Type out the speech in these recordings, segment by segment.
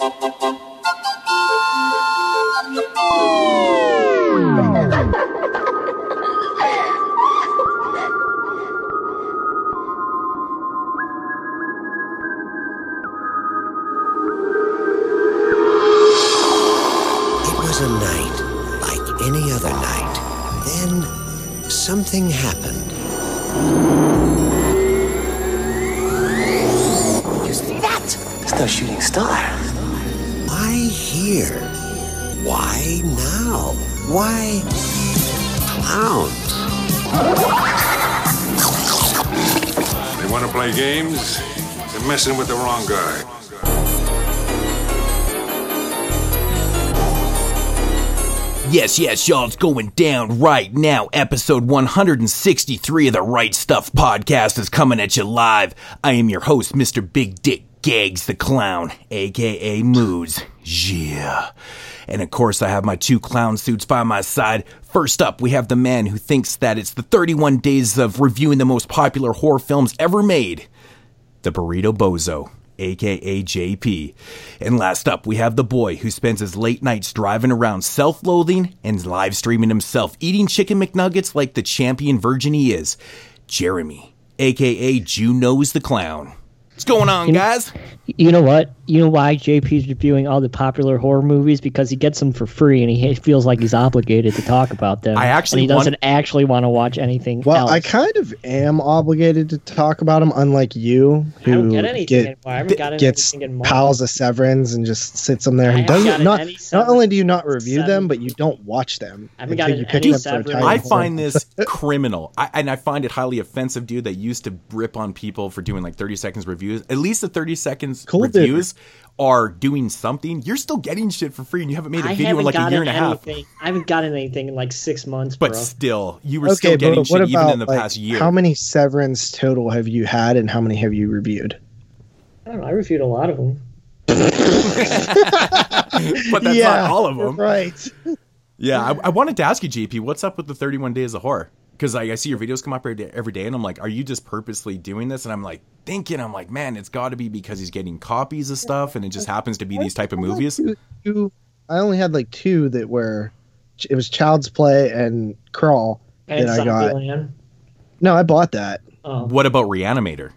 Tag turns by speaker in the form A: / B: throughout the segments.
A: It
B: messing with the wrong guy.
C: Yes, yes, y'all, it's going down right now. Episode 163 of the Right Stuff podcast is coming at you live. I am your host, Mr. Big Dick Gags the Clown, aka Moods. Yeah. And of course, I have my two clown suits by my side. First up, we have the man who thinks that it's the 31 days of reviewing the most popular horror films ever made, the Burrito Bozo aka JP. And last up, we have the boy who spends his late nights driving around self loathing and live streaming himself, eating chicken McNuggets like the champion virgin he is, Jeremy, aka Jew Knows the Clown. What's going on, guys?
D: You know what? You know why JP's reviewing all the popular horror movies because he gets them for free and he feels like he's obligated to talk about them.
C: I actually
D: and he
C: want-
D: doesn't actually want to watch anything
E: Well,
D: else.
E: I kind of am obligated to talk about them, unlike you,
D: I don't
E: who
D: get anything
E: get.
D: I
E: gets
D: anything
E: piles of Severins and just sits them there and
D: haven't
E: doesn't not. Not only do you not review
D: Seven-
E: them, but you don't watch them.
D: I haven't
E: until
D: gotten
E: you pick
D: any
E: them up for a
D: Severins.
C: I find this criminal. I, and I find it highly offensive, dude, that used to rip on people for doing like 30 seconds reviews. At least the 30 seconds
E: Cool, dude.
C: reviews are doing something. You're still getting shit for free and you haven't made a
D: I
C: video in like a year and a half.
D: anything. I haven't gotten anything in like six months, bro.
C: But still, you were
E: Okay,
C: still getting
E: but what
C: shit even in the
E: like,
C: past year.
E: how many Severins total have you had, and how many have you reviewed?
D: I don't know. I reviewed a lot of them.
C: but that's not all of them.
E: Right.
C: Yeah, I, I wanted to ask you, JP, what's up with the 31 Days of Horror? Because I, I see your videos come up every day, every day, and I'm like, are you just purposely doing this? And I'm like thinking, I'm like, man, it's got to be because he's getting copies of stuff, and it just happens to be these type of movies.
E: Two- two- I only had like two that were. It was Child's Play and Crawl
D: And
E: that I got.
D: Zombieland.
E: No, I bought that.
D: Oh.
C: What about Reanimator?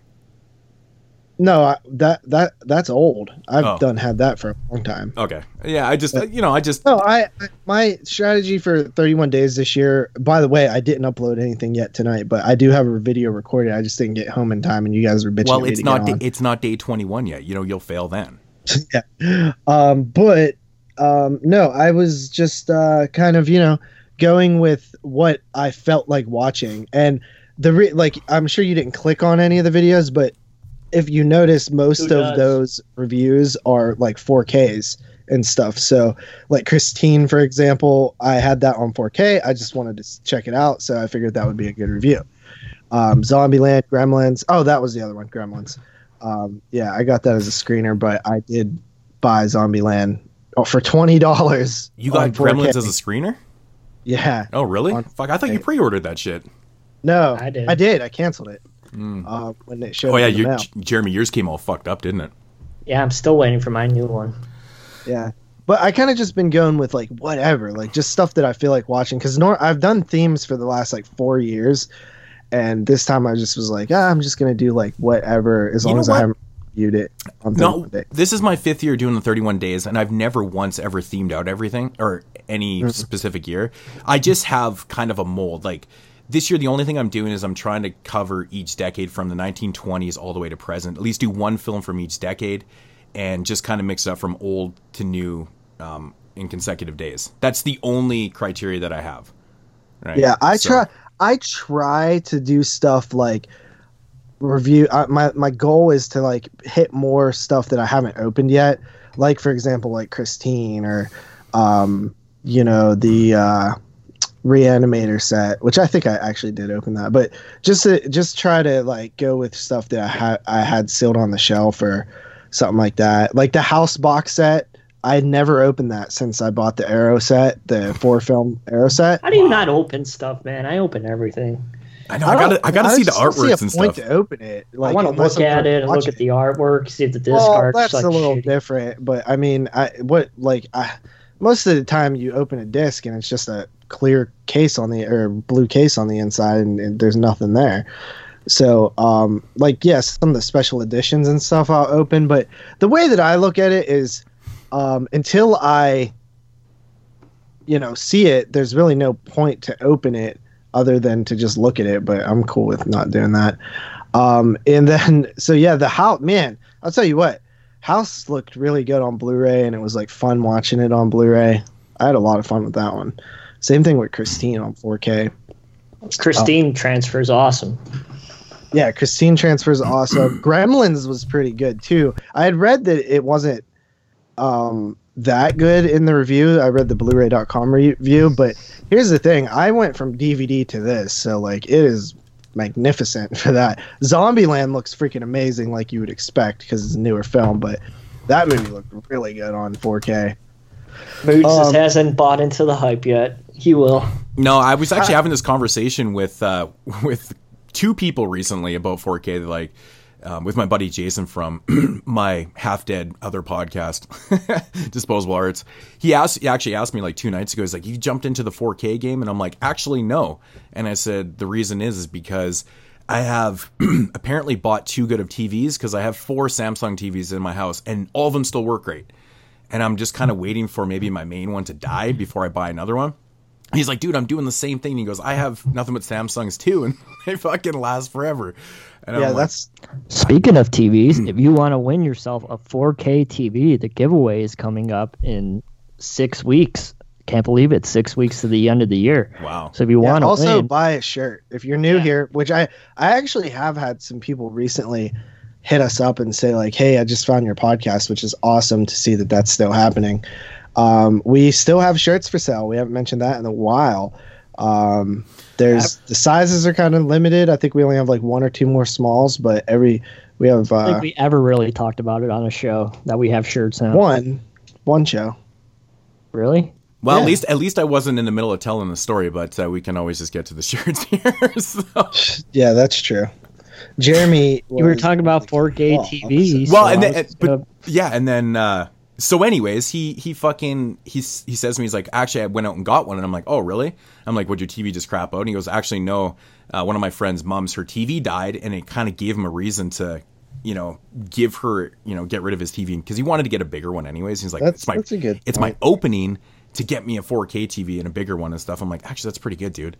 E: No, I, that that that's old. I've
C: Oh.
E: done had that for a long time.
C: Okay, yeah, I just, you know, I just,
E: No, I I- my strategy for 31 days this year. By the way, I didn't upload anything yet tonight, but I do have a video recorded. I just didn't get home in time, and you guys were bitching.
C: well, it's not, day, it's not day 21 yet. You know, you'll fail then.
E: yeah. Um, but um, no, I was just uh, kind of you know going with what I felt like watching, and the re- like. I'm sure you didn't click on any of the videos, but if you notice, most of those reviews are like 4Ks and stuff. So, like Christine, for example, I had that on 4K. I just wanted to check it out, so I figured that would be a good review. Um, Zombieland, Gremlins. Oh, that was the other one, Gremlins. Um, yeah, I got that as a screener, but I did buy Zombieland oh, for twenty dollars.
C: You got Gremlins as a screener?
E: yeah.
C: Oh, really?
E: On-
C: Fuck, I thought you pre-ordered that shit.
E: No,
D: I did.
E: I did. I canceled it uh, when it showed.
C: Oh yeah,
E: up in the
C: you,
E: mail.
C: Jeremy, yours came all fucked up, didn't it?
D: Yeah, I'm still waiting for my new one.
E: Yeah. But I kind of just been going with like whatever, like just stuff that I feel like watching. Because nor- I've done themes for the last like four years, and this time I just was like, ah, I'm just gonna do like whatever as
C: You
E: long as
C: what?
E: I haven't viewed it. On
C: No,
E: Thursday.
C: this is my fifth year doing the 31 days, and I've never once ever themed out everything or any specific year. I just have kind of a mold. Like this year, the only thing I'm doing is I'm trying to cover each decade from the 1920s all the way to present. At least do one film from each decade, and just kind of mix it up from old to new um, in consecutive days. That's the only criteria that I have. Right?
E: Yeah, I
C: So-
E: try. I try to do stuff like review. I, my my goal is to like hit more stuff that I haven't opened yet. Like for example, like Christine or, um, you know the uh, Reanimator set, which I think I actually did open that. But just to just try to like go with stuff that I had I had sealed on the shelf or something like that. Like the House box set. I had never opened that since I bought the Arrow set, the four film Arrow set.
D: How do you not open stuff, man? I open everything.
C: I know. I, gotta. I gotta see the
E: just don't
C: artworks
E: a
C: and
E: point
C: stuff.
E: to open it. Like,
D: I want to look at it and
E: watch
D: look at the artwork, see if the disc
E: well,
D: art's
E: that's
D: like
E: a little
D: shitty.
E: different, but I mean, I what like I most of the time you open a disc and it's just a clear case on the or blue case on the inside and, and there's nothing there. So, um, like yes, some of the special editions and stuff I'll open, but the way that I look at it is, um, until I, you know, see it, there's really no point to open it other than to just look at it. But I'm cool with not doing that. Um, and then so yeah, the house man, I'll tell you what, House looked really good on Blu-ray, and it was like fun watching it on Blu-ray. I had a lot of fun with that one. Same thing with Christine on 4K.
D: Christine transfer is awesome.
E: Yeah, Christine transfers awesome. Gremlins was pretty good too. I had read that it wasn't um, that good in the review. I read the Blu-ray.com review, but here's the thing: I went from DVD to this, so like it is magnificent for that. Zombieland looks freaking amazing, like you would expect, because it's a newer film. But that movie looked really good on 4K.
D: Moods just
E: Um,
D: hasn't bought into the hype yet. He will.
C: No, I was actually having this conversation with uh, with two people recently about 4K. Like um, with my buddy Jason from my half dead other podcast, Disposable Arts. He asked, he actually asked me like two nights ago. He's like, "You jumped into the 4K game," and I'm like, "Actually, no." And I said the reason is is because I have apparently bought too good of TVs because I have four Samsung TVs in my house, and all of them still work great. And I'm just kind of waiting for maybe my main one to die before I buy another one. He's like, dude, I'm doing the same thing. And he goes, I have nothing but Samsungs too, and they fucking last forever. And
E: yeah,
C: I'm like,
E: that's
D: Speaking of TVs, hmm. if you want to win yourself a 4K TV, the giveaway is coming up in six weeks. Can't believe it. Six weeks to the end of the year.
C: wow.
D: So if you
E: Yeah,
D: want to
E: also
D: win,
E: buy a shirt if you're new here which i i actually have had some people recently hit us up and say like hey i just found your podcast which is awesome to see that that's still happening um, we still have shirts for sale we haven't mentioned that in a while um, there's the sizes are kind of limited i think we only have like one or two more smalls but every we have
D: I don't
E: uh,
D: think we ever really talked about it on a show that we have shirts now.
E: one one show
D: Really?
C: Well,
E: Yeah.
C: at least at least I wasn't in the middle of telling the story, but uh, we can always just get to the shirts here. so.
E: yeah that's true jeremy
D: You were talking about 4K
E: Oh,
D: TVs.
C: Well,
D: so
C: and then, but yeah, and then uh, so anyways, he he fucking he's he says to me he's like, actually, I went out and got one, and I'm like, oh really? I'm like, would your TV just crap out? And he goes, actually, no. Uh, one of my friends' moms, her TV died, and it kind of gave him a reason to. You know, give her, you know, get rid of his TV because he wanted to get a bigger one anyways. He's like,
E: That's-
C: it's my,
E: that's a good
C: it's my opening to get me a 4K TV and a bigger one and stuff. I'm like, actually, that's pretty good, dude.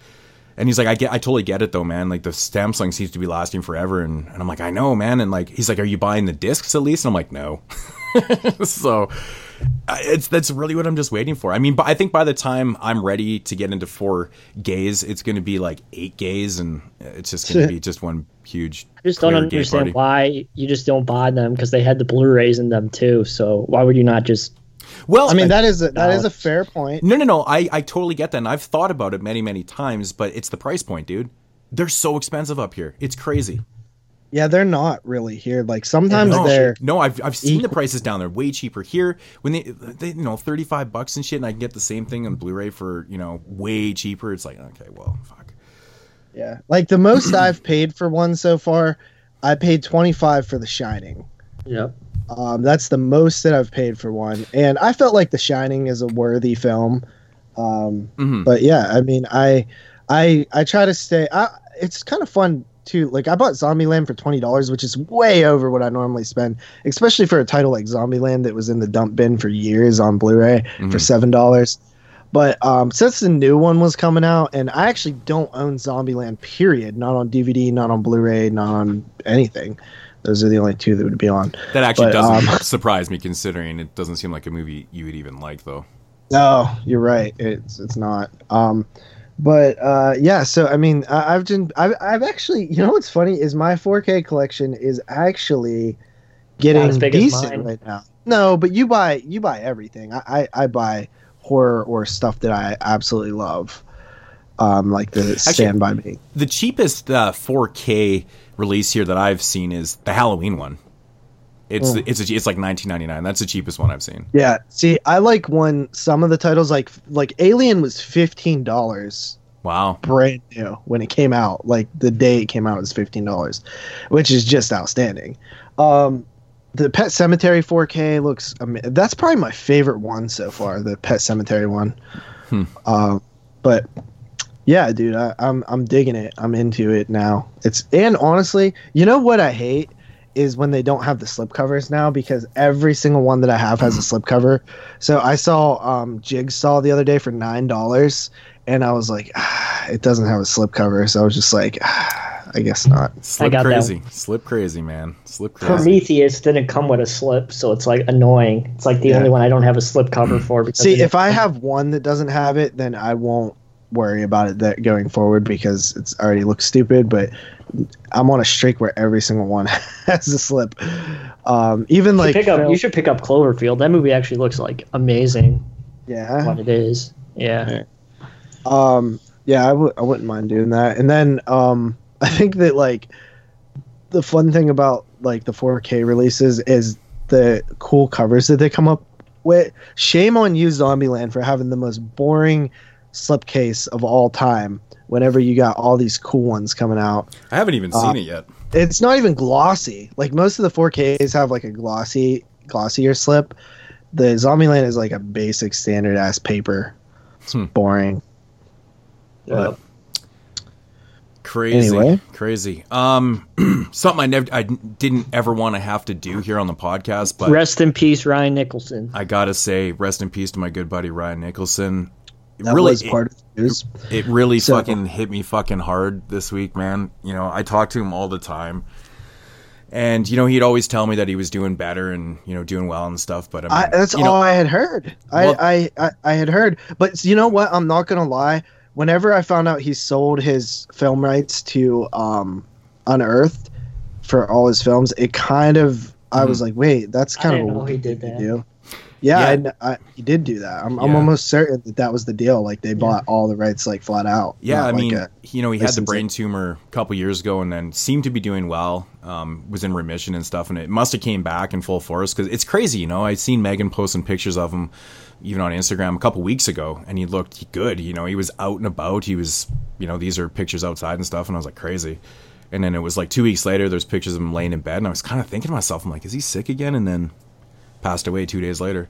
C: And he's like, I get, I totally get it though, man. Like the Samsung seems to be lasting forever, and, and I'm like, I know, man. And like, he's like, are you buying the discs at least? And I'm like, no. so it's that's really what I'm just waiting for. I mean, but I think by the time I'm ready to get into four gays, it's going to be like eight gays, and it's just going to be just one huge.
D: I just don't understand why you just don't buy them because they had the Blu-rays in them too. So why would you not just?
C: Well,
E: i mean that is a, that is a fair point
C: No, no, no. I, I totally get that. And I've thought about it many, many times, but it's the price point, dude. They're so expensive up here. It's crazy.
E: Yeah, they're not really here. Like sometimes
C: No,
E: they're
C: no, I've, I've seen the prices down there way cheaper here. When they, they, you know, thirty five bucks and shit, and I can get the same thing on Blu-ray for you know way cheaper. It's like okay, well, fuck.
E: yeah. Like the most I've paid for one so far, I paid twenty five for The Shining.
D: Yep.
E: Um, that's the most that I've paid for one, and I felt like The Shining is a worthy film. Um,
C: Mhm.
E: But yeah, I mean, I, I, I try to stay. I, it's kind of fun too. Like I bought Zombieland for twenty dollars, which is way over what I normally spend, especially for a title like Zombieland that was in the dump bin for years on Blu-ray for seven dollars. But um, since the new one was coming out, and I actually don't own Zombieland, period, not on DVD, not on Blu-ray, not on anything. Those are the only two that would be on.
C: That actually
E: But,
C: doesn't
E: um,
C: surprise me, considering it doesn't seem like a movie you would even like, though.
E: No, you're right. It's it's not. Um, but uh, yeah. So I mean, I, I've been I've, I've actually you know what's funny is my 4K collection is actually getting
D: Not as big as
E: decent right now. No, but you buy you buy everything. I, I, I buy horror or stuff that I absolutely love. Um, like the Stand by Me.
C: The cheapest uh, 4K release here that I've seen is the Halloween one. It's it's a, it's like 19.99. That's the cheapest one I've seen.
E: Yeah. See, I like when some of the titles like like Alien was fifteen dollars
C: Wow.
E: brand new when it came out. Like the day it came out it was fifteen dollars, which is just outstanding. Um, the Pet Sematary 4K looks. ama- That's probably my favorite one so far. The Pet Sematary one.
C: Hmm.
E: Um, but yeah, dude, I, I'm I'm digging it. I'm into it now. It's and honestly, you know what I hate is when they don't have the slip covers now because every single one that I have has a slip cover. So I saw um, Jigsaw the other day for nine dollars, and I was like, ah, it doesn't have a slip cover. So I was just like, ah, I guess not.
C: Slip
D: got
C: crazy. Slip crazy, man. Slip crazy.
D: Prometheus didn't come with a slip, so it's like annoying. It's like the
E: Yeah.
D: only one I don't have a slip cover for. Because
E: See, if I have one that doesn't have it, then I won't worry about it that going forward because it's already looks stupid. But I'm on a streak where every single one has a slip. Um, even
D: you
E: like
D: pick up,
E: Phil-
D: you should pick up Cloverfield. That movie actually looks like amazing.
E: yeah.
D: What it is, yeah.
E: Um, yeah, I w- I wouldn't mind doing that. And then um, I think that like the fun thing about like the 4K releases is the cool covers that they come up with. Shame on you, Zombieland, for having the most boring slipcase of all time. Whenever you got all these cool ones coming out,
C: I haven't even
E: Uh,
C: seen it yet.
E: it's not even glossy. Like most of the 4Ks have like a glossy, glossier slip. The Zombieland is like a basic standard ass paper. It's
C: Hmm.
E: boring.
D: Yeah.
C: Crazy,
E: Anyway.
C: crazy. Um, something I never, I didn't ever want to have to do here on the podcast, but
D: Rest in peace, Ryan Nicholson.
C: I gotta say, rest in peace to my good buddy Ryan Nicholson. It
E: That
C: really,
E: was part of the news.
C: it, it really
E: So-
C: fucking hit me fucking hard this week, man. You know, I talk to him all the time, and you know, he'd always tell me that he was doing better and you know doing well and stuff. But I mean,
E: I, that's
C: you know,
E: all I had heard.
C: Well-
E: I, I, I, I had heard, but you know what? I'm not gonna lie. Whenever I found out he sold his film rights to um, Unearthed for all his films, it kind of I was like, wait, that's
D: I
E: kind
D: didn't
E: of a
D: know he did
E: to
D: that.
E: do. Yeah,
C: Yeah.
E: I I, he did do that. I'm, I'm almost certain that that was the deal. Like they bought all the rights like flat out.
C: Yeah, I mean, you know, he had the brain tumor a couple years ago, and then seemed to be doing well. Um, was in remission and stuff, and it must have came back in full force because it's crazy. You know, I'd seen Megan posting pictures of him, even on Instagram a couple weeks ago, and he looked good. You know, he was out and about. He was, you know, these are pictures outside and stuff, and I was like crazy. And then it was like two weeks later, there's pictures of him laying in bed, and I was kind of thinking to myself, I'm like, is he sick again? And then passed away two days later.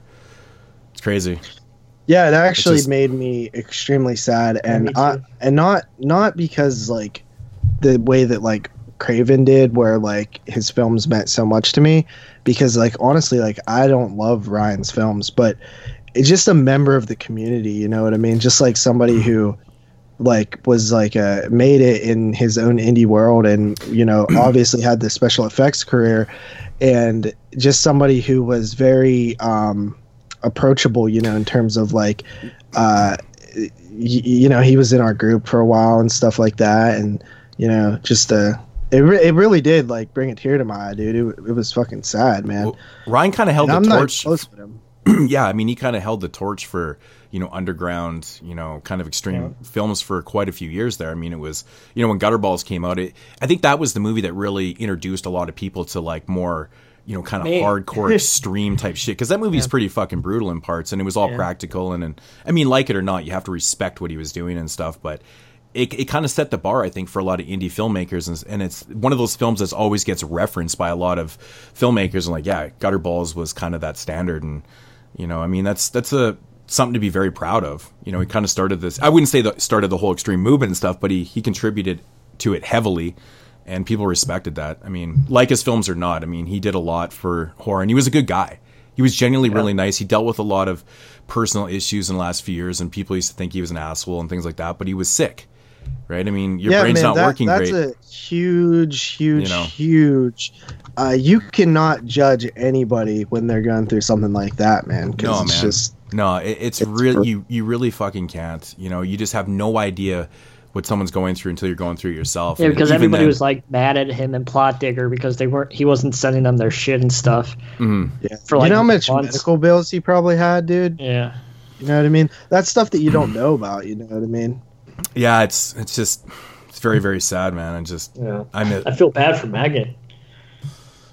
C: It's crazy.
E: Yeah, it actually
C: just-
E: made me extremely sad, and
D: me
E: I, and not not because like the way that like Craven did, where like his films meant so much to me, because like honestly, like I don't love Ryan's films, but it's just a member of the community. You know what I mean? Just like somebody who like was like uh made it in his own indie world, and you know obviously had the special effects career, and just somebody who was very um approachable you know in terms of like uh y- you know he was in our group for a while and stuff like that. And you know just uh it, re- it really did like bring a tear to my eye dude. It, it was fucking sad man.
C: Well, Ryan kind of held
E: and
C: the
E: i'm not
C: torch
E: close with him.
C: Yeah, I mean, he kind of held the torch for you know underground, you know, kind of extreme films for quite a few years there. I mean, it was you know when Gutterballs came out, it I think that was the movie that really introduced a lot of people to like more you know kind of
D: Me.
C: hardcore extreme type shit because that movie is pretty fucking brutal in parts and it was all practical and and I mean, like it or not, you have to respect what he was doing and stuff, but. It, it kind of set the bar, I think, for a lot of indie filmmakers, and, and it's one of those films that always gets referenced by a lot of filmmakers. And like, yeah, Gutterballs was kind of that standard, and you know, I mean, that's that's a something to be very proud of. You know, he kind of started this. I wouldn't say that started the whole extreme movement and stuff, but he he contributed to it heavily, and people respected that. I mean, like his films or not, I mean, he did a lot for horror, and he was a good guy. He was genuinely really nice. He dealt with a lot of personal issues in the last few years, and people used to think he was an asshole and things like that. But he was sick, right? I mean, your brain's not
E: that-
C: working
E: that's
C: great.
E: a huge huge
C: You know.
E: huge uh you cannot judge anybody when they're going through something like that man
C: No,
E: it's
C: man.
E: just
C: No, it, it's,
E: It's
C: real.
E: per-
C: You you really fucking can't. You know, you just have no idea what someone's going through until you're going through it yourself.
D: Yeah,
C: And
D: because everybody
C: then-
D: was like mad at him and Plotdigger because they weren't he wasn't sending them their shit and stuff.
C: Mhm.
E: yeah
D: For, like you
E: know how much
D: months.
E: medical bills he probably had dude
D: Yeah.
E: you know what i mean that's stuff that you don't know about you know what i mean
C: Yeah, it's it's just it's very very sad, man. I just
D: Yeah.
C: I mean,
D: I feel bad for Megan.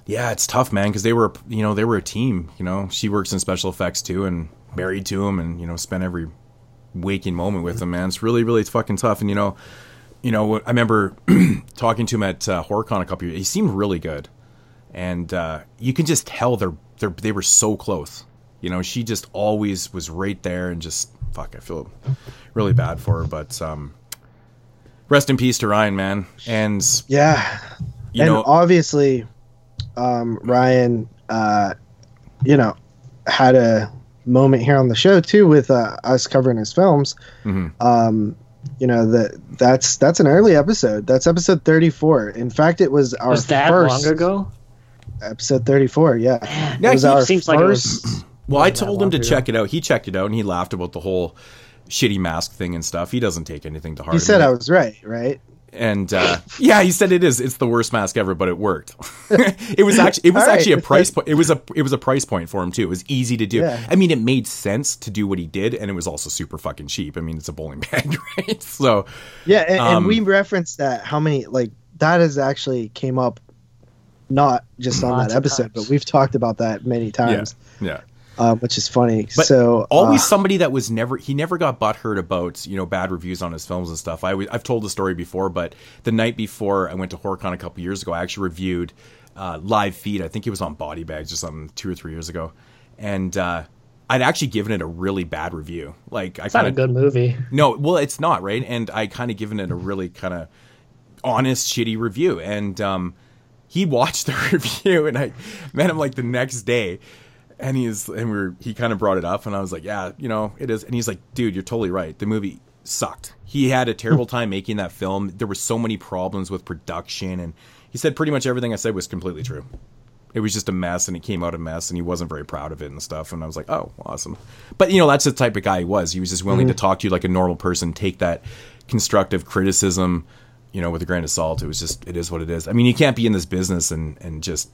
C: Yeah, it's tough, man, because they were you know they were a team. You know, she works in special effects too, and married to him, and you know spent every waking moment with him, man. It's really, really fucking tough. And you know, you know, I remember talking to him at uh, HorrorCon a couple years. He seemed really good, and uh, you can just tell they're, they're they were so close. You know, she just always was right there, and just fuck. I feel really bad for her, but um, rest in peace to Ryan, man. And
E: Yeah.
C: you
E: and
C: know,
E: obviously, um, Ryan, uh, you know, had a moment here on the show too with uh, us covering his films.
C: Mhm.
E: Um, you know that that's that's an early episode. That's episode thirty four. In fact, it was our
D: Was that
E: first
D: long ago?
E: episode thirty four. Yeah,
C: Yeah,
E: it was our
D: seems
E: first.
D: like it was-
C: Well, I told him to
D: ago.
C: check it out. He checked it out and he laughed about the whole shitty mask thing and stuff. He doesn't take anything to heart.
E: he said
C: mean,
E: I was right, right?
C: And uh, yeah, he said it is. It's the worst mask ever, but it worked. it was actually it was
E: All right.
C: actually a price point. It was a it was a price point for him too. It was easy to do.
E: Yeah.
C: I mean, it made sense to do what he did, and it was also super fucking cheap. I mean, it's a bowling bag, right? So
E: Yeah, and,
C: Um,
E: and we referenced that how many like that has actually came up, not just on that episode,
D: times.
E: but we've talked about that many
C: yeah,
E: times,
C: yeah.
E: Um, which is funny.
C: But
E: so
C: always
E: uh,
C: somebody that was never he never got butthurt about you know bad reviews on his films and stuff. I I've told the story before, but the night before I went to HorrorCon a couple years ago, I actually reviewed uh, live feed. I think it was on Body Bags or something two or three years ago, and uh, I'd actually given it a really bad review. Like I
D: It's not
C: kind
D: a good movie.
C: no, well, it's not right, and I kind of given it a really kind of honest, shitty review, and um, he watched the review, and I met him like the next day, and he's and we are he kind of brought it up, and I was like, yeah, you know, it is, and he's like, dude, you're totally right. The movie sucked. He had a terrible time making that film. There were so many problems with production, and he said pretty much everything I said was completely true. It was just a mess, and it came out a mess, and he wasn't very proud of it and stuff. And I was like, oh, awesome. But you know, that's the type of guy he was. He was just willing to mm-hmm. talk to you like a normal person, take that constructive criticism, you know, with a grain of salt. It was just, it is what it is. I mean, you can't be in this business and and just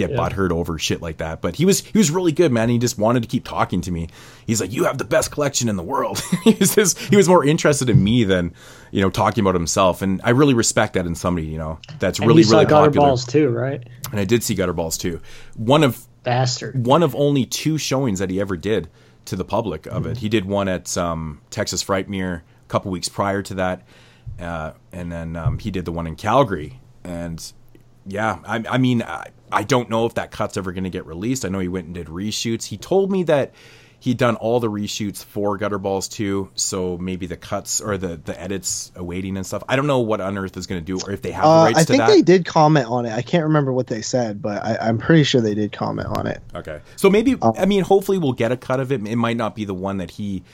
C: get butthurt over shit like that. But he was he was really good, man. He just wanted to keep talking to me. He's like, "You have the best collection in the world." he was just, he was more interested in me than you know talking about himself, and I really respect that in somebody you know that's
D: And
C: really
D: you saw
C: really
D: Gutter
C: popular.
D: Balls too, right?
C: And I did see Gutterballs too. One of
D: Bastard.
C: one of only two showings that he ever did to the public of it. He did one at um, Texas Frightmare a couple weeks prior to that, uh, and then um, he did the one in Calgary. And yeah, I, I mean, I, I don't know if that cut's ever going to get released. I know he went and did reshoots. He told me that he'd done all the reshoots for Gutterballs too, so maybe the cuts or the the edits awaiting and stuff. I don't know what Unearth is going to do or if they have the
E: uh,
C: rights
E: I think they did comment on it. I can't remember what they said, but I, I'm pretty sure they did comment on it.
C: Okay. So maybe
E: Oh.
C: I mean hopefully we'll get a cut of it. It might not be the one that he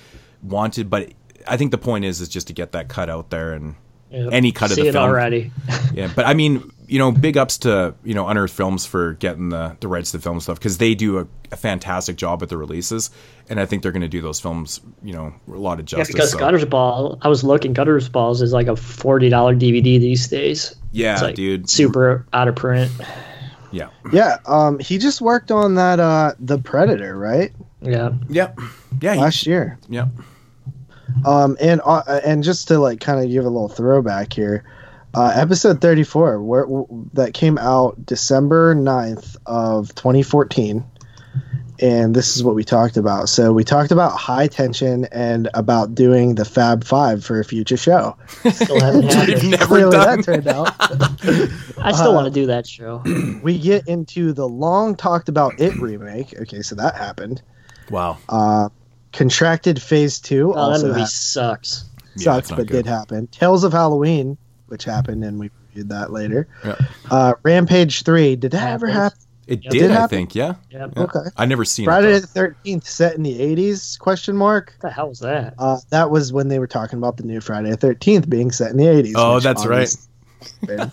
C: wanted, but I think the point is is just to get that cut out there and
D: Yep.
C: any cut of the
D: it
C: film.
D: already.
C: Yeah, but I mean, you know, big ups to you know Unearthed Films for getting the the rights to the film stuff because they do a, a fantastic job at the releases, and I think they're going to do those films, you know, a lot of
D: Yeah,
C: justice.
D: because
C: so-
D: Gutters Ball, I was looking. Gutters Balls is like a forty dollar DVD these days.
C: yeah,
D: It's like
C: dude,
D: super out of print.
C: yeah,
E: Yeah, um, he just worked on that uh, the Predator, right?
D: Yeah,
C: yep, yeah, he-
E: Last year.
C: yeah.
E: Um, and uh, and just to like kind of give a little throwback here, uh, episode 34, where w- that came out December 9th of 2014. And this is what we talked about. So we talked about high tension and about doing the Fab Five for a future show.
D: still haven't
C: We've
D: happened.
C: never
E: Clearly,
C: done.
E: that turned out.
D: I still want to do that show.
E: we get into the long talked about It remake. Okay, so that happened.
C: Wow,
E: Uh, Contracted Phase Two
D: Oh, that
E: also
D: movie
E: happened.
D: sucks.
C: Yeah,
E: sucks,
C: it's not
E: but
C: good.
E: did happen. Tales of Halloween, which happened, and we reviewed that later.
C: Yeah.
E: Uh, Rampage Three, did that ever happen?
C: it
D: Yep.
C: did.
E: Did
C: I
E: happen?
C: think, yeah.
D: Yeah.
C: Yeah.
E: Okay.
C: I never seen
E: Friday
C: it.
E: the Thirteenth, set in the eighties? Question mark.
D: What the hell was that?
E: Uh, that was when they were talking about the new Friday the Thirteenth being set in the eighties.
C: Oh, that's right.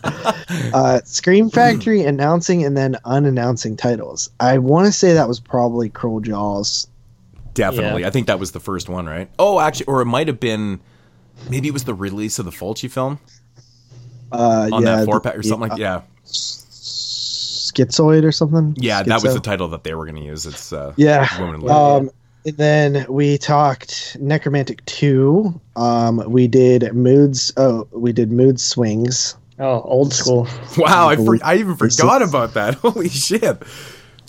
E: uh, Scream Factory announcing and then unannouncing titles. I want to say that was probably Cruel Jaws.
C: Definitely.
D: Yeah.
C: I think that was the first one, right? Oh, actually, or it might have been. Maybe it was the release of the Fulci film
E: Uh,
C: on
E: yeah,
C: that four
E: the-
C: pack or something like. Yeah,
E: Schizoid or something.
C: yeah, that was the title that they were going to use. It's uh,
E: Yeah.
C: Woman in Leather.
E: Um, and then we talked Nekromantik Two. Um, we did moods. Oh, we did mood swings.
D: Oh, old school.
C: wow, I, for, I even forgot about that. Holy shit!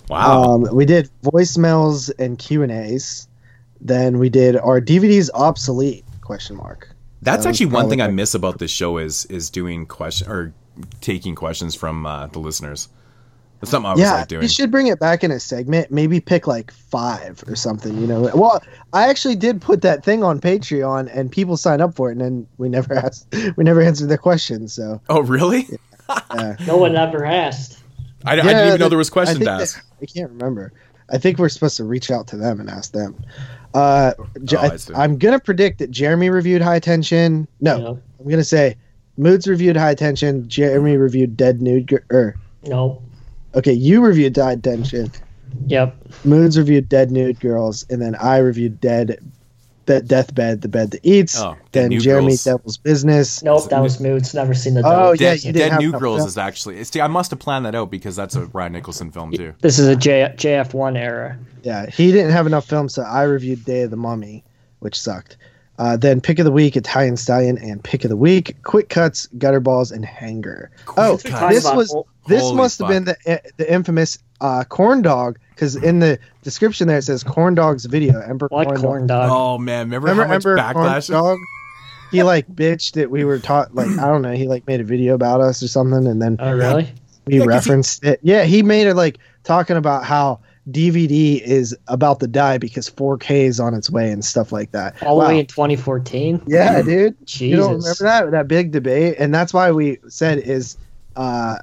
C: Wow.
E: Um, we did voicemails and Q and A's. Then we did our DVDs obsolete question mark.
C: That's
E: That
C: actually one thing I miss about this show is is doing question or taking questions from uh, the listeners. That's something I always
E: yeah,
C: like doing.
E: you should bring it back in a segment. Maybe pick like five or something. You know, well, I actually did put that thing on Patreon, and people signed up for it, and then we never asked, we never answered their questions. So
C: Oh, really?
D: No one ever asked.
C: I, I didn't
E: Yeah,
C: even know there was questions
E: I
C: to ask.
E: that- I can't remember. I think we're supposed to reach out to them and ask them. Uh, J-
C: Oh, I see.
E: I, am gonna predict that Jeremy reviewed High Tension. No,
D: No.
E: I'm gonna say Moods reviewed High Tension. Jeremy reviewed Dead Nude. Gir- Or
D: No.
E: okay, you reviewed High Tension.
D: Yep.
E: Moods reviewed Dead Nude Girls, and then I reviewed Dead, Be- Deathbed, the bed that eats.
C: Oh,
E: then
C: Nude
E: Jeremy
C: Girls.
E: Devil's Business.
D: Nope. That was Moods. Never seen the.
E: Oh,
D: Dope.
E: yeah,
C: Dead,
E: you didn't
C: Dead
E: have
C: New
E: enough
C: Girls
E: film.
C: is actually. See, I must have planned that out because that's a Ryan Nicholson film too.
D: This is a J- JF1 era.
E: Yeah, he didn't have enough films, so I reviewed Day of the Mummy, which sucked. Uh, then pick of the week, Italian Stallion, and pick of the week, quick cuts, gutter balls, and hanger. oh,
D: Cuts.
E: this was this
C: Holy
E: must have been the the infamous uh, corn dog because in the description there it says corn dog's video. Ember
D: What
E: corn,
D: corn
E: dog.
D: dog?
C: Oh man, remember,
E: Remember
C: how much
E: Ember
C: backlash?
E: corn dog? He like bitched that we were taught like I don't know. He like made a video about us or something, and then
D: Oh, really?
E: we
C: Yeah, 'cause he-
E: referenced it. Yeah, he made it like talking about how DVD is about to die because 4K is on its way and stuff like that.
D: All the
E: Wow.
D: way in 2014.
E: Yeah, dude.
D: Jesus.
E: You don't remember that that big debate, and that's why we said is uh,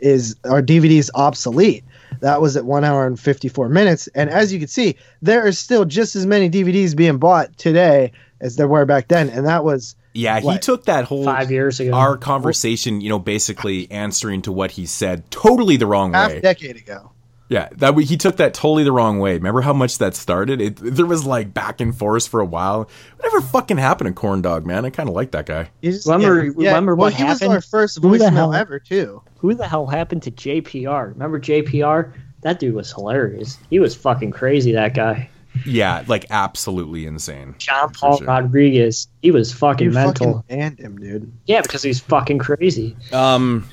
E: is our DVDs obsolete. That was at one hour and fifty four minutes, and as you can see, there are still just as many DVDs being bought today as there were back then, and that was
C: Yeah, he took that whole
D: Five years ago.
C: our conversation, you know, basically answering to what he said totally the wrong
E: half a
C: way.
E: decade ago.
C: Yeah, that he took that totally the wrong way. Remember how much that started? It, there was like back and forth for a while. Whatever fucking happened to Corn Dog, man? I kind of like that guy.
E: Just-
D: Remember- remember
E: well,
D: what
E: he was
D: happened?
E: our first
F: Who the
E: voicemail
F: hell-
E: ever too.
F: Who the hell happened to JPR? Remember JPR? That dude was hilarious. He was fucking crazy. That guy,
C: Yeah, like absolutely insane.
F: John Paul
C: sure.
F: Rodriguez. He was fucking
E: You
F: mental.
E: fucking banned him, dude.
F: Yeah, because he's fucking crazy.
C: Um,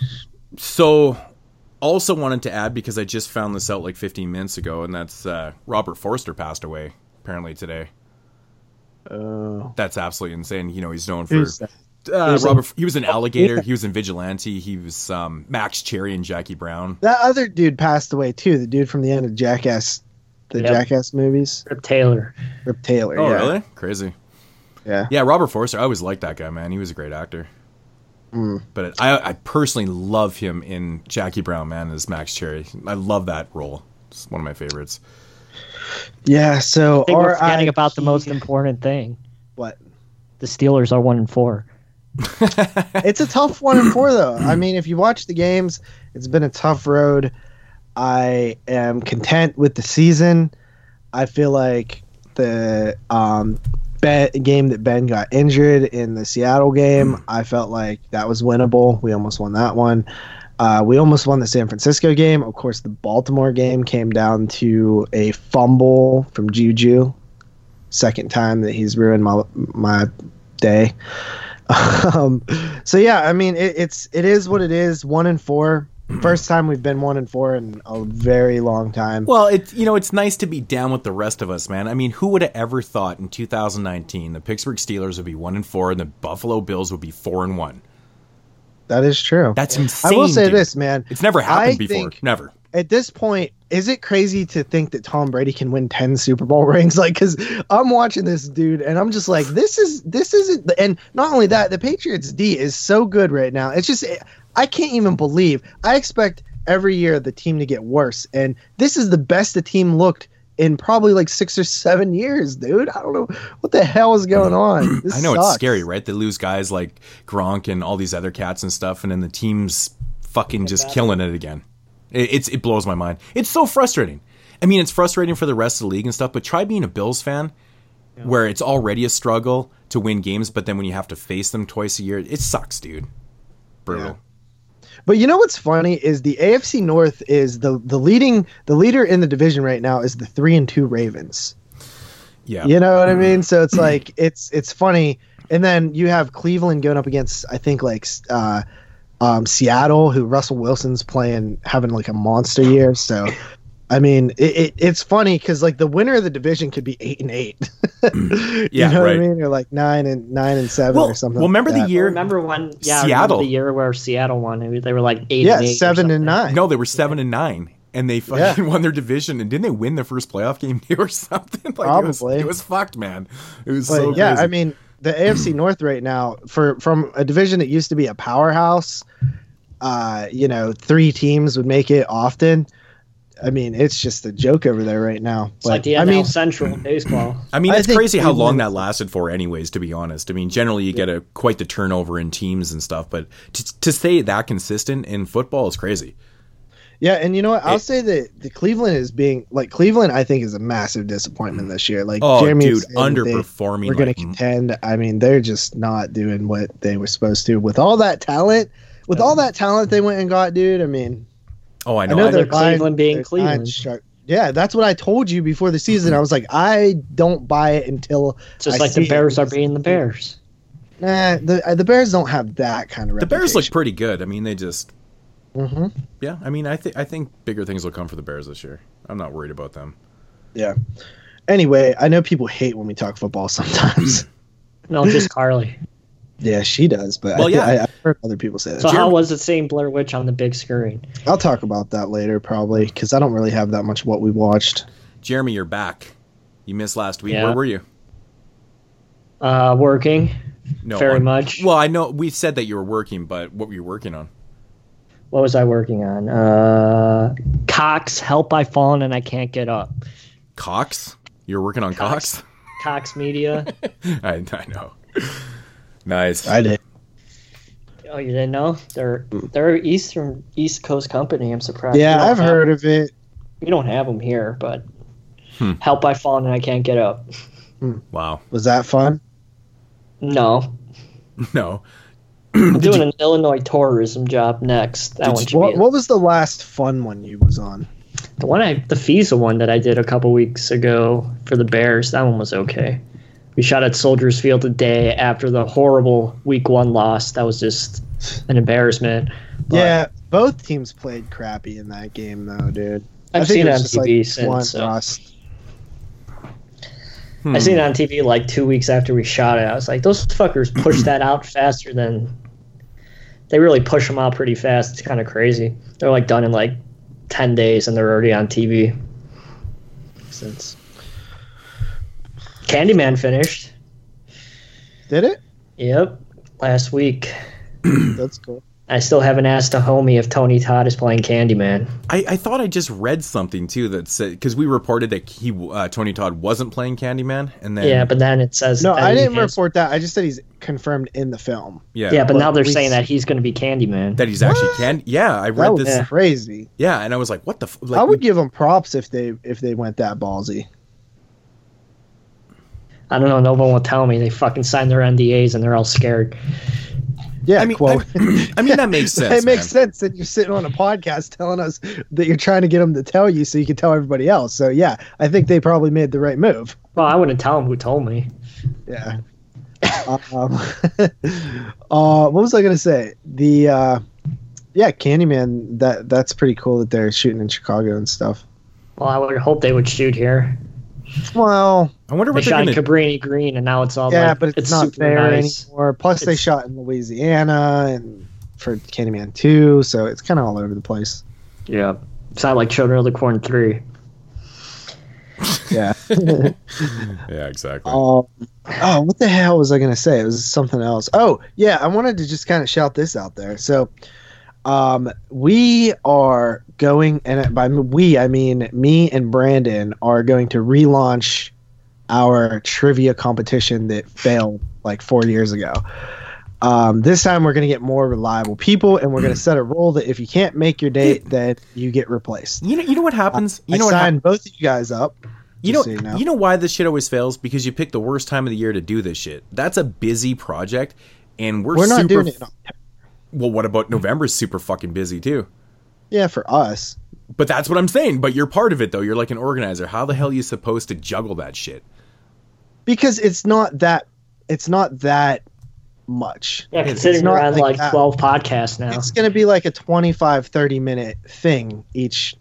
C: so also wanted to add because I just found this out like 15 minutes ago, and that's uh, Robert Forster passed away apparently today.
E: Oh,
C: That's absolutely insane. You know, he's known for uh,
E: Who's
C: Robert. He was an alligator. He was in Vigilante. He was um, Max Cherry and Jackie Brown.
E: That other dude passed away too. The dude from the end of Jackass, the
F: Yep.
E: Jackass movies,
F: Rip Taylor.
E: Rip Taylor.
C: Oh,
E: yeah.
C: really? Crazy.
E: Yeah.
C: Yeah, Robert Forster. I always liked that guy, man. He was a great actor.
E: Mm.
C: But I, I personally love him in Jackie Brown, man, as Max Cherry. I love that role. It's one of my favorites.
E: Yeah. So
F: I we're forgetting
E: RIP
F: about the most important thing.
E: What?
F: The Steelers are one and four.
E: It's a tough one and four though. I mean, if you watch the games, it's been a tough road. I am content with the season. I feel like the um, ben, game that Ben got injured in the Seattle game, I felt like that was winnable. We almost won that one. Uh, we almost won the San Francisco game. Of course, the Baltimore game came down to a fumble from Juju. Second time that he's ruined my my day. um, so yeah, I mean it, it's it is what it is. One and four. First time we've been one and four in a very long time.
C: Well, it's you know it's nice to be down with the rest of us, man. I mean, who would have ever thought in 2019 the Pittsburgh Steelers would be one and four and the Buffalo Bills would be four and one?
E: that is true.
C: That's insane.
E: I will say
C: dude.
E: this, man.
C: It's never happened
E: I
C: before.
E: think-
C: Never.
E: At this point, is it crazy to think that Tom Brady can win ten Super Bowl rings? Like, because I'm watching this dude and I'm just like, this is this isn't. And not only that, the Patriots D is so good right now. It's just I can't even believe. I expect every year the team to get worse, and this is the best the team looked in probably like six or seven years, dude. I don't know what the hell is going mm. on. This
C: I know it's scary, right? They lose guys like Gronk and all these other cats and stuff, and then the team's fucking just killing it again. It, it's it blows my mind. It's so frustrating. I mean, it's frustrating for the rest of the league and stuff, but try being a Bills fan where it's already a struggle to win games, but then when you have to face them twice a year, it sucks, dude. Brutal.
E: But you know what's funny is the AFC North is the the leading the leader in the division right now is the three and two Ravens.
C: Yeah.
E: You know what I mean? So it's like it's it's funny, and then you have Cleveland going up against I think like uh, um, Seattle, who Russell Wilson's playing having like a monster year. So I mean, it, it it's funny because like the winner of the division could be eight and eight. you
C: Yeah,
E: know what
C: right.
E: I mean? Or like nine and nine and seven
C: Well,
E: or something.
C: well,
E: like
C: remember the
E: that.
C: year?
D: remember when? Yeah, I remember
C: Seattle.
D: the year where Seattle won. They were like eight.
E: Yeah,
D: and eight or
E: seven and nine.
C: No, they were seven and nine, and they fucking
E: Yeah.
C: won their division. And didn't they win their first playoff game too, or something? Like It was,
E: Probably.
C: it was fucked, man. It was
E: But
C: so
E: yeah,
C: crazy.
E: I mean, the AFC North right now, for from a division that used to be a powerhouse, uh, you know, three teams would make it often. I mean, it's just a joke over there right now.
D: It's like the NL
E: I mean,
D: Central baseball.
C: I mean, it's
E: think
C: crazy how long that lasted for, anyways. To be honest, I mean, generally you get a quite the turnover in teams and stuff, but to, to stay that consistent in football is crazy.
E: Yeah, and you know what? I'll
C: It-
E: say that the Cleveland is being like Cleveland. I think is a massive disappointment this year. Like,
C: Oh,
E: Jeremy
C: dude,
E: was saying they-
C: underperforming.
E: We're going
C: like,
E: to contend. I mean, they're just not doing what they were supposed to with all that talent. With all that talent they went and got, dude. I mean,
C: oh, I
E: I
C: know.
E: know they're
D: Cleveland
E: buying-
D: being
E: they're
D: Cleveland.
E: buying stru- Yeah, that's what I told you before the season. I was like, I don't buy it until
D: It's just
E: I
D: like the
E: see it.
D: Bears are being the Bears.
E: nah. The uh, the Bears don't have that kind of.
C: the Bears look pretty good. I mean, they just
E: hmm
C: yeah. I mean, I think I think bigger things will come for the Bears this year. I'm not worried about them.
E: Yeah. Anyway, I know people hate when we talk football sometimes.
D: No, just Carly.
E: yeah, she does, but
C: Well,
E: I,
C: yeah.
E: I, I've heard other people say that.
D: So how was it seeing Blair Witch on the big screen?
E: I'll talk about that later, probably, because I don't really have that much of what we watched.
C: Jeremy, you're back. You missed last week.
D: Yeah.
C: Where were you?
D: Uh, working
C: No,
D: very
C: on-
D: much.
C: Well, I know we said that you were working, but what were you working on?
D: What was I working on? Uh, Cox, help! I've fallen and I can't get up.
C: Cox. You're working on Cox.
D: Cox. Cox Media.
C: I, I know. nice.
E: I did.
D: oh, you didn't know? They're they're Eastern East Coast company. I'm surprised.
E: Yeah, I've
D: have-
E: heard of it.
D: We don't have them here, but
C: Hmm.
D: help! I've fallen and I can't get up.
C: Wow.
E: Was that fun?
D: No,
C: No.
D: I'm doing an Illinois tourism job next. That one
C: you-
E: What, what was the last fun one you was on?
D: the one I the FISA one that I did a couple weeks ago for the Bears. That one was okay. We shot at Soldiers Field a day after the horrible Week One loss. That was just an embarrassment. But
E: yeah, both teams played crappy in that game, though, dude. I
D: I've
E: think
D: seen it
E: was
D: on
E: just,
D: TV
E: like,
D: since. so-
E: rust.
D: I seen it hmm. on TV like two weeks after we shot it. I was like, those fuckers pushed that out faster than they really push them out pretty fast. It's kind of crazy. They're like done in like ten days and they're already on TV.
E: Since
D: Candyman finished.
E: did it?
D: Yep, last week.
E: That's cool.
D: I still haven't asked a homie if Tony Todd is playing Candyman.
C: I, I thought I just read something too that said because we reported that he uh, Tony Todd wasn't playing Candyman, and then
D: yeah, but then it says
E: No, I didn't
D: has-
E: report that. I just said he's confirmed in the film.
C: yeah,
D: Yeah, but
E: Well,
D: now they're saying that he's going to be Candyman.
C: that he's actually can. Yeah, I read
E: That was
C: this.
E: crazy.
C: Yeah, and I was like, what the? F-? Like,
E: I would
C: we-
E: give them props if they if they went that ballsy.
D: I don't know. No one will tell me. They fucking signed their NDAs and they're all scared.
E: Yeah,
C: I mean,
E: quote.
C: I, I mean that makes sense.
E: it makes
C: man.
E: sense that you're sitting on a podcast telling us that you're trying to get them to tell you so you can tell everybody else. So yeah, I think they probably made the right move.
D: Well, I wouldn't tell them who told me.
E: Yeah. um, uh, what was I gonna say? The uh, yeah, Candyman. That that's pretty cool that they're shooting in Chicago and stuff.
D: Well, I would hope they would shoot here.
E: Well,
C: I wonder
D: They
C: what they're
D: shot
C: gonna.
D: in Cabrini Green, and now it's all
E: yeah,
D: like,
E: but it's, not
D: super
E: fair
D: nice.
E: anymore. Plus, they shot in Louisiana and for Candyman two, so it's kind of all over the place.
D: Yeah, it's not like Children of the Corn three.
E: Yeah.
C: yeah, exactly.
E: Um, oh, what the hell was I going to say? It was something else. Oh, yeah, I wanted to just kind of shout this out there. So, um, we are going, and by we, I mean me and Brandon are going to relaunch our trivia competition that failed like four years ago. Um, this time we're going to get more reliable people, and we're going to set a rule that if you can't make your date, then you get replaced.
C: you know, you know what happens. You
E: I
C: know what
E: signed
C: hap-
E: both of you guys up.
C: You know,
E: so you know.
C: you know why this shit always fails? Because you pick the worst time of the year to do this shit. That's a busy project, and we're,
E: We're not
C: super
E: doing it.
C: Well, what about November's super fucking busy too?
E: Yeah, for us.
C: But that's what I'm saying. But you're part of it though. You're like an organizer. How the hell are you supposed to juggle that shit?
E: because it's not that it's not that much
D: Yeah,
C: It's
D: considering we're on
E: like
D: like
E: that.
D: twelve podcasts now.
E: it's going to be like a 25 30 minute thing each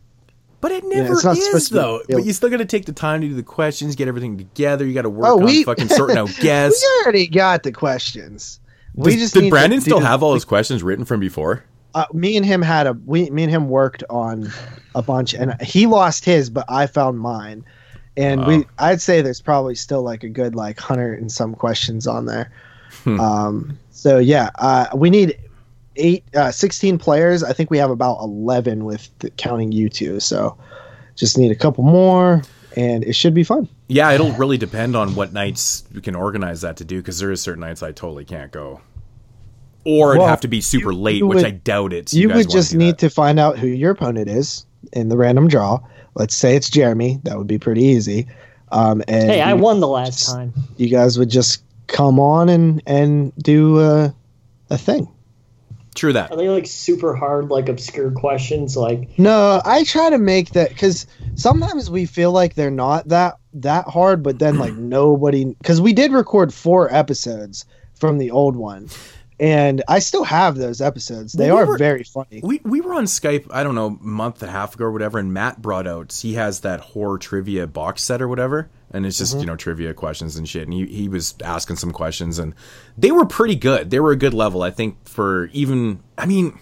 C: But it
E: Yeah,
C: never
E: it's not
C: is
E: supposed to be
C: though. But you still got to take the time to do the questions, get everything together. You got to work
E: Oh,
C: on
E: we-
C: fucking sorting out guests.
E: We already got the questions. We
C: Does-
E: just
C: did Brandon still have all his questions written from before?
E: uh, me and him had a we me and him worked on a bunch and he lost his but i found mine and
C: Wow.
E: we i'd say there's probably still like a good like hundred and some questions on there
C: Hmm.
E: um so yeah uh we need eight uh 16 players i think we have about 11 with the, counting you two so just need a couple more and it should be fun
C: Yeah, it'll really depend on what nights we can organize that to do because there is certain nights I totally can't go, or it'd
E: Well,
C: have to be super
E: you-
C: late,
E: you
C: which
E: would-
C: I doubt it.
E: you
C: guys
E: would
C: wanna
E: just need
C: that.
E: to find out who your opponent is in the random draw let's say it's jeremy that would be pretty easy um and
D: Hey, I won the last time.
E: you guys would just come on and and do uh, a thing.
C: True that.
D: Are they like super hard, like obscure questions? Like,
E: No, I try to make that because sometimes we feel like they're not that that hard, but then like nobody because we did record four episodes from the old one, and I still have those episodes. They
C: Well, we
E: are
C: were-
E: very funny.
C: We we were on Skype, I don't know, a month and a half ago or whatever, and Matt brought out he has that horror trivia box set or whatever, and it's just
E: Mm-hmm.
C: you know trivia questions and shit. And he he was asking some questions, and they were pretty good. They were a good level, I think, for even I mean,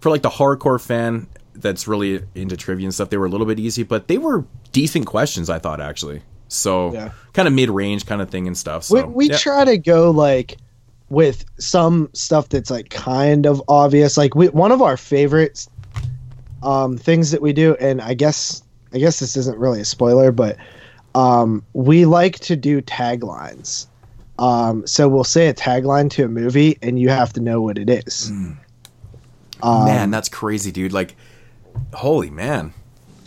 C: for like the hardcore fan that's really into trivia and stuff. They were a little bit easy, but they were decent questions. I thought actually. So
E: Yeah.
C: kind of mid range kind of thing and stuff. So
E: we we
C: yeah.
E: try to go like with some stuff that's like kind of obvious. Like we, one of our favorites um, things that we do, and I guess I guess this isn't really a spoiler, but um, we like to do taglines. Um, so we'll say a tagline to a movie, and you have to know what it is.
C: Mm.
E: Um,
C: man, that's crazy, dude. Like, holy man,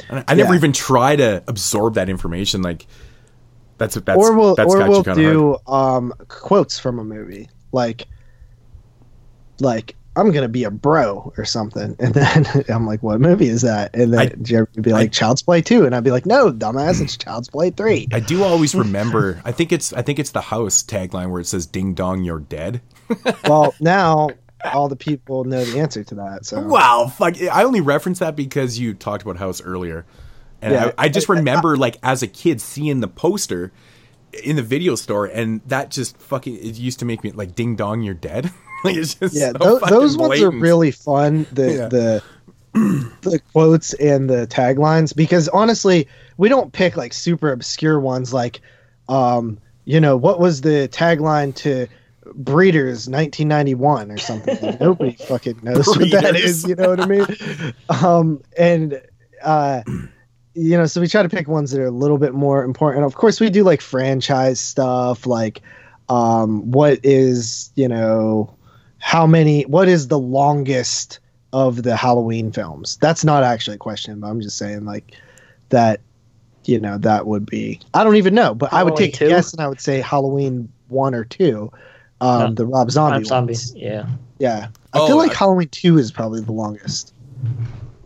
C: I, I never
E: Yeah.
C: even try to absorb that information. Like, that's that's
E: or we'll
C: that's
E: or
C: got
E: we'll
C: you kind of hard.
E: do um, quotes from a movie, like like I'm gonna be a bro or something, and then I'm like, what movie is that? And then
C: I-
E: Jeremy would be like, Child's Play two, and I'd be like, no, dumbass, it's Child's Play three.
C: I do always remember. I think it's I think it's the house tagline where it says "Ding dong, you're dead."
E: well, now all the people know the answer to that. So
C: Wow, fuck! I only referenced that because you talked about house earlier, and
E: Yeah.
C: I, I just remember like as a kid seeing the poster in the video store, and that just fucking it used to make me like "Ding dong, you're dead." it's just
E: yeah,
C: so fucking
E: those ones are really fun. The
C: Yeah.
E: the the quotes and the taglines because honestly, we don't pick like super obscure ones like, um, you know, what was the tagline to Breeders 1991 or something? Nobody fucking knows what that is. You know what I mean? Um, and uh, you know, so we try to pick ones that are a little bit more important. Of course, we do like franchise stuff, like um, what is you know how many what is the longest of the halloween films that's not actually a question but i'm just saying like that you know that would be i don't even know but i would take
D: two?
E: a guess and i would say halloween one or two um
D: No.
E: the rob zombie
D: Rob Zombie.
E: ones.
D: Yeah.
E: yeah i
C: Oh,
E: feel like
C: I-
E: halloween two is probably the longest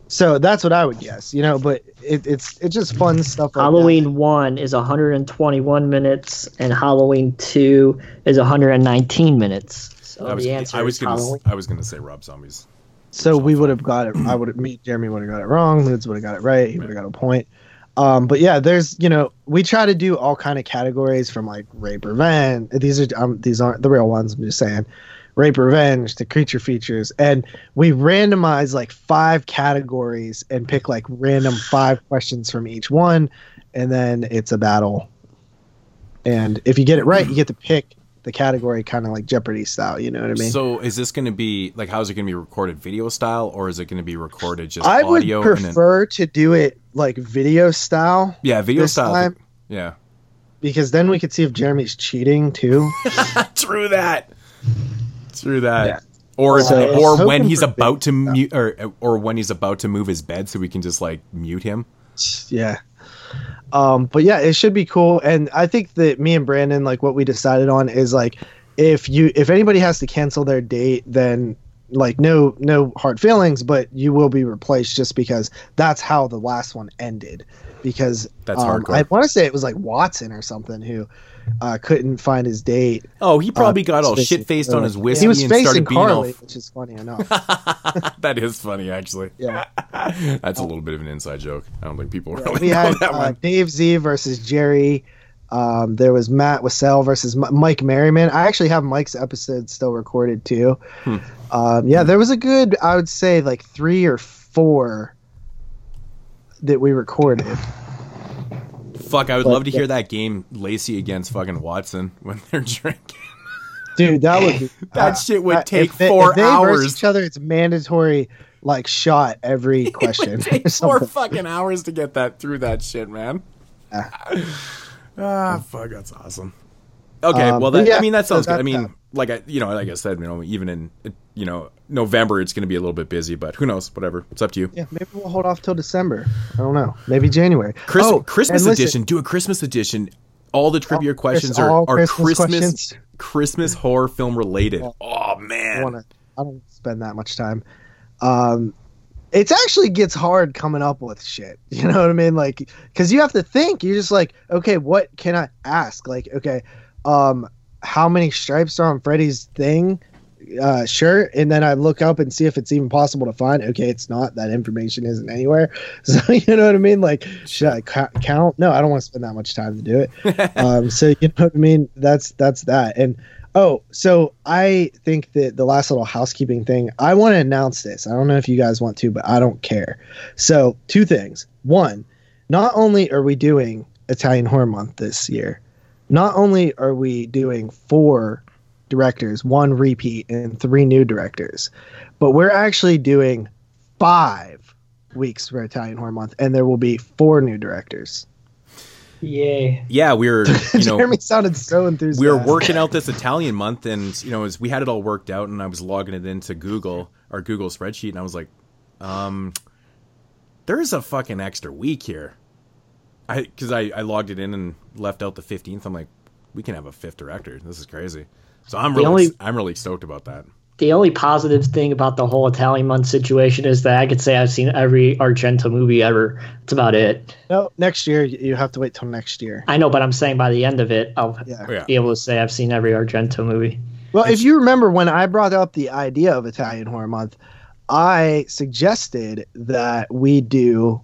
E: so that's what i would guess you know but it, it's it's just fun stuff like that.
D: Halloween one is 121 minutes, and Halloween two is 119 minutes. So
C: I was,
D: the answer
C: I was
D: is
C: gonna
D: Halloween.
C: I was gonna say Rob Zombies.
E: So we would have got it. I would have me Jeremy would have got it wrong. Moods would have got it right. He would have got a point. Um, but yeah, there's you know we try to do all kind of categories from like rape, revenge. These are um, these aren't the real ones. I'm just saying, rape, revenge to creature features, and we randomize like five categories and pick like random five questions from each one, and then it's a battle. And if you get it right, you get to pick the category, kind of like Jeopardy style. You know what I mean?
C: so is this going to be like how is it going to be recorded video style or is it going to be recorded just
E: I would
C: audio and then
E: prefer to do it like video style
C: yeah video style?
E: Time.
C: yeah,
E: because then we could see if Jeremy's cheating too.
C: true that. True that.
E: Yeah.
C: Or
E: So,
C: or when he's about to mute or or when he's about to move his bed so we can just like mute him.
E: yeah. Um, but yeah, it should be cool. And I think that me and Brandon, like what we decided on is like if you if anybody has to cancel their date, then like no no hard feelings, but you will be replaced just because that's how the last one ended. because
C: That's
E: um,
C: hardcore.
E: I want to say it was like Watson or something who uh, couldn't find his date.
C: Oh, he probably
E: Uh,
C: got all shit faced on his whiskey
E: He was
C: and
E: facing
C: started being all.
E: Which is funny enough.
C: that is funny, actually.
E: Yeah.
C: That's a little bit of an inside joke. I don't think people really
E: we
C: know
E: had
C: that
E: uh. Dave Z versus Jerry. Um, there was Matt Wassell versus M- Mike Merriman. I actually have Mike's episode still recorded too.
C: Hmm.
E: Um, yeah, there was a good, I would say, like three or four that we recorded.
C: Fuck, I would
E: but-
C: love to hear that game Lacey against fucking Watson when they're drinking.
E: Dude, that would be,
C: That shit would
E: uh,
C: take
E: they,
C: four
E: they
C: hours.
E: each other, it's mandatory like shot every question.
C: It take four fucking hours to get that through that shit, man.
E: Yeah.
C: ah, fuck, that's awesome. Okay,
E: Um,
C: well, that,
E: yeah,
C: I mean, that
E: so
C: sounds good. I mean,
E: that.
C: like I, you know, like I said, you know, even in, you know, November, it's going to be a little bit busy, but who knows? Whatever, it's up to you.
E: Yeah, maybe we'll hold off till December. I don't know. Maybe January.
C: Chris,
E: oh,
C: Christmas
E: and listen,
C: edition. Do a Christmas edition. All the trivia
E: All-
C: questions are, are
E: Christmas
C: Christmas
E: questions.
C: Christmas horror film related. Oh
E: I
C: man,
E: want to. I don't spend that much time. Um, it actually gets hard coming up with shit. You know what I mean? Like, because you have to think. You're just like, okay, what can I ask? Like, okay, um, how many stripes are on Freddy's thing? Uh, shirt, and then I look up and see if it's even possible to find. Okay, it's not. That information isn't anywhere. So you know what I mean? Like, should I ca- count? No, I don't want to spend that much time to do it. um, so you know what I mean? That's that's that. And oh, so I think that the last little housekeeping thing, I want to announce this. I don't know if you guys want to, but I don't care. So two things. One, not only are we doing Italian Horror Month this year, not only are we doing four directors, one repeat, and three new directors, but we're actually doing five weeks for Italian Horror Month, and there will be four new directors.
D: Yay.
C: yeah, we were, you know,
E: Jeremy sounded so enthusiastic.
C: we were working out this Italian month, and you know, as we had it all worked out, and I was logging it into Google, our Google spreadsheet, and I was like, um, there's a fucking extra week here. I because I, I logged it in and left out the fifteenth. I'm like, we can have a fifth director. This is crazy. So I'm
D: The
C: really
D: only-
C: I'm really stoked about that.
D: The only positive thing about the whole Italian month situation is that I could say I've seen every Argento movie ever. That's about it.
E: No, next year you have to wait till next year.
D: I know, but I'm saying by the end of it, I'll
E: Yeah.
C: Oh,
D: be able to say I've seen every Argento movie.
E: Well, if you remember when I brought up the idea of Italian Horror Month, I suggested that we do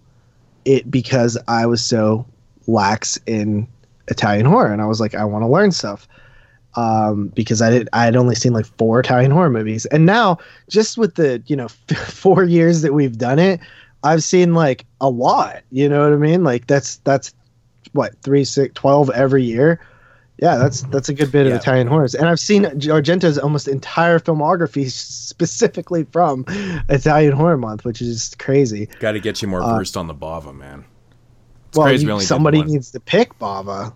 E: it because I was so lax in Italian horror, and I was like, I want to learn stuff. Um, because I did, I had only seen like four Italian horror movies, and now just with the you know four years that we've done it, I've seen like a lot. You know what I mean? Like that's that's what three, six, twelve every year. Yeah, that's that's a good bit
C: Yeah.
E: of Italian horrors, and I've seen Argento's almost entire filmography specifically from Italian Horror Month, which is crazy.
C: Got to get you more
E: Uh,
C: versed on the Bava, man. It's
E: well,
C: crazy
E: you-
C: we
E: somebody needs to pick Bava.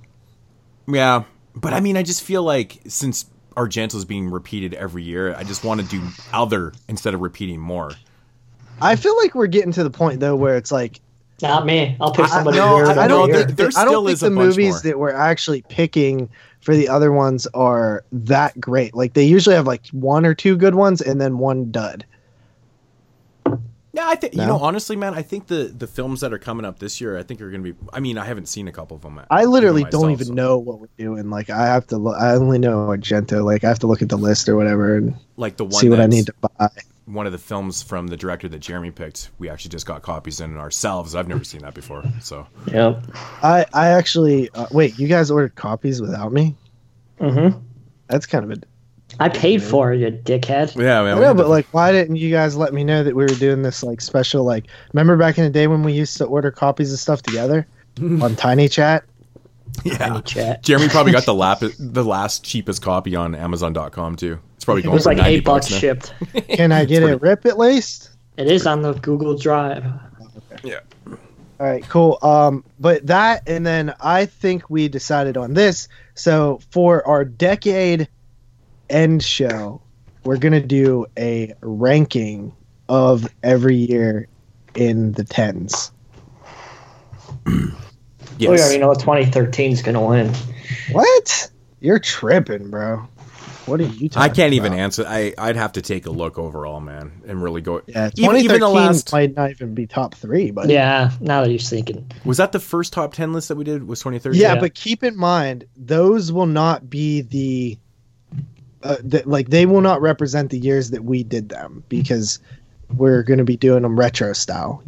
C: Yeah, but I mean, I just feel like since Argento's being repeated every year, I just want to do other instead of repeating more.
E: I feel like we're getting to the point though where it's like
D: Not me. I'll pick
E: I,
D: somebody
E: no,
D: weird.
E: I, I don't
D: here.
E: think
C: there
E: I don't think
C: is
E: the
C: bunch
E: movies
C: more.
E: that we're actually picking for the other ones are that great. Like they usually have like one or two good ones and then one dud.
C: Yeah, I think you know honestly, man. I think the the films that are coming up this year, I think are going to be. I mean, I haven't seen a couple of them.
E: I literally don't even
C: so-
E: know what we're doing. Like I have to look. I only know Argento. Like I have to look at the list or whatever and
C: like the one
E: see what I need to buy.
C: One of the films from the director that Jeremy picked. We actually just got copies in ourselves. I've never seen that before. So
D: Yep.
E: I I actually uh, wait. You guys ordered copies without me?
D: Mm-hmm.
E: That's kind of a.
D: I paid for it, you dickhead.
C: yeah, man.
E: I
C: we
E: know, but
C: to-
E: like, why didn't you guys let me know that we were doing this like special? Like, remember back in the day when we used to order copies of stuff together on Tiny Chat?
C: yeah.
D: Chat.
C: Jeremy probably got the lap the last cheapest copy on Amazon.com too. It's probably
D: It
C: going
D: was like eight bucks
C: now.
D: shipped.
E: Can I get it rip at least?
D: It is on the Google Drive.
C: Yeah.
E: All right, cool. Um, but that, and then I think we decided on this. So for our decade end show, we're gonna do a ranking of every year in the tens.
D: We already know 2013 is going to win.
E: What? You're tripping, bro. What are you?
C: I can't even answer. I I'd have to take a look overall, man, and really go.
E: Yeah,
C: even,
E: 2013
C: even the last
E: might not even be top three, but
D: Yeah, now that you're thinking.
C: was that the first top ten list that we did was 2013.
E: yeah,
D: Yeah.
E: but keep in mind those will not be the, uh, the like they will not represent the years that we did them because we're going to be doing them retro style.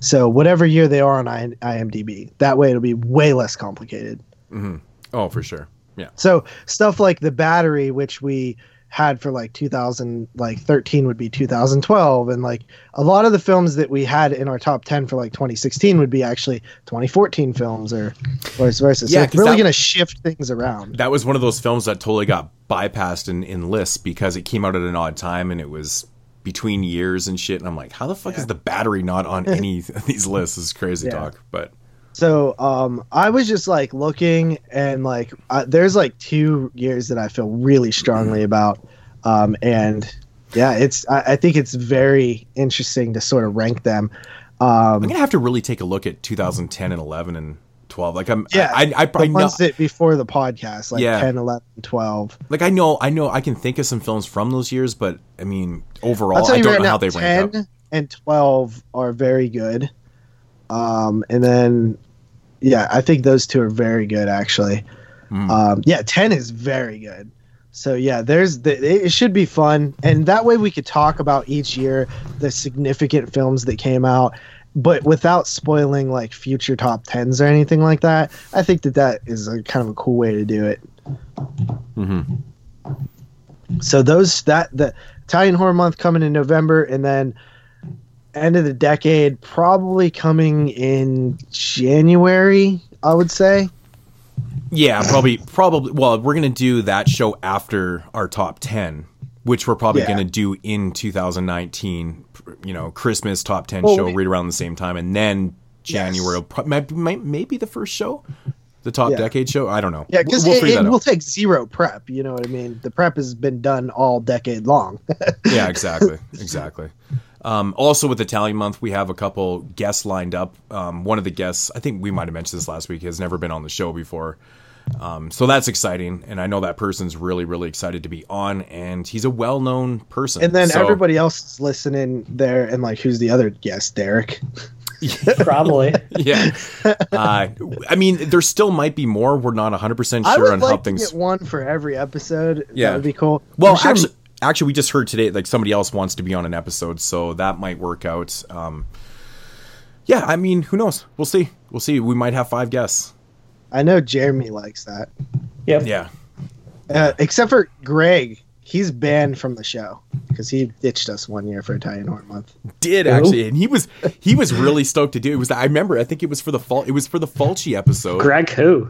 E: So whatever year they are on IMDb, that way it'll be way less complicated. Mm-hmm.
C: Oh, for sure. Yeah.
E: So stuff like the battery, which we had for like 2000, like 13 would be 2012, and like a lot of the films that we had in our top 10 for like 2016 would be actually 2014 films or vice versa. So
C: Yeah,
E: it's
C: 'cause
E: really going to shift things around.
C: That was one of those films that totally got bypassed in, in lists because it came out at an odd time and it was between years and shit. And I'm like, how the fuck is the battery not on any of these lists? This is crazy
E: Yeah.
C: talk. But
E: So um, I was just like looking, and like uh, there's like two years that I feel really strongly about, um, and yeah, it's I, I think it's very interesting to sort of rank them. Um,
C: I'm gonna have to really take a look at 2010 and 11 and 12. Like I'm,
E: yeah,
C: I, I, I, I know,
E: that before the podcast, like
C: Yeah.
E: 10, 11, 12.
C: like I know, I know, I can think of some films from those years, but I mean, overall, I don't
E: right
C: know
E: now,
C: how they rank
E: 10
C: up.
E: and 12 are very good. Um, and then, yeah, I think those two are very good, actually.
C: Hmm.
E: Um, yeah, 10 is very good. So, yeah, there's the, it should be fun. And that way we could talk about each year the significant films that came out, but without spoiling like future top 10s or anything like that. I think that that is a kind of a cool way to do it. So those that the Italian Horror Month coming in November, and then end of the decade probably coming in January. I would say.
C: Yeah, probably, probably. Well, we're gonna do that show after our top 10, which we're probably
E: Yeah.
C: gonna do in 2019. You know, Christmas top 10
E: Well,
C: show
E: we-
C: right around the same time, and then January will pro- might, might, maybe the first show, the top
E: Yeah.
C: decade show. I don't know.
E: Yeah, because
C: we'll, we'll
E: it,
C: figure
E: it
C: that
E: will take zero prep. You know what I mean? The prep has been done all decade long.
C: yeah, exactly, exactly. Um, also, with Italian month, we have a couple guests lined up. Um, one of the guests, I think we might have mentioned this last week, has never been on the show before. Um, so that's exciting, and I know that person's really, really excited to be on, and he's a well-known person.
E: and then
C: So-
E: everybody else is listening there, and like, who's the other guest? Derek.
D: Probably.
C: yeah. Uh, I mean, there still might be more. We're not 100 percent
E: I
C: sure
E: would
C: on how
E: like to
C: things.
E: get one for every episode.
C: Yeah.
E: that would be cool.
C: Well,
E: I'm sure-
C: actually, actually, we just heard today like somebody else wants to be on an episode, so that might work out. Um, yeah, I mean, who knows? We'll see. We'll see. We might have five guests.
E: I know Jeremy likes that.
D: Yep.
C: Yeah.
E: Uh, except for Greg, he's banned from the show because he ditched us one year for Italian Horror Month.
C: Did actually, and he was he was really stoked to do it. Was I remember? I think it was for the fall. It was for the Fulci episode.
D: Greg who?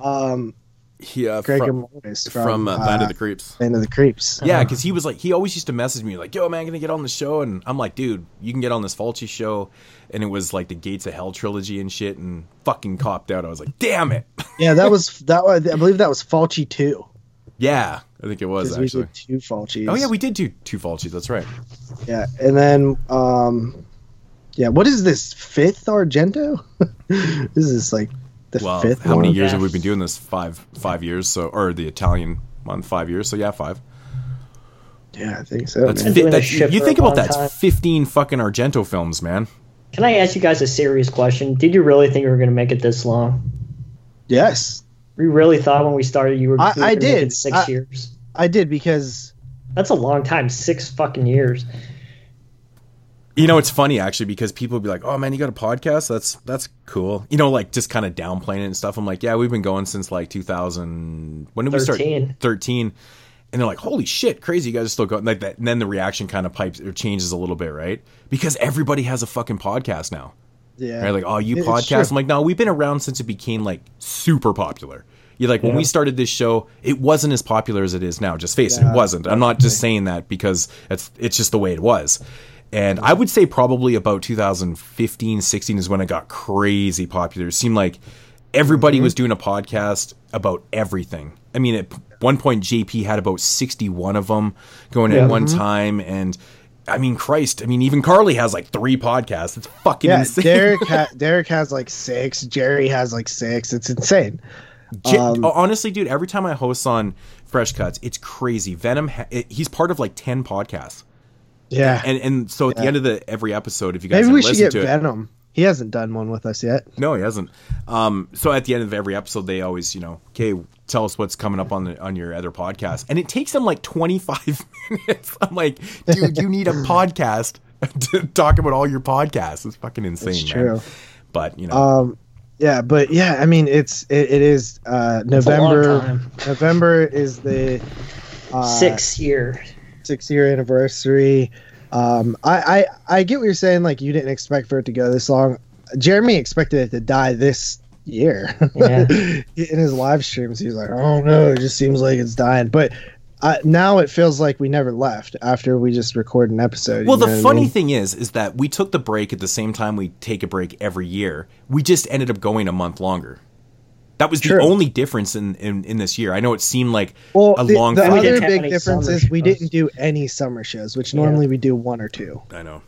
E: Um,
C: He, uh,
E: Greg
C: from,
E: Morris
C: from uh, Land of the Creeps.
E: Land of the Creeps.
C: Yeah, because he was like, he always used to message me like, "Yo, man, gonna get on the show," and I'm like, "Dude, you can get on this Fulci show," and it was like the Gates of Hell trilogy and shit, and fucking copped out. I was like, "Damn it!"
E: yeah, that was that was I believe that was Fulci two
C: yeah, I think it was actually.
E: did two Fulcis.
C: Oh yeah, we did do two Fulcis. That's right.
E: yeah, and then um, yeah, what is this fifth Argento? this is like the
C: Well,
E: fifth.
C: how many years
D: Yeah.
C: have we been doing this? Five, five years. So, or the Italian month, five years. So yeah, five.
E: Yeah, I think so.
C: That's
E: man.
C: Fi-
D: doing
C: that,
D: this
C: you think about that?
D: time.
C: It's fifteen fucking Argento films, man.
D: Can I ask you guys a serious question? Did you really think you were going to make it this long?
E: yes,
D: We really thought when we started you were.
E: I-
D: you were
E: I
D: gonna make
E: did.
D: it six
E: I-
D: years.
E: I did because
D: That's a long time. Six fucking years.
C: You know, it's funny actually because people will be like, "Oh man, you got a podcast? That's that's cool." You know, like just kind of downplaying it and stuff. I'm like, "Yeah, we've been going since like 2000. When did we start?
D: 13.
C: 13." And they're like, "Holy shit, crazy! You guys are still going like that." And then the reaction kind of pipes or changes a little bit, right? Because everybody has a fucking podcast now.
E: yeah,
C: Right? Like, oh, you
E: It's
C: podcast?
E: true.
C: I'm like, no, we've been around since it became like super popular. You're like when we started this show, it wasn't as popular as it is now. Just face it,
E: Yeah,
C: it wasn't. I'm not just saying that because it's it's just the way it was. And I would say probably about 2015, 16 is when it got crazy popular. It seemed like everybody
E: Mm-hmm.
C: was doing a podcast about everything. I mean, at one point, JP had about 61 of them going
D: Yeah.
C: at one
E: Mm-hmm.
C: time, and I mean, Christ, I mean, even Carly has like three podcasts. It's fucking
E: yeah.
C: insane.
E: Derek ha- Derek has like six. Jerry has like six. It's insane.
C: J-
E: Um,
C: honestly, dude, every time I host on Fresh Cuts, it's crazy. Venom, ha- he's part of like ten podcasts,
E: yeah.
C: and and so at the end of the every episode, if you guys
E: Maybe we should get
C: to it,
E: Venom. He hasn't done one with us yet.
C: no, he hasn't. Um, so at the end of every episode, they always, you know, okay, tell us what's coming up on the on your other podcast, and it takes them like twenty five minutes. I'm like, dude, you need a podcast to talk about all your podcasts. It's fucking insane,
E: It's
C: man. But you know,
E: Um, yeah, but yeah, I mean, it's it, it is uh, November. November is the uh,
G: Six year.
E: Six year anniversary. Um, I, I I get what you're saying. Like you didn't expect for it to go this long. Jeremy expected it to die this year.
G: Yeah.
E: In his live streams, he's like, "Oh no, it just seems like it's dying." But uh, now it feels like we never left after we just record an episode.
C: Well,
E: you know
C: the
E: what I
C: funny
E: mean?
C: thing is, is that we took the break at the same time we take a break every year. We just ended up going a month longer. That was the only difference in, in, in this year. I know it seemed like
E: Well,
C: a
E: the,
C: long
E: the
C: fucking-
E: other big difference
G: summer
E: is we didn't do any summer shows, which normally we do one or two.
C: I know.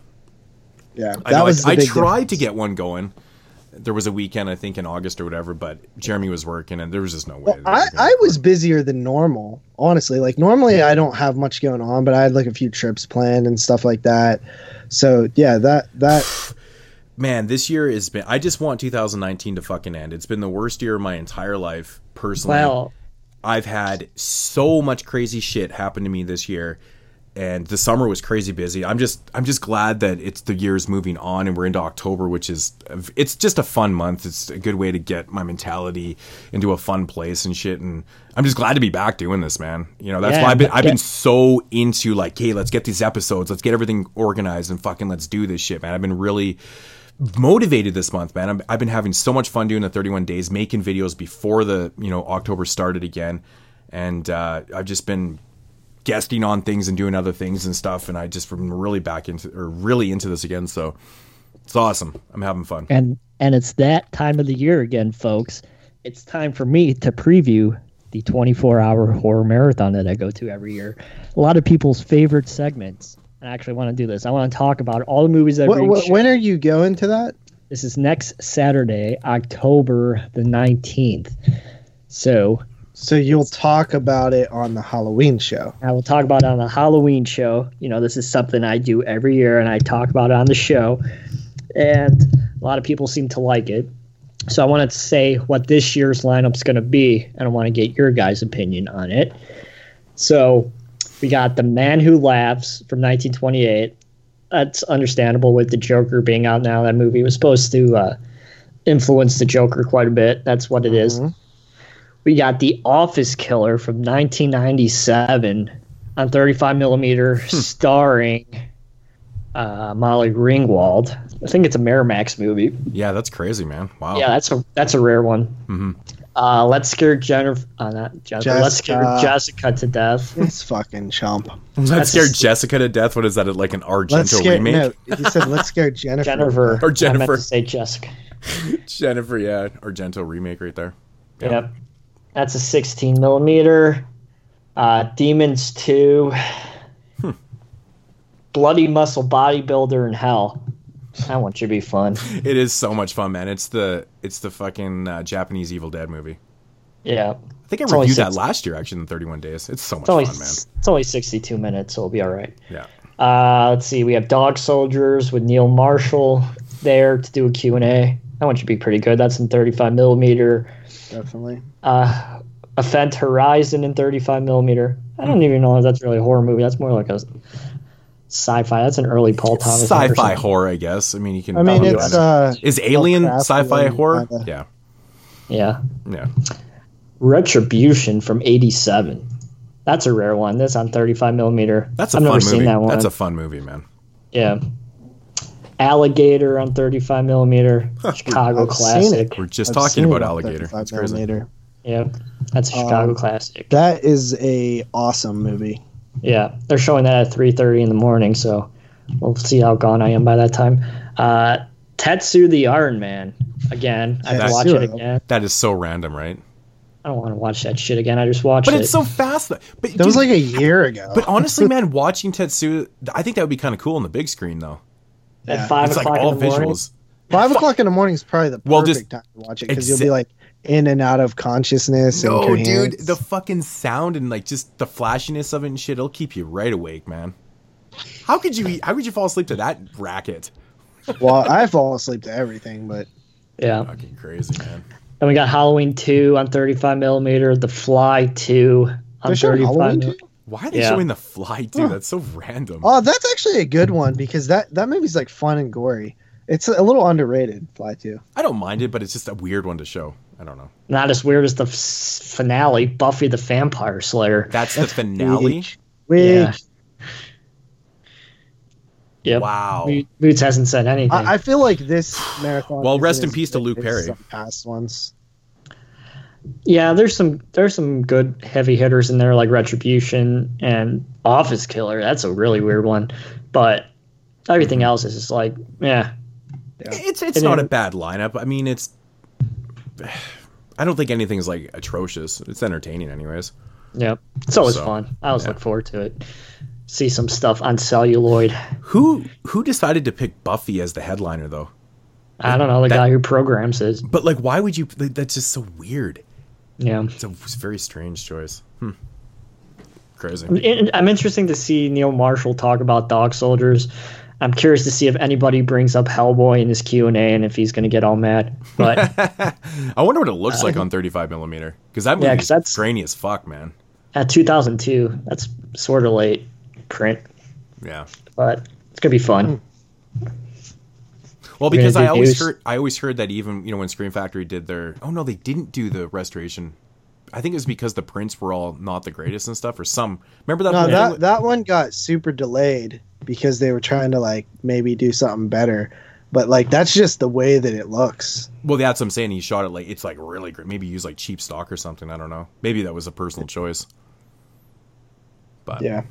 E: Yeah,
C: I
E: that
C: know.
E: was
C: I,
E: the
C: I tried
E: difference.
C: to get one going. There was a weekend, I think, in August or whatever, but Jeremy was working, and there was just no way.
E: Well,
C: that
E: I, I was busier than normal, honestly. Like normally I don't have much going on, but I had like a few trips planned and stuff like that. So yeah, that that
C: man, this year has been. I just want 2019 to fucking end. It's been the worst year of my entire life, personally.
G: Well,
C: I've had so much crazy shit happen to me this year, and the summer was crazy busy. I'm just I'm just glad that it's the year's moving on and we're into October, which is it's just a fun month. It's a good way to get my mentality into a fun place and shit. And I'm just glad to be back doing this, man. You know that's
G: Yeah,
C: why I've been I've been so into like, hey, let's get these episodes, let's get everything organized, and fucking let's do this shit, man. I've been really motivated this month, man. I'm, I've been having so much fun doing the 31 days, making videos before the you know October started again, and uh, I've just been guesting on things and doing other things and stuff, and I just been really back into or really into this again. So it's awesome. I'm having fun.
D: And and it's that time of the year again, folks. It's time for me to preview the 24-hour horror marathon that I go to every year. A lot of people's favorite segments. I actually want to do this. I want to talk about all the movies that
E: what,
D: are
E: what, when are you going to that?
D: This is next Saturday, October the 19th. So
E: So you'll talk about it on the Halloween show.
D: I will talk about it on the Halloween show. You know, this is something I do every year, and I talk about it on the show. And a lot of people seem to like it. So I want to say what this year's lineup's going to be, and I want to get your guys' opinion on it. So we got The Man Who Laughs from 1928. That's understandable with the Joker being out now. That movie was supposed to uh, influence the Joker quite a bit. That's what it is. We got The Office Killer from 1997 on 35 millimeter, starring uh, Molly Ringwald. I think it's a Miramax movie.
C: Yeah, that's crazy, man. Wow.
D: Yeah, that's a that's a rare one. Uh, let's scare Jennifer, uh, not Jennifer. Let's scare
E: Jessica.
D: Jessica to death.
E: It's fucking chump.
C: Let's
D: That's
C: scare
D: just-
C: Jessica to death. What is that? Like an Argento
E: Let's scare.
C: remake?
E: No, he said let's scare Jennifer.
D: Jennifer.
C: Or
D: I meant
C: Jennifer.
D: to say Jessica.
C: Jennifer, yeah, Argento remake right there.
D: Yep. That's a 16 millimeter. Uh, Demons 2. Bloody Muscle Bodybuilder in Hell. That you to be fun.
C: It is so much fun, man. It's the it's the fucking uh, Japanese Evil Dead movie.
D: Yeah.
C: I think I
D: It's
C: reviewed that last year, actually, in 31 days. It's so much
D: It's only,
C: fun, man.
D: it's only 62 minutes, so it'll be all right.
C: Yeah.
D: Uh, let's see. We have Dog Soldiers with Neil Marshall there to do a Q&A. That one should be pretty good. That's in 35 millimeter.
E: Definitely.
D: Uh, Event Horizon in 35 millimeter. I don't even know if that's really a horror movie. That's more like a sci-fi. That's an early Paul Thomas
C: Sci-fi
D: Anderson.
C: horror, I guess. I mean, you can.
E: I mean, it's uh,
C: is Alien sci-fi horror?
E: kinda.
C: Yeah,
D: Yeah.
C: yeah.
D: Retribution from 87. That's a rare one. That's on 35 millimeter.
C: That's a
D: I've
C: fun
D: never
C: movie.
D: seen that one.
C: That's a fun movie, man.
D: yeah. Alligator on 35 millimeter. Chicago
E: I've
D: classic.
C: We're just
E: I've
C: talking about Alligator.
E: 35
C: That's crazy.
E: millimeter.
D: Yeah. That's a Chicago
E: Um,
D: classic.
E: That is a awesome movie.
D: Yeah, they're showing that at 3:30 in the morning, so we'll see how gone I am by that time. Uh, Tetsuo the Iron Man again. I have to watch it again.
C: That is so random, right?
D: I don't want to watch that shit again. I just watched
C: But
D: it.
C: But it's so fast. Though. But
E: That was like a year ago.
C: But honestly, man, watching Tetsuo, I think that would be kind of cool on the big screen, though.
D: at five
C: It's like
D: o'clock
C: all
D: in the morning.
C: visuals.
E: Five o'clock in the morning is probably the perfect
C: Well, just-
E: time to watch it because
C: exa-
E: you'll be like in and out of consciousness.
C: No,
E: and
C: dude, the fucking sound and like just the flashiness of it and shit, it'll keep you right awake, man. How could you how could you fall asleep to that racket?
E: well, I fall asleep to everything, but
D: Yeah.
C: Fucking crazy, man.
D: And we got Halloween 2 on 35 millimeter, The Fly 2 on
E: they're showing
D: 35
E: Halloween
D: mil-
C: Why are they
D: Yeah.
C: showing the fly, dude? That's so random.
E: Oh, that's actually a good one because that that movie's like fun and gory. It's a little underrated. Fly two.
C: I don't mind it, but it's just a weird one to show. I don't know.
D: Not as weird as the f- finale, Buffy the Vampire Slayer.
C: That's the finale.
E: Weak. Weak.
D: Yeah. Yep.
C: Wow.
D: Bo- Boots hasn't said anything.
E: I, I feel like this marathon.
C: Well, rest in peace to Luke Perry.
E: some Past ones.
D: yeah, there's some there's some good heavy hitters in there like Retribution and Office Killer. That's a really weird one, but everything else is just like, yeah,
C: It's it's
D: And
C: not
D: then-
C: a bad lineup. I mean, it's. I don't think anything's like atrocious. It's entertaining, anyways.
D: yep. It's always
C: So,
D: fun. I always
C: yeah.
D: look forward to it. See some stuff on celluloid.
C: Who who decided to pick Buffy as the headliner though?
D: I don't know the
C: That-
D: guy who programs it.
C: But like, why would you? like, That's just so weird.
D: Yeah.
C: It's a very strange choice. Hmm. Crazy.
D: I'm interesting to see Neil Marshall talk about dog soldiers. I'm curious to see if anybody brings up Hellboy in his Q and A and if he's going to get all mad. But
C: I wonder what it looks like um, on 35 millimeter because that
D: Yeah,
C: movie
D: 'cause that's-
C: grainy as fuck, man.
D: Uh, at 2002, that's sort of late print,
C: Yeah.
D: but it's gonna be fun.
C: Hmm.
D: Well,
C: because I always
D: news.
C: heard I always heard that even you know when Scream Factory did their oh no they didn't do the restoration. I think it was because the prints were all not the greatest and stuff or some. Remember that?
E: No,
C: whole
E: that that one got super delayed because they were trying to like maybe do something better. But like that's just the way that it looks.
C: well, that's what I'm saying. He shot it like it's like really great. Maybe use like cheap stock or something. I don't know. Maybe that was a personal choice. But
E: Yeah.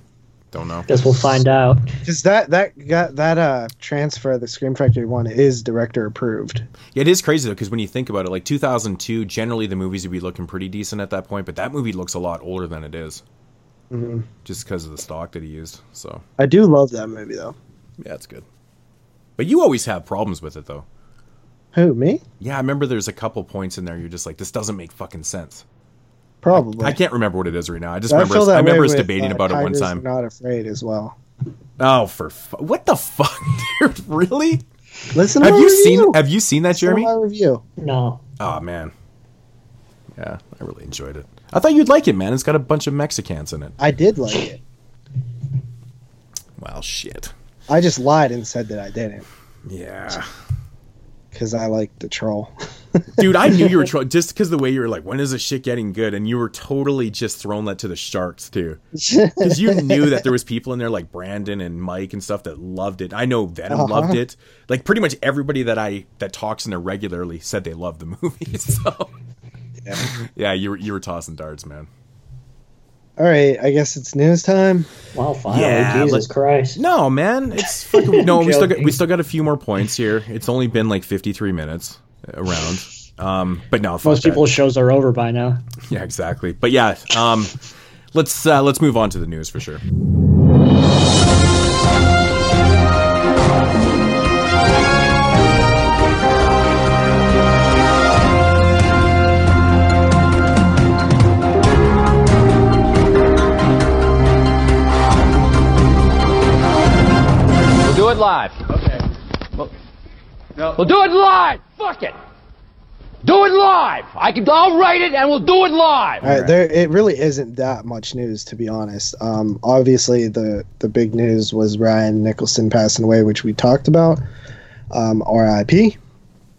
C: don't know.
D: Guess we'll find out.
E: Because that that got that uh transfer the Scream Factory one is director approved.
C: Yeah, it is crazy though, because when you think about it, like 2002, generally the movies would be looking pretty decent at that point, but that movie looks a lot older than it is,
E: Mhm.
C: just because of the stock that he used. So
E: I do love that movie though.
C: yeah, it's good. But you always have problems with it though.
E: Who me?
C: Yeah, I remember there's a couple points in there you're just like, this doesn't make fucking sense.
E: Probably.
C: I can't remember what it is right now. I just
E: I
C: remember us, I remember us
E: with,
C: debating
E: uh,
C: about it one time.
E: Not afraid as well.
C: Oh, for fu- what the fuck, dude? Really?
E: Listen,
C: Have
E: my
C: you
E: review.
C: seen Have you seen that,
E: Listen
C: Jeremy?
E: my review.
D: No,
C: Oh man. Yeah, I really enjoyed it. I thought you'd like it, man. It's got a bunch of Mexicans in it.
E: I did like it.
C: Well, shit.
E: I just lied and said that I didn't
C: Yeah.
E: because I like the troll.
C: Dude, I knew you were tro- just because the way you were like, when is this shit getting good? And you were totally just throwing that to the sharks too, because you knew that there was people in there like Brandon and Mike and stuff that loved it. I know Venom
E: Uh-huh.
C: loved it. Like pretty much everybody that I that talks in there regularly said they loved the movie. So
E: Yeah.
C: yeah, you were you were tossing darts, man.
E: All right, I guess it's news time.
D: well, finally,
C: Yeah,
D: Jesus
C: let-
D: Christ.
C: No, man, it's fucking no. we still got we still got a few more points here. It's only been like fifty three minutes around. Um, but no, fuck
D: Most
C: that.
D: people's shows are over by now.
C: Yeah, exactly. But yeah, um, let's uh, let's move on to the news for sure.
H: Live. Okay. We'll, we'll do it live. Fuck it. Do it live. I can. I'll write it, and we'll do it live.
E: All right, there it really isn't that much news to be honest. Um, obviously the the big news was Ryan Nicholson passing away, which we talked about. Um, R.I.P.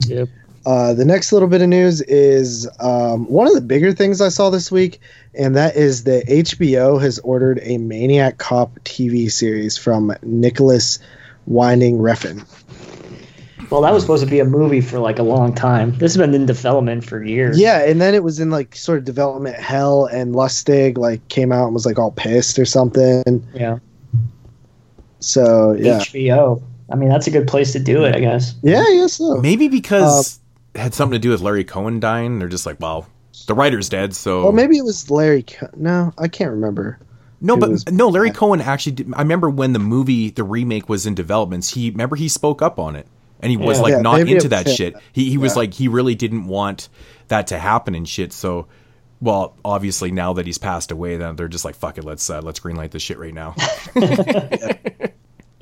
D: Yep.
E: Uh, the next little bit of news is um, one of the bigger things I saw this week, and that is that HBO has ordered a Maniac Cop TV series from Nicholas Winding Refn.
D: Well, that was supposed to be a movie for like a long time. This has been in development for years.
E: Yeah, and then it was in like sort of development hell, and Lustig like came out and was like all pissed or something.
D: Yeah.
E: So yeah,
D: HBO. I mean, that's a good place to do it, I guess.
E: yeah, yes, so.
C: Maybe because it had something to do with Larry Cohen dying. They're just like, well, the writer's dead, so
E: Well, maybe it was Larry. Co- no, I can't remember.
C: No. But
E: was-
C: no, Larry Cohen actually. Did, I remember when the movie, the remake, was in developments. He remember he spoke up on it and he was
D: Yeah.
C: like
E: Yeah,
C: not into that
E: was
C: shit. He he was
E: Yeah.
C: like he really didn't want that to happen and shit. So, well, obviously now that he's passed away, then they're just like fuck it, let's uh, let's greenlight this shit right now.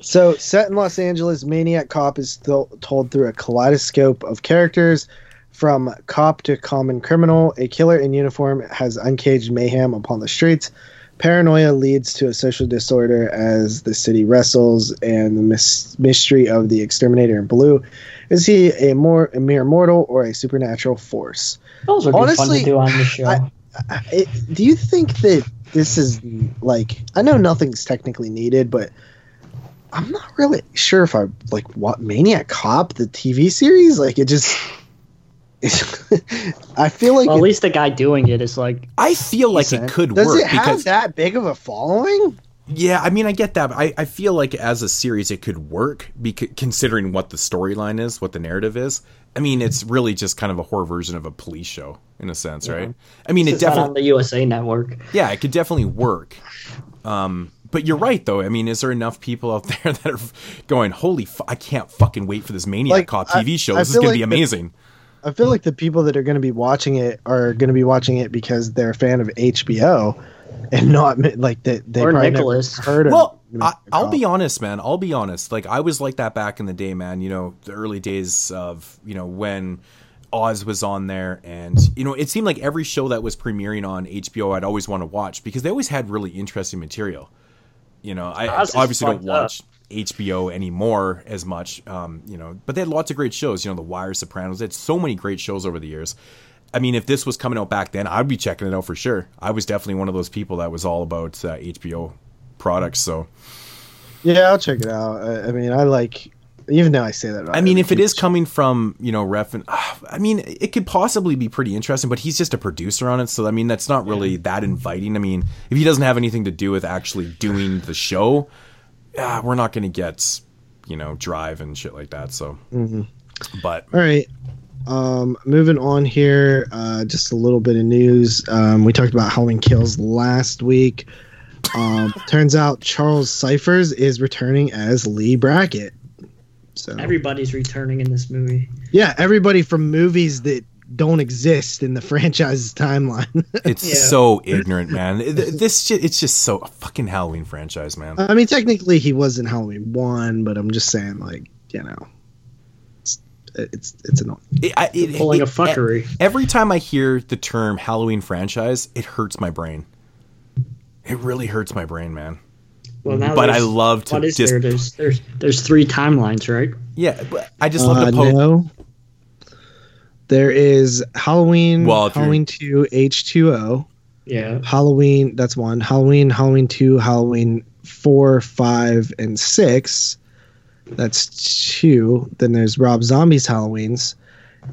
E: So, set in Los Angeles, Maniac Cop is th- told through a kaleidoscope of characters. From cop to common criminal, a killer in uniform has uncaged mayhem upon the streets. Paranoia leads to a social disorder as the city wrestles, and the mys- mystery of the exterminator in blue. Is he a more a mere mortal or a supernatural force?
D: Those would be fun to do on the show.
E: I- it, do you think that this is like I know nothing's technically needed, but I'm not really sure if I like what Maniac Cop the TV series like it just. I feel like
D: well, at
E: it-
D: least the guy doing it is like
C: I feel like it could
E: Does
C: work
E: it have
C: because
E: that big of a following?
C: Yeah, I mean, I get that. But I, I feel like as a series, it could work because considering what the storyline is, what the narrative is. I mean, it's really just kind of a horror version of a police show in a sense, right? I mean, it
D: it's not on
C: definitely,
D: the USA Network.
C: yeah, it could definitely work. Um, but you're right, though. I mean, is there enough people out there that are going, "Holy, fu- I can't fucking wait for this Maniac
E: Like,
C: Cop
E: I-
C: TV show.
E: I
C: This is gonna be
E: like the-
C: amazing."
E: I feel like the people that are going to be watching it are going to be watching it because they're a fan of HBO, and not like that they,
D: Or
E: probably never heard of.
C: Well, I, I'll be honest, man. I'll be honest. Like I was like that back in the day, man. You know, the early days of you know when Oz was on there, and you know, it seemed like every show that was premiering on HBO, I'd always want to watch because they always had really interesting material. You know, I
D: Oz
C: obviously don't
D: watch. up.
C: HBO anymore as much. Um, you know, but they had lots of great shows. You know, The Wire, Sopranos. They had so many great shows over the years. I mean, if this was coming out back then, I'd be checking it out for sure. I was definitely one of those people that was all about uh, HBO products. So.
E: Yeah, I'll check it out. I, I mean, I like, even though I say that.
C: I mean, if it is coming from you know Refn, and, I mean, it could possibly be pretty interesting. But he's just a producer on it, so I mean, that's not really that inviting. I mean, if he doesn't have anything to do with actually doing the show, uh, we're not going to get you know drive and shit like that. So, but
E: All right. Um, moving on here, uh, just a little bit of news. Um, we talked about Halloween Kills last week. Um, turns out Charles Cyphers is returning as Lee Brackett. So
D: Everybody's returning in this movie.
E: yeah, everybody from movies that don't exist in the franchise's timeline.
C: it's
D: Yeah.
C: so ignorant, man. This shit, it's just so a fucking Halloween franchise, man.
E: I mean, technically he was in Halloween one, but I'm just saying, like, you know, it's it's, it's annoying.
C: It, I, it,
D: Pulling
C: it-
D: a fuckery.
C: Every time I hear the term Halloween franchise, it hurts my brain. It really hurts my brain, man.
D: Well, now
C: But I love to
D: What is
C: just-
D: there? There's there's there's three timelines, right?
C: Yeah, but I just love
E: Uh,
C: to poke.
E: no. There is Halloween,
C: Well,
E: Halloween two, H two O.
D: Yeah.
E: Halloween, that's one. Halloween, Halloween 2, Halloween 4, 5, and 6. That's two. Then there's Rob Zombie's Halloweens.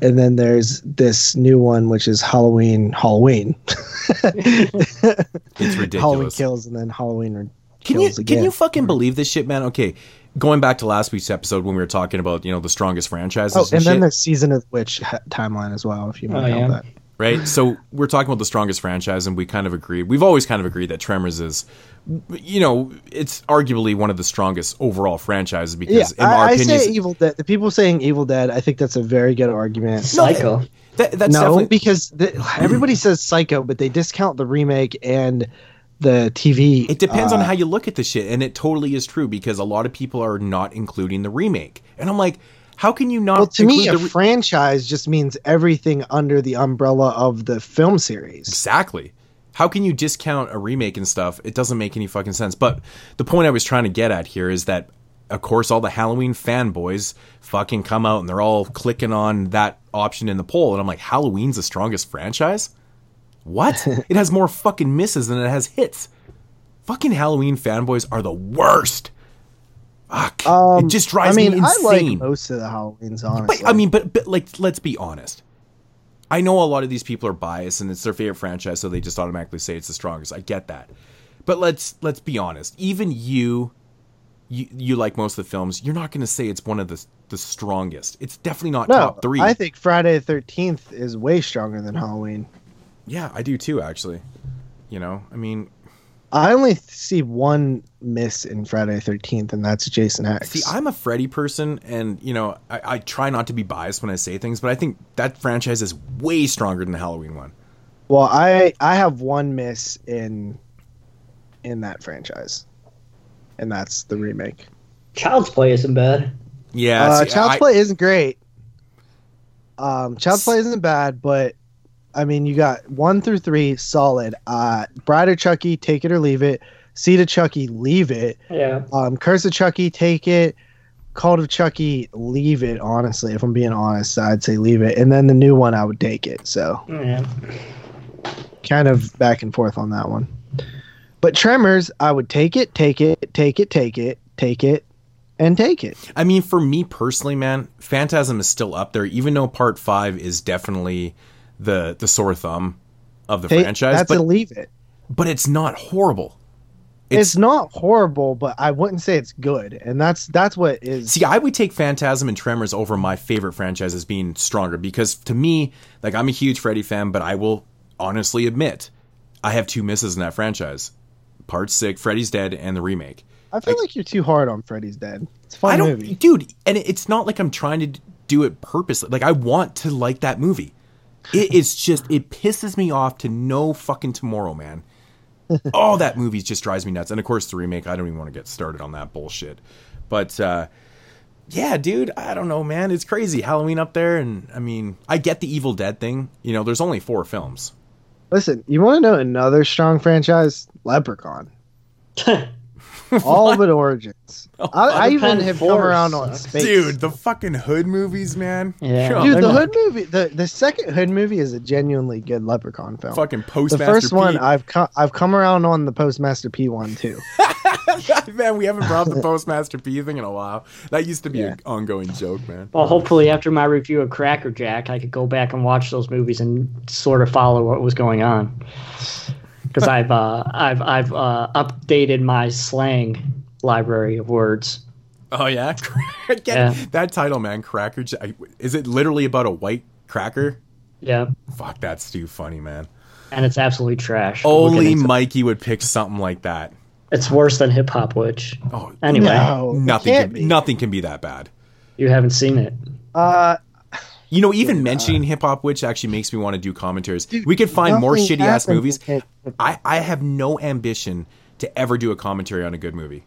E: And then there's this new one, which is Halloween, Halloween.
C: It's ridiculous.
E: Halloween kills and then Halloween re-
C: Can you
E: again.
C: can you fucking believe this shit, man? Okay, going back to last week's episode when we were talking about you know the strongest franchises
E: Oh,
C: and,
E: and then
C: shit,
E: the season of which ha- timeline as well, if you want
D: Oh,
E: to help
D: yeah.
E: that.
C: right? So we're talking about the strongest franchise, and we kind of agreed. We've always kind of agreed that Tremors is, you know, it's arguably one of the strongest overall franchises
E: Yeah,
C: because, in
E: I,
C: our
E: I
C: opinion,
E: say Evil Dead. The people saying Evil Dead, I think that's a very good argument.
D: Psycho.
C: that, that's
E: no,
C: definitely
E: because the, everybody says Psycho, but they discount the remake and the TV.
C: It depends
E: uh,
C: on how you look at the shit, and it totally is true because a lot of people are not including the remake, and I'm like, how can you not?
E: Well, to me,
C: include
E: a
C: the re-
E: franchise just means everything under the umbrella of the film series.
C: exactly. How can you discount a remake and stuff? It doesn't make any fucking sense. But the point I was trying to get at here is that, of course, all the Halloween fanboys fucking come out and they're all clicking on that option in the poll, and I'm like, Halloween's the strongest franchise. What? it has more fucking misses than it has hits. Fucking Halloween fanboys are the worst. Fuck.
E: Um,
C: it just drives
E: I mean,
C: me
E: I like
C: insane.
E: most of the Halloweens, honestly.
C: But I mean, but but like, let's be honest. I know a lot of these people are biased and it's their favorite franchise, so they just automatically say it's the strongest. I get that, but let's let's be honest. Even you, you you like most of the films. You're not going to say it's one of the the strongest. It's definitely not
E: no,
C: top three.
E: I think Friday the Thirteenth is way stronger than Halloween.
C: Yeah, I do too. Actually, you know, I mean,
E: I only see one miss in Friday Thirteenth, and that's Jason X.
C: See, I'm a Freddy person, and you know, I, I try not to be biased when I say things, but I think that franchise is way stronger than the Halloween one.
E: well, I I have one miss in in that franchise, and that's the remake.
D: Child's Play isn't bad.
C: Yeah,
E: uh,
C: see,
E: Child's
C: I-
E: Play isn't great. Um, Child's Play isn't bad, but I mean, you got one through three solid. Uh, Bride of Chucky, take it or leave it. Seed of Chucky, leave it.
D: Yeah.
E: Um, Curse of Chucky, take it. Cult of Chucky, leave it. Honestly, if I'm being honest, I'd say leave it. And then the new one, I would take it. So
D: Yeah.
E: kind of back and forth on that one. But Tremors, I would take it, take it, take it, take it, take it, and take it.
C: I mean, for me personally, man, Phantasm is still up there, even though Part Five is definitely the the sore thumb of the
E: Take-
C: franchise.
E: that's
C: But
E: leave it.
C: but it's not horrible.
E: It's, not horrible, but I wouldn't say it's good, and that's that's what is.
C: See, I would take Phantasm and Tremors over my favorite franchise as being stronger because to me, like I'm a huge Freddy fan, but I will honestly admit I have two misses in that franchise. Part six, Freddy's Dead, and the remake.
E: I feel like you're too hard on Freddy's Dead. It's fun
C: I don't,
E: movie.
C: dude, and it's not like I'm trying to do it purposely. Like I want to like that movie. It is just it pisses me off to no fucking tomorrow, man. All that movie just drives me nuts. And of course, the remake. I don't even want to get started on that bullshit. But uh, yeah, dude, I don't know, man. It's crazy. Halloween up there, and I mean, I get the Evil Dead thing. You know, there's only four films.
E: Listen, you want to know another strong franchise? Leprechaun. All but Origins. I, I even
D: Independent
E: have come
D: Force
E: around on space.
C: Dude, the fucking Hood movies, man.
D: Yeah.
C: Come
E: Dude, the
D: not-
E: Hood movie, the, the second Hood movie is a genuinely good Leprechaun film.
C: Fucking Postmaster.
E: the
C: Postmaster
E: first one, I've come, I've come around on the Postmaster P one too.
C: man, we haven't brought up the Postmaster P thing in a while. That used to be
E: Yeah.
C: an ongoing joke, man.
D: Well, hopefully after my review of Cracker Jack, I could go back and watch those movies and sort of follow what was going on. Because I've uh, I've I've uh, updated my slang library of words.
C: Oh yeah, Get
D: Yeah.
C: that title, man. Cracker. Jack. Is it literally about a white cracker?
D: Yeah,
C: Fuck, that's too funny, man.
D: and it's absolutely trash. but we'll get
C: Only
D: into-
C: Mikey would pick something like that.
D: It's worse than Hip Hop Witch.
C: Oh,
D: Anyway,
E: No,
C: nothing.
E: can't
C: Can,
E: be.
C: nothing can be that bad.
D: you haven't seen it.
E: Uh,
C: You know, even mentioning hip hop, which actually makes me want to do commentaries. we could find more shitty ass movies. I, I have no ambition to ever do a commentary on a good movie,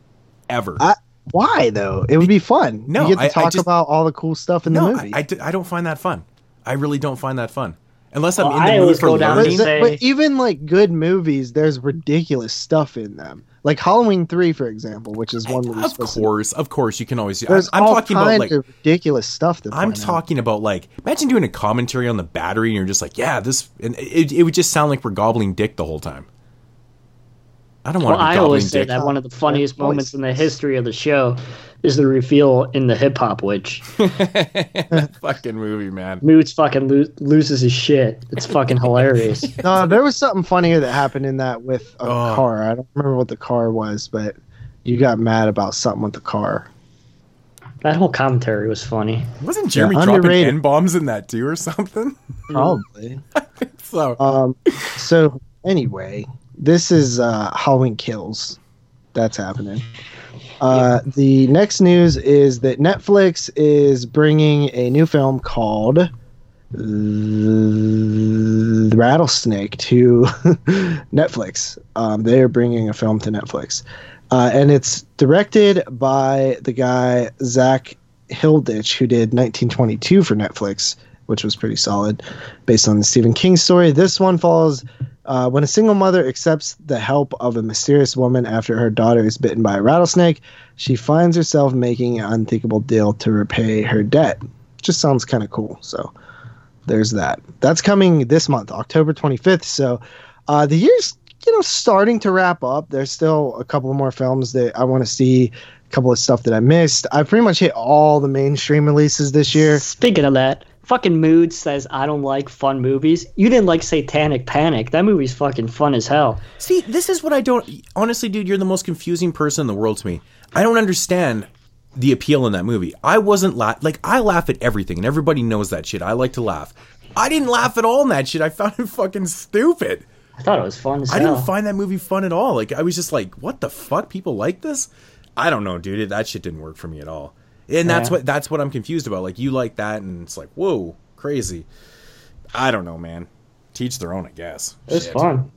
C: ever.
E: I, why though? It would be fun.
C: No,
E: you get to
C: I- I
E: talk
C: just-
E: about all the cool stuff in
C: no,
E: the
C: I,
E: movie.
C: I, d- I don't find that fun. I really don't find that fun. Unless I'm
D: Well,
C: in the
D: I
C: mood for
D: go down
E: but,
C: learning.
D: to
E: the-
D: say-
E: but even like good movies, there's ridiculous stuff in them. Like Halloween three, for example, which is one
C: Of
E: supposed to.
C: course, of course, you can always. I'm,
E: There's
C: I'm
E: all
C: talking about
E: kinds
C: like
E: of ridiculous stuff. To
C: I'm
E: point out.
C: talking about like imagine doing a commentary on the battery and you're just like, yeah, this and it, it would just sound like we're gobbling dick the whole time. I don't want
D: Well,
C: to be
D: I
C: gobbling
D: always say
C: dick.
D: that one of the funniest moments in the history of the show is the reveal in the Hip Hop Witch.
C: fucking movie, man.
D: Moods fucking lo- loses his shit. It's fucking hilarious.
E: No, there was something funnier that happened in that with a
C: Oh.
E: car. I don't remember what the car was, but you got mad about something with the car.
D: That whole commentary was funny.
C: Wasn't Jeremy
E: Yeah,
C: dropping
E: underrated.
C: n bombs in that too or something?
E: Probably.
C: So
E: Um. So anyway, this is uh, Halloween Kills. That's happening. Uh, the next news is that Netflix is bringing a new film called The Rattlesnake to Netflix. Um, they are bringing a film to Netflix, uh, and it's directed by the guy Zach Hilditch, who did 1922 for Netflix, which was pretty solid, based on the Stephen King story. This one follows uh, when a single mother accepts the help of a mysterious woman after her daughter is bitten by a rattlesnake. She finds herself making an unthinkable deal to repay her debt. Just sounds kind of cool. So there's that. That's coming this month, October 25th. So uh, the year's you know starting to wrap up. There's still a couple more films that I want to see. A couple of stuff that I missed. I pretty much hit all the mainstream releases this year.
D: Speaking of that, fucking Mood says I don't like fun movies. You didn't like Satanic Panic. That movie's fucking fun as hell.
C: see, this is what I don't. Honestly, dude, you're the most confusing person in the world to me. I don't understand the appeal in that movie. I wasn't la- like I laugh at everything, and everybody knows that shit. I like to laugh. I didn't laugh at all in that shit. I found it fucking stupid.
D: I thought it was fun. As
C: I
D: hell.
C: didn't find that movie fun at all. Like I was just like, what the fuck? People like this? I don't know, dude. That shit didn't work for me at all. And that's
D: Yeah.
C: what that's what I'm confused about. Like you like that, and it's like, whoa, crazy. I don't know, man. Teach their own, I guess.
D: It's
C: Shit.
D: fun.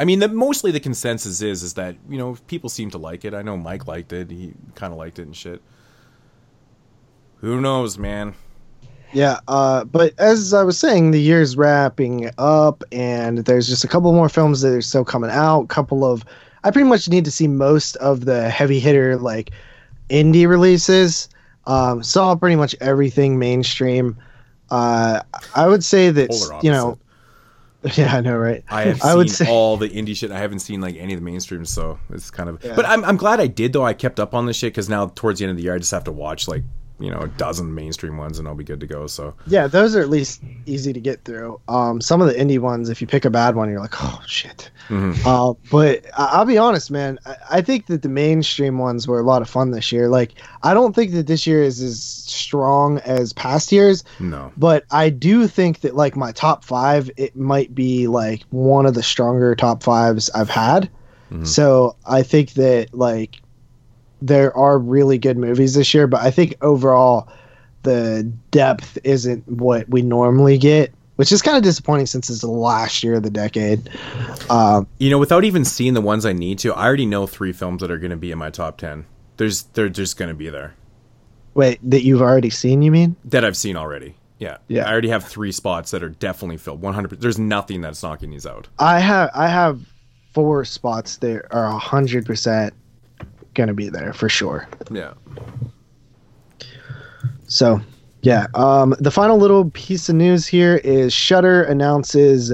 C: I mean, the, mostly the consensus is is that you know people seem to like it. I know Mike liked it. He kind of liked it and shit. Who knows, man?
E: Yeah, uh, but as I was saying, the year's wrapping up, and there's just a couple more films that are still coming out. couple of, I pretty much need to see most of the heavy hitter like indie releases. Um, saw pretty much everything mainstream. Uh, I would say that you know, yeah, I know, right?
C: I have
E: I would say
C: all the indie shit. I haven't seen like any of the mainstream, so it's kind of.
E: Yeah.
C: But I'm I'm glad I did though. I kept up on this shit because now towards the end of the year, I just have to watch like you know a dozen mainstream ones and I'll be good to go. So
E: Yeah, those are at least easy to get through. Um, some of the indie ones, if you pick a bad one, you're like, oh shit. Uh, but I- I'll be honest, man. I-, I think that the mainstream ones were a lot of fun this year. Like, I don't think that this year is as strong as past years,
C: no,
E: but I do think that like my top five, it might be like one of the stronger top fives I've had. So I think that like there are really good movies this year, but I think overall the depth isn't what we normally get, which is kind of disappointing since it's the last year of the decade. Um,
C: you know, without even seeing the ones I need to, I already know three films that are going to be in my top ten. There's they're just going to be there
E: wait, that you've already seen? You mean?
C: that I've seen already. Yeah,
E: Yeah.
C: I already have three spots that are definitely filled. One hundred. There's nothing that's knocking these out.
E: I have I have four spots that are hundred percent gonna be there for sure.
C: Yeah.
E: So, yeah. Um, the final little piece of news here is Shudder announces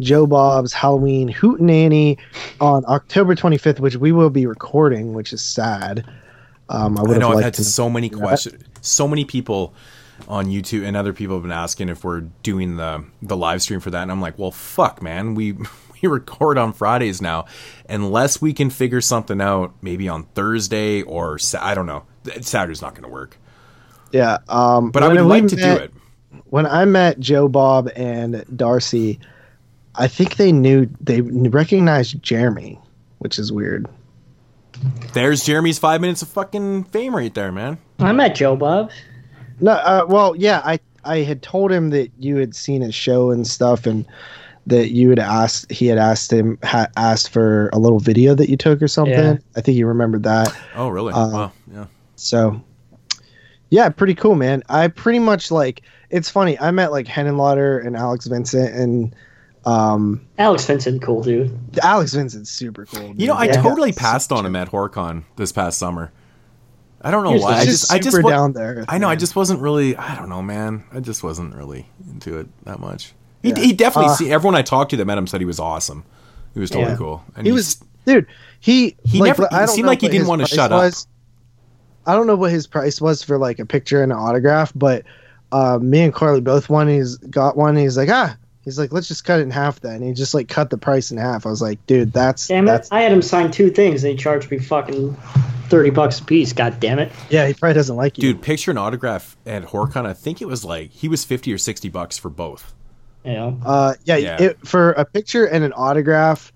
E: Joe Bob's Halloween Hootenanny on October 25th, which we will be recording, which is sad. Um, I would
C: I
E: have
C: know I've had
E: to.
C: so many questions. So many people on YouTube and other people have been asking if we're doing the the live stream for that, and I'm like, well, fuck, man, we we record on Fridays now, unless we can figure something out, maybe on Thursday or Sa- I don't know. Saturday's not going to work,
E: Yeah. Um,
C: but I would
E: we
C: like to
E: met-
C: do it.
E: When I met Joe Bob and Darcy, I think they knew they recognized Jeremy, which is weird.
C: There's Jeremy's five minutes of fucking fame right there, man.
D: I met Joe Bob.
E: No, uh, well, yeah, I I had told him that you had seen his show and stuff, and that you had asked he had asked him ha, asked for a little video that you took or something.
D: Yeah.
E: I think you remembered that.
C: Oh, really?
E: Uh,
C: wow. Yeah.
E: So, yeah, pretty cool, man. I pretty much like. It's funny. I met like Henenlotter and Alex Vincent, and um,
D: Alex Vincent, cool dude.
E: Alex Vincent's super cool.
C: You know, I
D: Yeah.
C: totally passed on him at HorrorCon this past summer. I don't know
D: He's
C: why. I
E: just
C: just, I just, wa-
E: down there.
C: I know. I just wasn't really. I don't know, man. I just wasn't really into it that much. He,
E: Yeah.
C: he definitely.
E: Uh,
C: see, everyone I talked to that met him said he was awesome. He was totally
D: Yeah.
C: cool. And
E: he was dude he
C: He
E: like,
C: never-
E: I don't
C: seemed like he didn't wanna
E: price
C: shut up.
E: was. i don't know what his price was for like a picture and an autograph but uh, me and carly both won he's got one he's like ah he's like let's just cut it in half then he just like cut the price in half i was like dude that's
D: Damn it! I had him sign two things. and he charged me fucking thirty bucks a piece. God damn it!
E: yeah he probably doesn't like you
C: dude. Picture an autograph at Horcon. I think it was like he was fifty or sixty bucks for both.
D: You
E: uh yeah,
C: Yeah.
E: It, for a picture and an autograph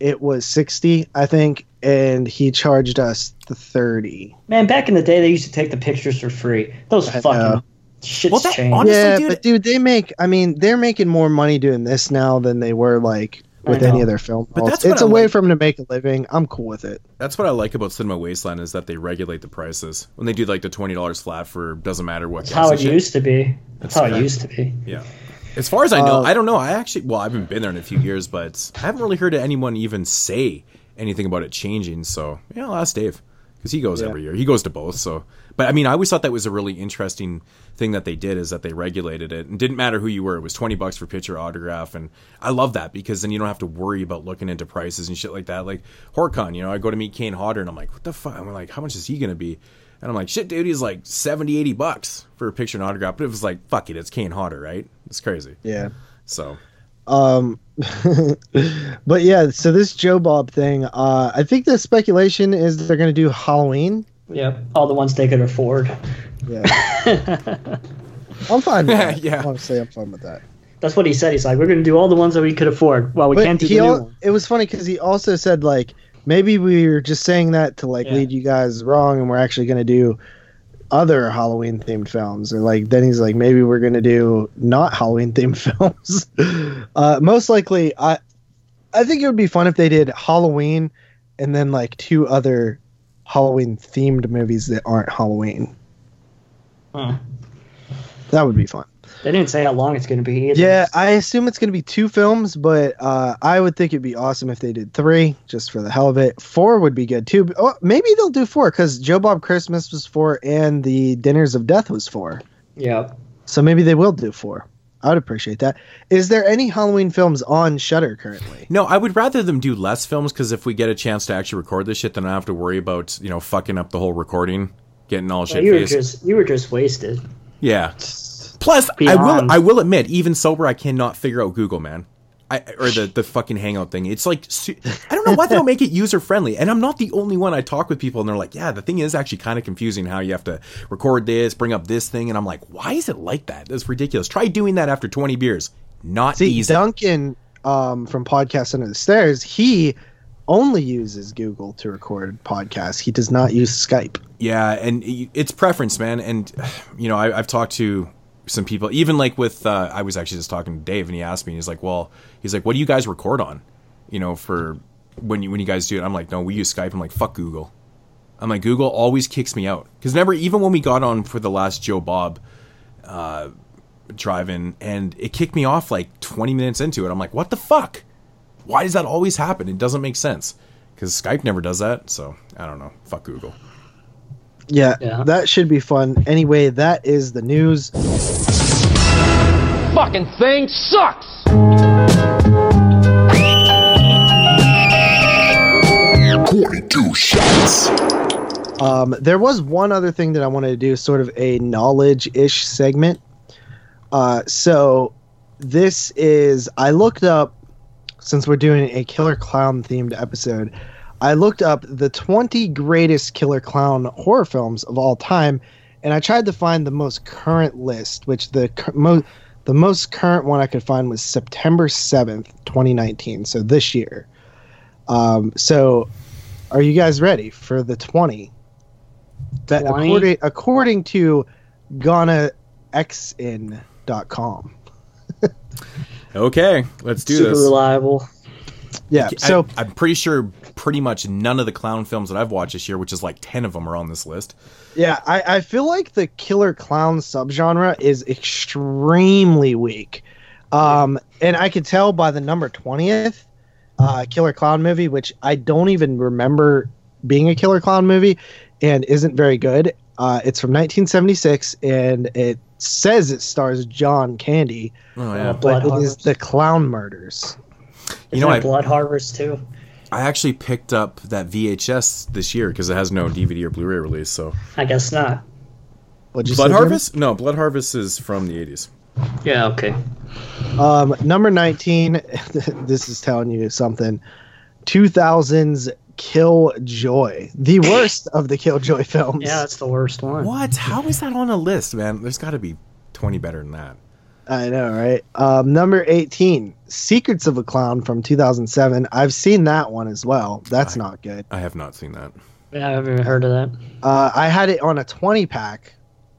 E: it was 60 i think and he charged us the 30
D: man, back in the day, they used to take the pictures for free. Those
E: I
D: fucking
E: know.
D: shit's
C: Well, that-
D: changed.
C: honestly,
E: yeah,
C: dude-
E: but dude, they make. I mean, they're making more money doing this now than they were like with any of their film.
C: But
E: roles.
C: that's what
E: it's
C: I
E: a way for them to make a living. I'm cool with it.
C: That's what I like about Cinema Wasteland is that they regulate the prices when they do like the twenty dollars flat for doesn't matter what.
D: That's
C: guest
D: how it
C: shit.
D: used to be. That's,
C: That's
D: how it used to be.
C: Yeah. As far as I know,
E: Uh,
C: I don't know. I actually, well, I haven't been there in a few years, but I haven't really heard anyone even say anything about it changing. So, yeah, I'll ask Dave because he goes
E: Yeah.
C: every year. He goes to both. So, but I mean, I always thought that was a really interesting thing that they did is that they regulated it and didn't matter who you were. It was 20 bucks for picture autograph. And I love that because then you don't have to worry about looking into prices and shit like that. Like Horcon, you know, I go to meet Kane Hodder and I'm like, what the fuck? I'm like, how much is he going to be? And I'm like, shit, dude, he's like 70, 80 bucks for a picture and autograph. But it was like, fuck it, it's Kane Hodder, right? It's crazy.
E: Yeah.
C: So
E: Um, but yeah. So this Joe Bob thing. Uh, I think the speculation is they're going to do Halloween.
D: Yeah, all the ones they could afford.
E: Yeah. I'm fine with that.
C: Yeah.
E: Honestly, I'm fine with that.
D: That's what he said. He's like, we're gonna do all the ones that we could afford. Well, we
E: But
D: can't do
E: he
D: the new
E: al- it was funny because he also said like maybe we were just saying that to like
D: Yeah.
E: lead you guys wrong, and we're actually going to do other Halloween themed films. And like then he's like maybe we're going to do not Halloween themed films. uh, most likely, I I think it would be fun if they did Halloween and then like two other Halloween themed movies that aren't Halloween.
D: Huh.
E: That would be fun.
D: They didn't say how long it's gonna be. either.
E: Yeah, I assume it's going to be two films, but uh, I would think it'd be awesome if they did three, just for the hell of it. Four would be good too. Oh, maybe they'll do four because Joe Bob Christmas was four and the Dinners of Death was four.
D: Yeah.
E: So maybe they will do four. I would appreciate that. Is there any Halloween films on Shudder currently?
C: No, I would rather them do less films because if we get a chance to actually record this shit, then I don't have to worry about you know fucking up the whole recording, getting all
D: Well,
C: shit
D: you were just you were just wasted.
C: Yeah. Plus, I will I will admit, even sober, I cannot figure out Google, man. I, or the, the fucking hangout thing. It's like I don't know why they don't make it user friendly. And I'm not the only one. I talk with people and they're like, "Yeah, the thing is actually kind of confusing how you have to record this, bring up this thing." And I'm like, "Why is it like that? That's ridiculous. Try doing that after 20 beers. Not
E: See,
C: easy."
E: Duncan um, from Podcast Under the Stairs, he only uses Google to record podcasts. He does not use Skype.
C: Yeah, and it's preference, man. And you know, I, I've talked to some people, even like with uh, I was actually just talking to Dave, and he asked me, and he's like, "Well, he's like, what do you guys record on? You know, for when you when you guys do it?" I'm like, "No, we use Skype." I'm like, "Fuck Google." I'm like, Google always kicks me out because never, even when we got on for the last Joe Bob uh, drive-in, and it kicked me off like 20 minutes into it. I'm like, "What the fuck? Why does that always happen? It doesn't make sense." Because Skype never does that, so I don't know. Fuck Google.
E: Yeah,
D: Yeah.
E: that should be fun. Anyway, that is the news.
H: Fucking thing sucks!
E: Um, there was one other thing that I wanted to do, sort of a knowledge-ish segment. Uh, so this is I looked up since we're doing a killer clown themed episode. I looked up the 20 greatest killer clown horror films of all time, and I tried to find the most current list, which the cur- mo- the most current one I could find was September 7th, 2019. So this year. Um, so are you guys ready for the 20? That
D: 20?
E: according according to GhanaXin.com.
C: Okay, let's do
D: Super
C: this.
D: reliable.
E: Yeah. So
C: I, am pretty sure pretty much none of the clown films that I've watched this year, which is like ten of them, are on this list.
E: yeah, I, I feel like the killer clown subgenre is extremely weak. Um, and I could tell by the number 20th uh, killer clown movie, which I don't even remember being a killer clown movie and isn't very good. Uh, it's from 1976 and it says it stars John Candy,
C: Oh
D: yeah.
E: but it is the Clown Murders.
D: Isn't
C: know,
D: it
C: I-
D: Blood Harvest too?
C: I actually picked up that VHS this year because it has no DVD or Blu-ray release. So
D: I guess not.
E: You
C: Blood
E: say, Jimmy?
C: Harvest? No, Blood Harvest is from the 80s.
D: Yeah. Okay.
E: Um, number 19, this is telling you something. 2000's Killjoy, the worst of the Killjoy films.
D: Yeah, that's the worst one.
C: What? How is that on a list, man? There's got to be twenty better than that.
E: I know, right? Um, number 18, Secrets of a Clown from 2007. I've seen that one as well. That's not good.
C: I have not seen that.
D: Yeah, I haven't even heard of that.
E: Uh, I had it on a 20 pack.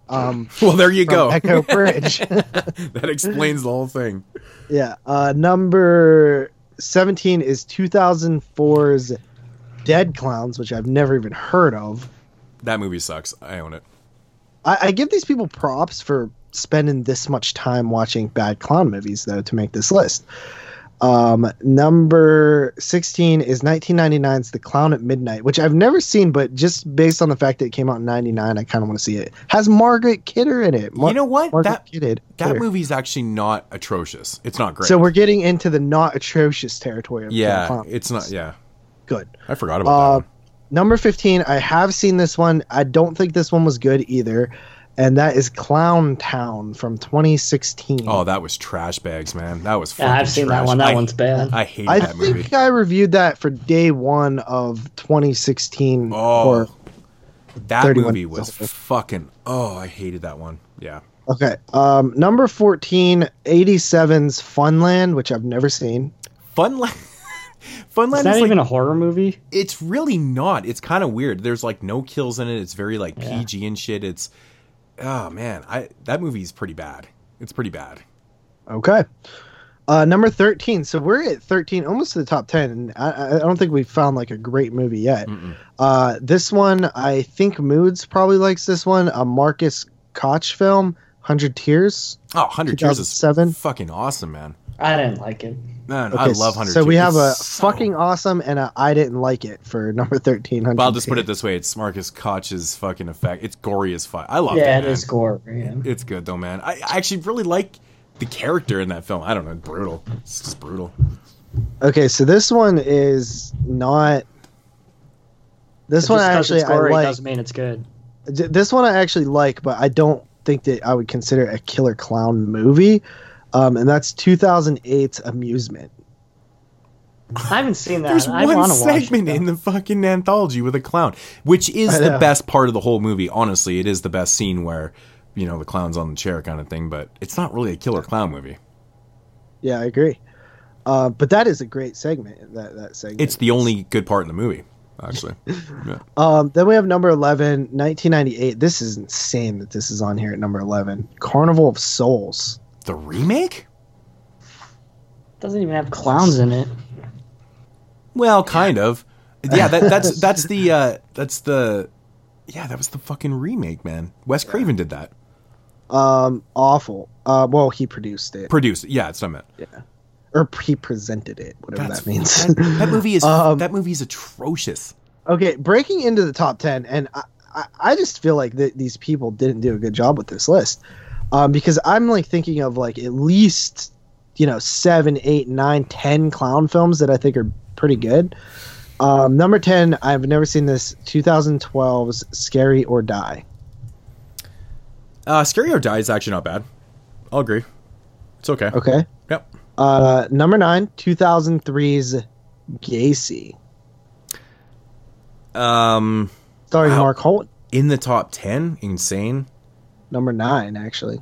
E: Um,
C: Well, there you go.
E: Echo Bridge.
C: that explains the whole thing.
E: yeah. Uh, number 17 is 2004's Dead Clowns, which I've never even heard of.
C: That movie sucks. I own it.
E: I, I give these people props for spending this much time watching bad clown movies, though, to make this list. Um, number 16 is 1999's The Clown at Midnight, which I've never seen, but just based on the fact that it came out in 99, I kind of want to see it. Has Margaret Kidder in it. Mar-
C: you know what?
E: Margaret
C: That
E: Kidder.
C: that movie's actually not atrocious. It's not great.
E: So we're getting into the not atrocious territory of
C: yeah, it's not. Yeah,
E: Good.
C: I forgot about
E: Uh,
C: that. One.
E: Number 15, I have seen this one. I don't think this one was good either. And that is Clown Town from 2016.
C: Oh, that was trash bags, man. That was.
D: Yeah,
C: fucking
D: I've seen that one. That
C: I-
D: one's bad.
C: I hate
E: I
C: that
E: think
C: movie.
E: I think I reviewed that for day one of 2016.
C: Oh, that movie was fucking. Oh, I hated that one. Yeah.
E: Okay. Um, number 14, 87's Funland, which I've never seen.
C: Funland. Funland
D: Is that
C: is like,
D: even a horror movie?
C: it's really not. It's kind of weird. There's like no kills in it. It's very like
D: Yeah.
C: PG and shit. It's oh man, I that movie's pretty bad. It's pretty bad.
E: Okay. Uh, number 13. So we're at 13, almost to the top 10. And I- I, don't think we've found like a great movie yet. Uh, this one, I think Moods probably likes this one. A Marcus Koch film, 100 Tears.
C: Oh, 100 Tears is
E: 2007.
C: fucking awesome, man.
D: I didn't like it.
C: Man, I
E: Okay,
C: love 100
E: So we have a
C: so-
E: fucking awesome and a I didn't like it for number 13. 100
C: But I'll just put it this way: it's Marcus Koch's fucking effect. It's gory as fuck. I love
D: yeah,
C: it.
D: it is gore. Yeah.
C: It's good though, man. I, I actually really like the character in that film. I don't know, brutal. It's just brutal.
E: Okay, so this one is not. This
D: Just
E: one
D: 'cause
E: actually
D: it's
E: I
D: gory
E: like.
D: doesn't mean it's good.
E: This one I actually like, but I don't think that I would consider a killer clown movie. Um, and that's 2008's Amusement.
D: I haven't seen that.
C: There's
D: I
C: one
D: want watch
C: segment
D: it.
C: in the fucking anthology with a clown, which is the best part of the whole movie. Honestly, it is the best scene where, you know, the clown's on the chair kind of thing. But it's not really a killer clown movie.
E: Yeah, I agree. Uh, but that is a great segment. That that segment.
C: It's the only good part in the movie, actually. Yeah.
E: Um, then we have number 11, 1998. This is insane that this is on here at number 11. Carnival of Souls.
C: The remake?
D: Doesn't even have clowns in it.
C: Well, kind of. Yeah, that, that's that's the uh, that's the yeah, that was the fucking remake, man. Wes Craven did that.
E: Um, awful. Uh, well, he produced it,
C: Produced. Yeah, it's not meant.
E: Yeah, or he presented it, whatever
C: That's
E: that means.
C: that, that movie is
E: Um,
C: that movie is atrocious.
E: Okay, breaking into the top ten, and I, I, I just feel like th- these people didn't do a good job with this list, um, because I'm like thinking of like at least you know seven, eight, nine, ten clown films that I think are pretty good. Um, number ten, I've never seen this. 2012's Scary or Die.
C: Uh, Scary or Die is actually not bad. I'll agree. It's okay.
E: Okay.
C: Yep.
E: Uh, number nine, 2003's Gacy,
C: Um,
E: starring
C: Wow.
E: Mark Holt.
C: in the top ten, insane.
E: Number nine, actually.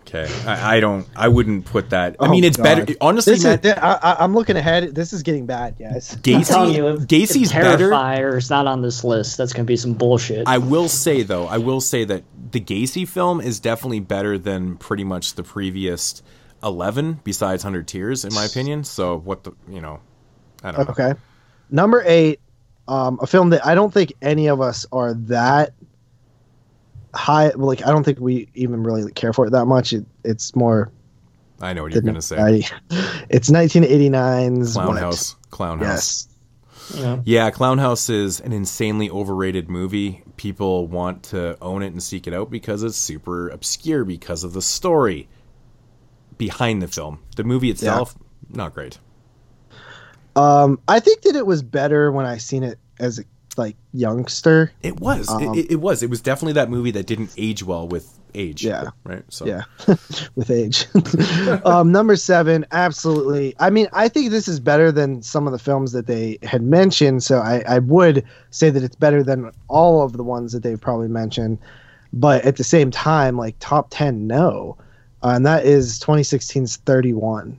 C: Okay, I, I don't. I wouldn't put that. I
E: Oh,
C: mean, it's better. Honestly,
E: This
C: man,
E: is, I, I, I'm looking ahead. This is getting bad, guys.
D: I'm telling
C: Gacy,
D: you, if,
C: Gacy's
D: if
C: better.
D: Terrifier is not on this list, that's gonna be some bullshit.
C: I will say though, I will say that the Gacy film is definitely better than pretty much the previous eleven, besides Hundred Tears, in my opinion. So what the you know, I don't know.
E: Okay. Number eight, um, a film that I don't think any of us are that high. Like, I don't think we even really care for it that much. It, it's more.
C: I know what you're gonna say.
E: I- it's 1989's
C: Clown
E: what?
C: House, Clown House.
E: Yes.
D: Yeah.
C: Yeah, Clown House is an insanely overrated movie. People want to own it and seek it out because it's super obscure because of the story behind the film. The movie itself, not great.
E: Um, I think that it was better when I seen it as a like youngster.
C: It was.
E: Um,
C: it, it was. It was definitely that movie that didn't age well with age.
E: Yeah.
C: Right. So
E: Yeah, with age. um, number seven, absolutely. I mean, I think this is better than some of the films that they had mentioned. So I, I would say that it's better than all of the ones that they've probably mentioned. But at the same time, like top 10, no. Uh, and that is 2016's 31.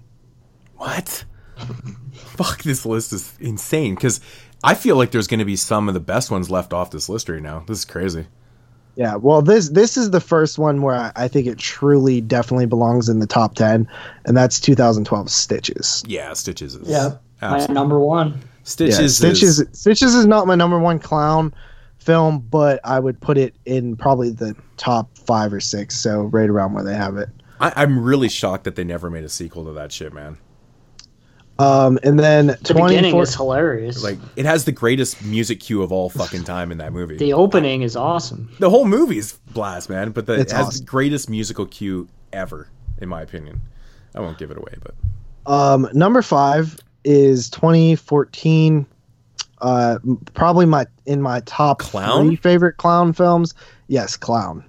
C: What? Fuck, this list is insane because I feel like there's going to be some of the best ones left off this list right now. This is crazy.
E: Yeah, well, this this is the first one where I, I think it truly, definitely belongs in the top 10. And that's 2012 Stitches.
C: Yeah, Stitches is.
D: Yeah. My number one.
C: Stitches,
E: yeah,
C: is.
E: Stitches Stitches is not my number one clown film, but I would put it in probably the top five or six, so right around where they have it.
C: I, I'm really shocked that they never made a sequel to that shit, man.
E: Um, and then
D: The beginning
E: 24
D: is hilarious.
C: Like, it has the greatest music cue of all fucking time in that movie.
D: the opening is awesome.
C: The whole movie is blast, man. But the, it has
E: awesome.
C: the greatest musical cue ever, in my opinion. I won't give it away, but
E: um, number five is 2014. Uh, probably my in my top
C: Clown?
E: three favorite clown films. Yes, clown.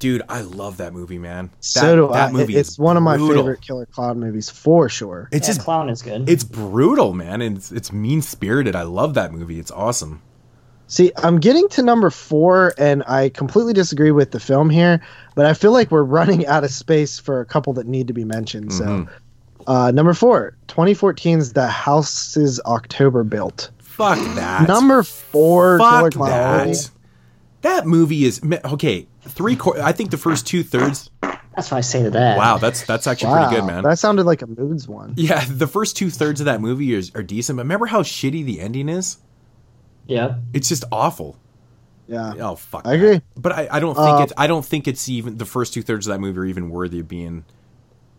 C: Dude, I love that movie, man.
E: so
C: that,
E: do
C: that
E: I.
C: movie
E: it's
C: is
E: one of my
C: brutal.
E: favorite killer clown movies for sure.
C: It's
D: yeah,
C: just
D: clown is good.
C: it's brutal, man, and it's, it's mean spirited. I love that movie. It's awesome.
E: See, I'm getting to number four, and I completely disagree with the film here, but I feel like we're running out of space for a couple that need to be mentioned.
C: Mm-hmm.
E: So, uh, number four, 2014's The Houses October Built.
C: Fuck that.
E: Number four, Killer
C: Fuck
E: Clown
C: that.
E: movie.
C: Is okay. Three quarter. I think the first two thirds.
D: That's what I say to that.
C: Wow, that's that's actually
E: Wow,
C: pretty good, man.
E: That sounded like a moods one.
C: Yeah, the first two thirds of that movie is, are decent, but remember how shitty the ending is?
D: Yeah,
C: It's just awful.
E: Yeah.
C: Oh fuck.
E: I agree.
C: But I, I don't think
E: Uh,
C: it's I don't think it's even the first two thirds of that movie are even worthy of being.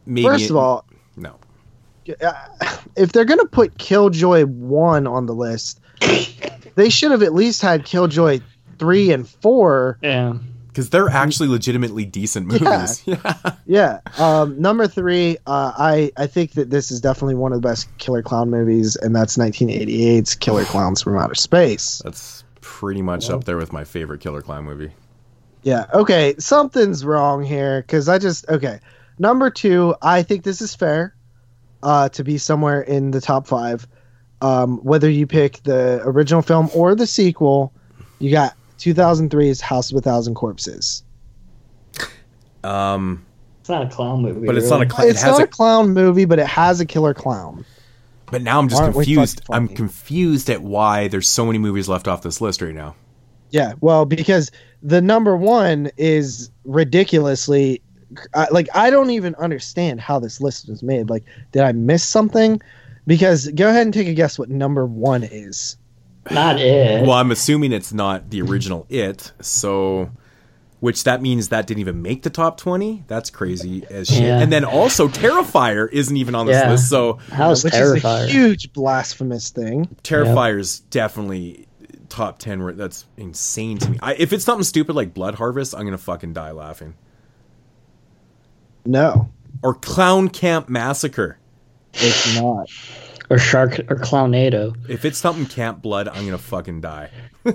C: Maybe
E: First
C: it-
E: of all,
C: no.
E: if they're gonna put Killjoy one on the list, they should have at least had Killjoy three and four.
D: Yeah.
C: Because they're actually legitimately decent movies. Yeah.
E: Yeah. Um, number three, uh, I I think that this is definitely one of the best killer clown movies, and that's 1988's Killer Clowns from Outer Space.
C: That's pretty much up there with my favorite Killer Clown movie.
E: Yeah. Okay. Something's wrong here because I just okay. Number two, I think this is fair uh, to be somewhere in the top five. Um, whether you pick the original film or the sequel, you got 2003's House of a Thousand Corpses.
C: Um,
D: It's not a clown movie.
C: but it's not a. Cl- it
E: It's
C: has
E: not
C: a
E: a clown movie, but it has a killer clown.
C: But now I'm just
E: Aren't
C: confused. I'm confused at why there's so many movies left off this list right now.
E: Yeah, well, because the number one is ridiculously I like. I don't even understand how this list was made. Like, did I miss something? Because go ahead and take a guess what number one is.
D: Not it.
C: Well, I'm assuming it's not the original It, so which that means that didn't even make the top 20. That's crazy as shit.
D: Yeah.
C: And then also Terrifier isn't even on this
D: Yeah.
C: list, so
D: How's
E: which
D: Terrifier?
E: is a huge blasphemous thing.
C: Terrifier's definitely top 10 that's insane to me. I, if it's something stupid like Blood Harvest, I'm going to fucking die laughing.
E: No,
C: Or Clown Camp Massacre.
E: it's not.
D: Or Shark or Clownado.
C: If it's something Camp Blood, I'm going to fucking die.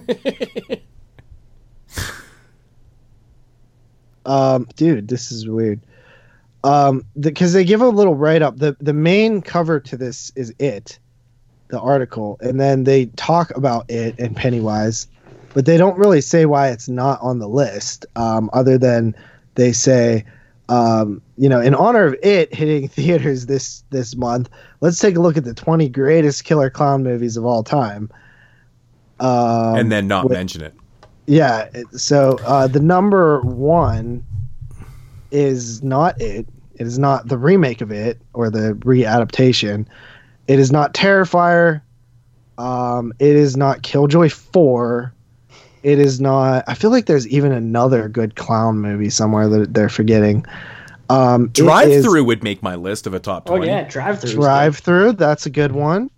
E: Um, dude, this is weird. Um, because they give a little write up. the The main cover to this is it, the article, and then they talk about it and Pennywise, but they don't really say why it's not on the list. Um, other than they say, um, you know, in honor of it hitting theaters this this month, let's take a look at the twenty greatest killer clown movies of all time. Um,
C: and then not
E: with-
C: mention it.
E: yeah. So uh, the number one is not it. It is not the remake of it or the readaptation. It is not Terrifier. Um, it is not Killjoy Four. It is not. I feel like there's even another good clown movie somewhere that they're forgetting. Um,
C: Drive
E: is
C: Through would make my list of a top
D: Oh
C: 20.
D: yeah, drive through.
E: Drive through. That's a good one.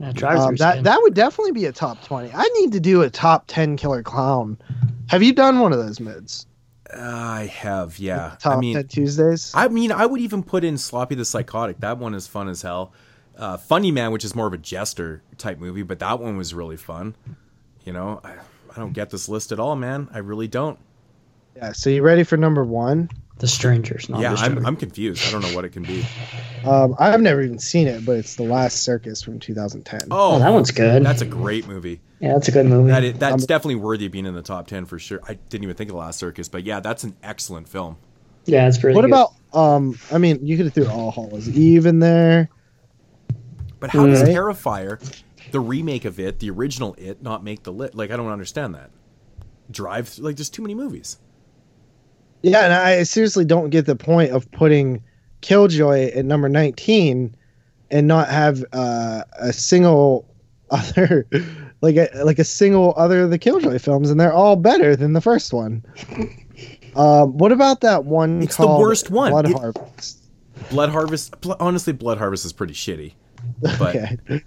D: Yeah, drive
E: Um,
D: through.
E: that that would definitely be a top twenty. I need to do a top ten killer clown. Have you done one of those mids?
C: I have, yeah.
E: Top
C: I mean,
E: ten Tuesdays.
C: I mean, I would even put in Sloppy the Psychotic. That one is fun as hell. Uh, Funny Man, which is more of a jester type movie, but that one was really fun. You know, I, I don't get this list at all, man. I really don't.
E: Yeah. So you ready for number one?
D: the strangers. Not
C: yeah,
D: the
C: I'm, I'm confused. I don't know what it can be.
E: Um, I've never even seen it, but it's The Last Circus from 2010.
C: Oh,
D: Oh, that one's good.
C: That's a great movie.
D: yeah, that's a good movie.
C: That is, that's definitely worthy of being in the top 10 for sure. I didn't even think of The Last Circus, but yeah, that's an excellent film.
D: yeah, it's pretty.
E: what
D: good.
E: about? Um, I mean, you could have threw All Hallows Eve in there.
C: But how does
E: Right.
C: Terrifier, the remake of it, the original it, not make the lit. Like, I don't understand that. Drive, like, there's too many movies.
E: Yeah, and I seriously don't get the point of putting Killjoy at number 19 and not have uh, a single other, like a like a single other of the Killjoy films, and they're all better than the first one. Um, what about that one?
C: It's the worst one.
E: Blood
C: It-
E: Harvest.
C: Blood Harvest, honestly, Blood Harvest is pretty shitty. But
E: Okay.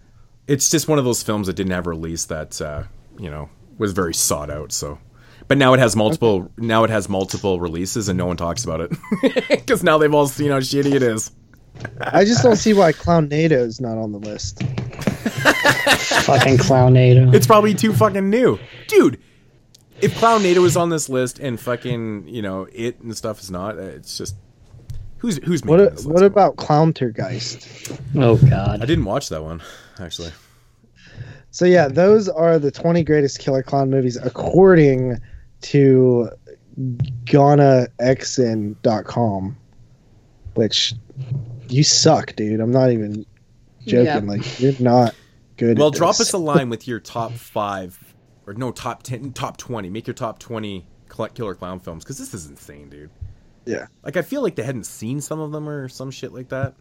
C: It's just one of those films that didn't have a release that, uh, you know, was very sought out. So, but now it has multiple. Now it has multiple releases, and no one talks about it because now they've all seen how shitty it is.
E: I just don't see why Clownado is not on the list.
D: fucking Clownado.
C: It's probably too fucking new, dude. If Clownado is on this list and fucking you know it and stuff is not, uh, it's just who's who's making
E: What
C: this
E: what
C: list?
E: about Clowntergeist?
D: oh God, I
C: didn't watch that one actually.
E: So yeah, those are the 20 greatest killer clown movies according to GhanaXN.com, which you suck, dude. I'm not even joking.
F: Yeah.
E: Like you're not good.
C: Well,
E: at
C: drop
E: this.
C: us a line with your top five, or no, top ten, top twenty. Make your top twenty cl- killer clown films because this is insane, dude.
E: Yeah.
C: Like I feel like they hadn't seen some of them or some shit like that.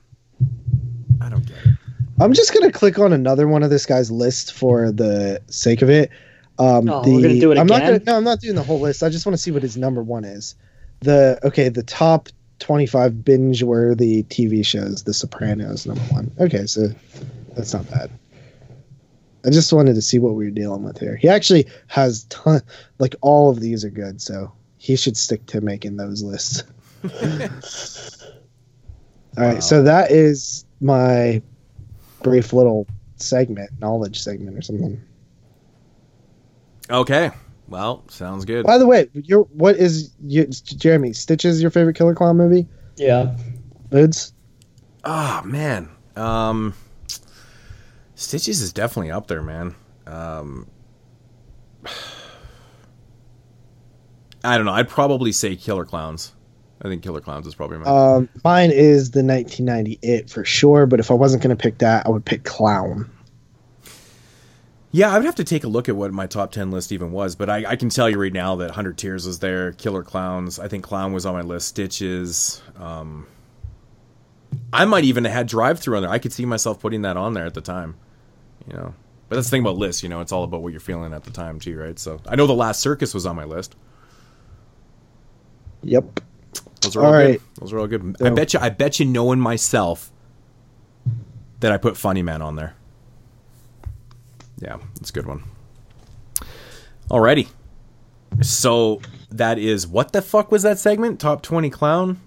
C: I don't get it.
E: I'm just gonna click on another one of this guy's list for the sake of it. Um,
D: Oh,
E: the,
D: we're gonna do it
E: I'm not
D: again?
E: gonna. No, I'm not doing the whole list. I just want to see what his number one is. The okay, the top 25 binge-worthy TV shows. The Sopranos number one. Okay, so that's not bad. I just wanted to see what we were dealing with here. He actually has ton, like all of these are good, so he should stick to making those lists. all right, so that is my brief little segment, knowledge segment or something.
C: Okay, well, sounds good.
E: By the way, your what is your, Jeremy Stitch is your favorite Killer Clown movie?
D: Yeah.
E: Moods.
C: Ah man, um, Stitches is definitely up there, man. Um, I don't know. I'd probably say Killer Clowns. I think Killer Clowns is probably mine.
E: Um, mine is the 1990 It for sure, but if I wasn't going to pick that, I would pick Clown.
C: Yeah, I would have to take a look at what my top 10 list even was, but I, I can tell you right now that 100 Tears was there, Killer Clowns. I think Clown was on my list, Stitches. Um, I might even have had Drive Through on there. I could see myself putting that on there at the time, you know. But that's the thing about lists, you know, it's all about what you're feeling at the time, too, right? So I know The Last Circus was on my list.
E: Yep.
C: Those are all,
E: All
C: good. Those are all good. I bet you, I bet you, knowing myself, that I put Funny Man on there. Yeah, that's a good one. Alrighty. So that is what the fuck was that segment? Top twenty clown.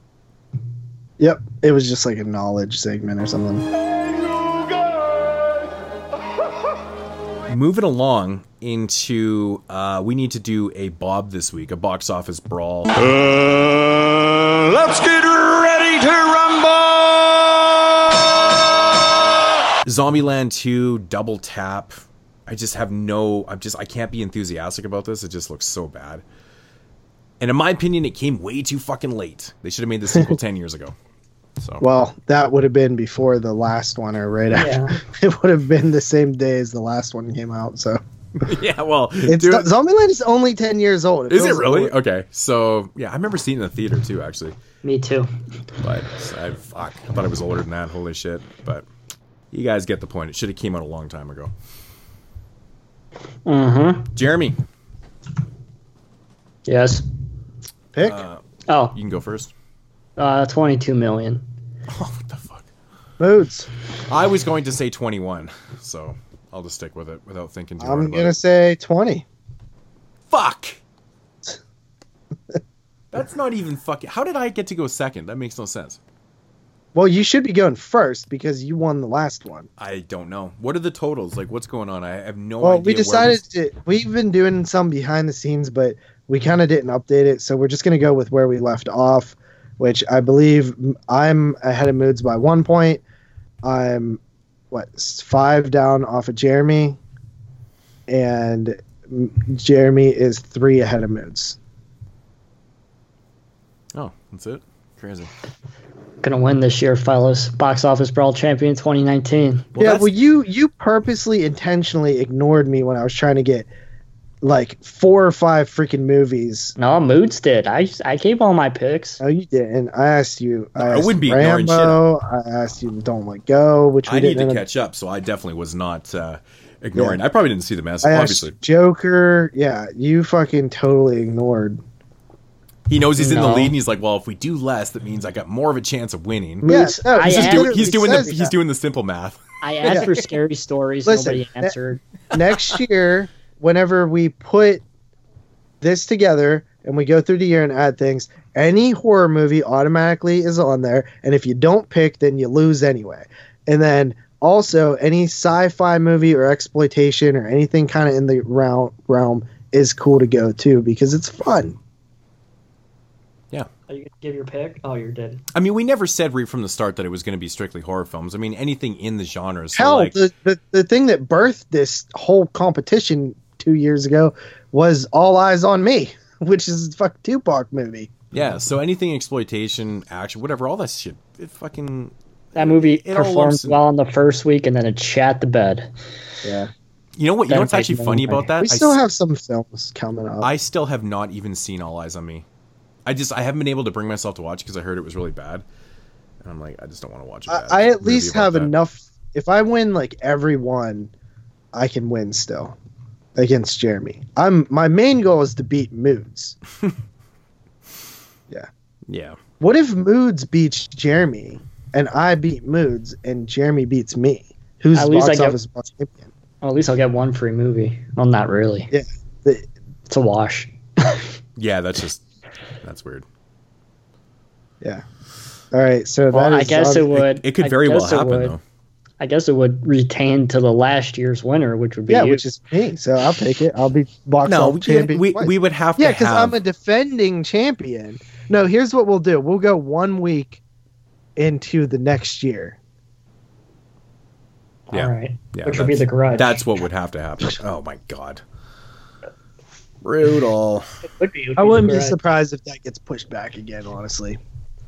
E: Yep. It was just like a knowledge segment or something.
C: Moving along into, uh, we need to do a Bob this week, a box office brawl.
B: Let's get ready to rumble!
C: Zombieland 2 double tap. I just have no I'm just I can't be enthusiastic about this. It just looks so bad. And in my opinion, it came way too fucking late. They should have made the sequel 10 years ago. So
E: Well, that would have been before the last one or right after. It would have been the same day as the last one came out. So
C: yeah, well,
E: it's
C: dude,
E: Zombieland is only 10 years old.
C: is it really?
E: old.
C: Okay. So, yeah, I remember seeing it in the theater too actually.
D: Me too.
C: But I fuck, I thought it was older than that. Holy shit. But you guys get the point. It should have came out a long time ago.
D: Mm-hmm.
C: Jeremy,
D: Yes.
E: Pick.
D: Oh,
C: you can go first.
D: uh, 22 million.
C: Oh, what the fuck?
E: Moods.
C: I was going to say 21, so I'll just stick with it without thinking too
E: I'm gonna
C: it.
E: say 20.
C: Fuck. That's not even fucking. How did I get to go second? That makes no sense.
E: Well, you should be going first because you won the last one.
C: I don't know. What are the totals? Like, what's going on? I have no
E: well,
C: idea.
E: we
C: where
E: decided to. We've been doing some behind the scenes, but we kind of didn't update it, so we're just gonna go with where we left off, which I believe I'm ahead of Moods by one point. I'm what five down off of Jeremy, and Jeremy is three ahead of Moods.
C: Oh, that's it. Crazy.
D: Gonna win this year, fellas. Box office brawl champion 2019.
C: Well,
E: yeah,
C: that's-
E: well, you you purposely intentionally ignored me when I was trying to get like four or five freaking movies.
D: No, Moods did. I I gave all my picks.
E: No, you didn't. I asked you. I,
C: I wouldn't be
E: you
C: ignoring shit.
E: Rambo. I asked you Don't Let Go, which we
C: I need
E: didn't.
C: to catch up, so I definitely was not uh, ignoring. I probably didn't see the mess.
E: I
C: Obviously,
E: asked Joker. Yeah, you fucking totally ignored.
C: he knows he's in the lead, and he's like, "Well, if we do less, that means I got more of a chance of winning."
D: Moods,
E: no,
D: I
C: He's just
D: asked-
C: doing. He's doing the.
E: says
C: He's doing the simple math.
D: I asked
E: Yeah.
D: for scary stories.
E: Listen,
D: Nobody
E: ne-
D: answered.
E: Next year, whenever we put this together and we go through the year and add things, any horror movie automatically is on there. And if you don't pick, then you lose anyway. And then also any sci-fi movie or exploitation or anything kind of in the realm realm is cool to go too because it's fun.
C: Yeah.
D: Are you gonna give your pick? Oh, you're dead.
C: I mean, we never said right from the start that it was going to be strictly horror films. I mean, anything in the genre. So
E: Hell,
C: like,
E: the, the the thing that birthed this whole competition two years ago was All Eyez on Me, which is a fucking Tupac movie.
C: yeah. So anything exploitation, action, whatever, all that shit. It fucking
D: That movie
C: It all
D: performed well in the first week, and then it shat the bed.
E: Yeah,
C: You know what? You know what's actually funny about that?
E: we still
C: s-
E: have some films coming up.
C: I still have not even seen All Eyez on Me. I just I haven't been able to bring myself to watch because I heard it was really bad, and I'm like I just don't want to watch it.
E: I, I at least have enough. If I win like every one, I can win still against Jeremy. I'm my main goal is to beat Moods.
C: Yeah, Yeah.
E: What if Moods beats Jeremy and I beat Moods and Jeremy beats me? Who's
D: At least
E: box
D: I get-
E: office champion?
D: Well, at least I'll get one free movie. Well, not really.
E: Yeah, the-
D: It's a wash.
C: yeah. That's just that's weird.
E: yeah. All right, so
D: Well,
E: that
D: I
E: is
D: guess it would.
C: It could
D: I
C: very well happen
D: would.
C: though.
D: I guess it would retain to the last year's winner, which would be
E: Yeah,
D: you.
E: which is me. So I'll take it. I'll be box
C: No,
E: office
C: we,
E: champion.
C: we,
E: twice.
C: we would have to yeah,
E: because
C: have.
E: I'm a defending champion. No, here's what we'll do. We'll go one week into the next year.
C: yeah,
D: All right.
C: yeah,
D: which would be the garage.
C: That's what would have to happen. Oh my god, brutal.
D: would be, would
E: I wouldn't
D: the
E: be surprised if that gets pushed back again. Honestly.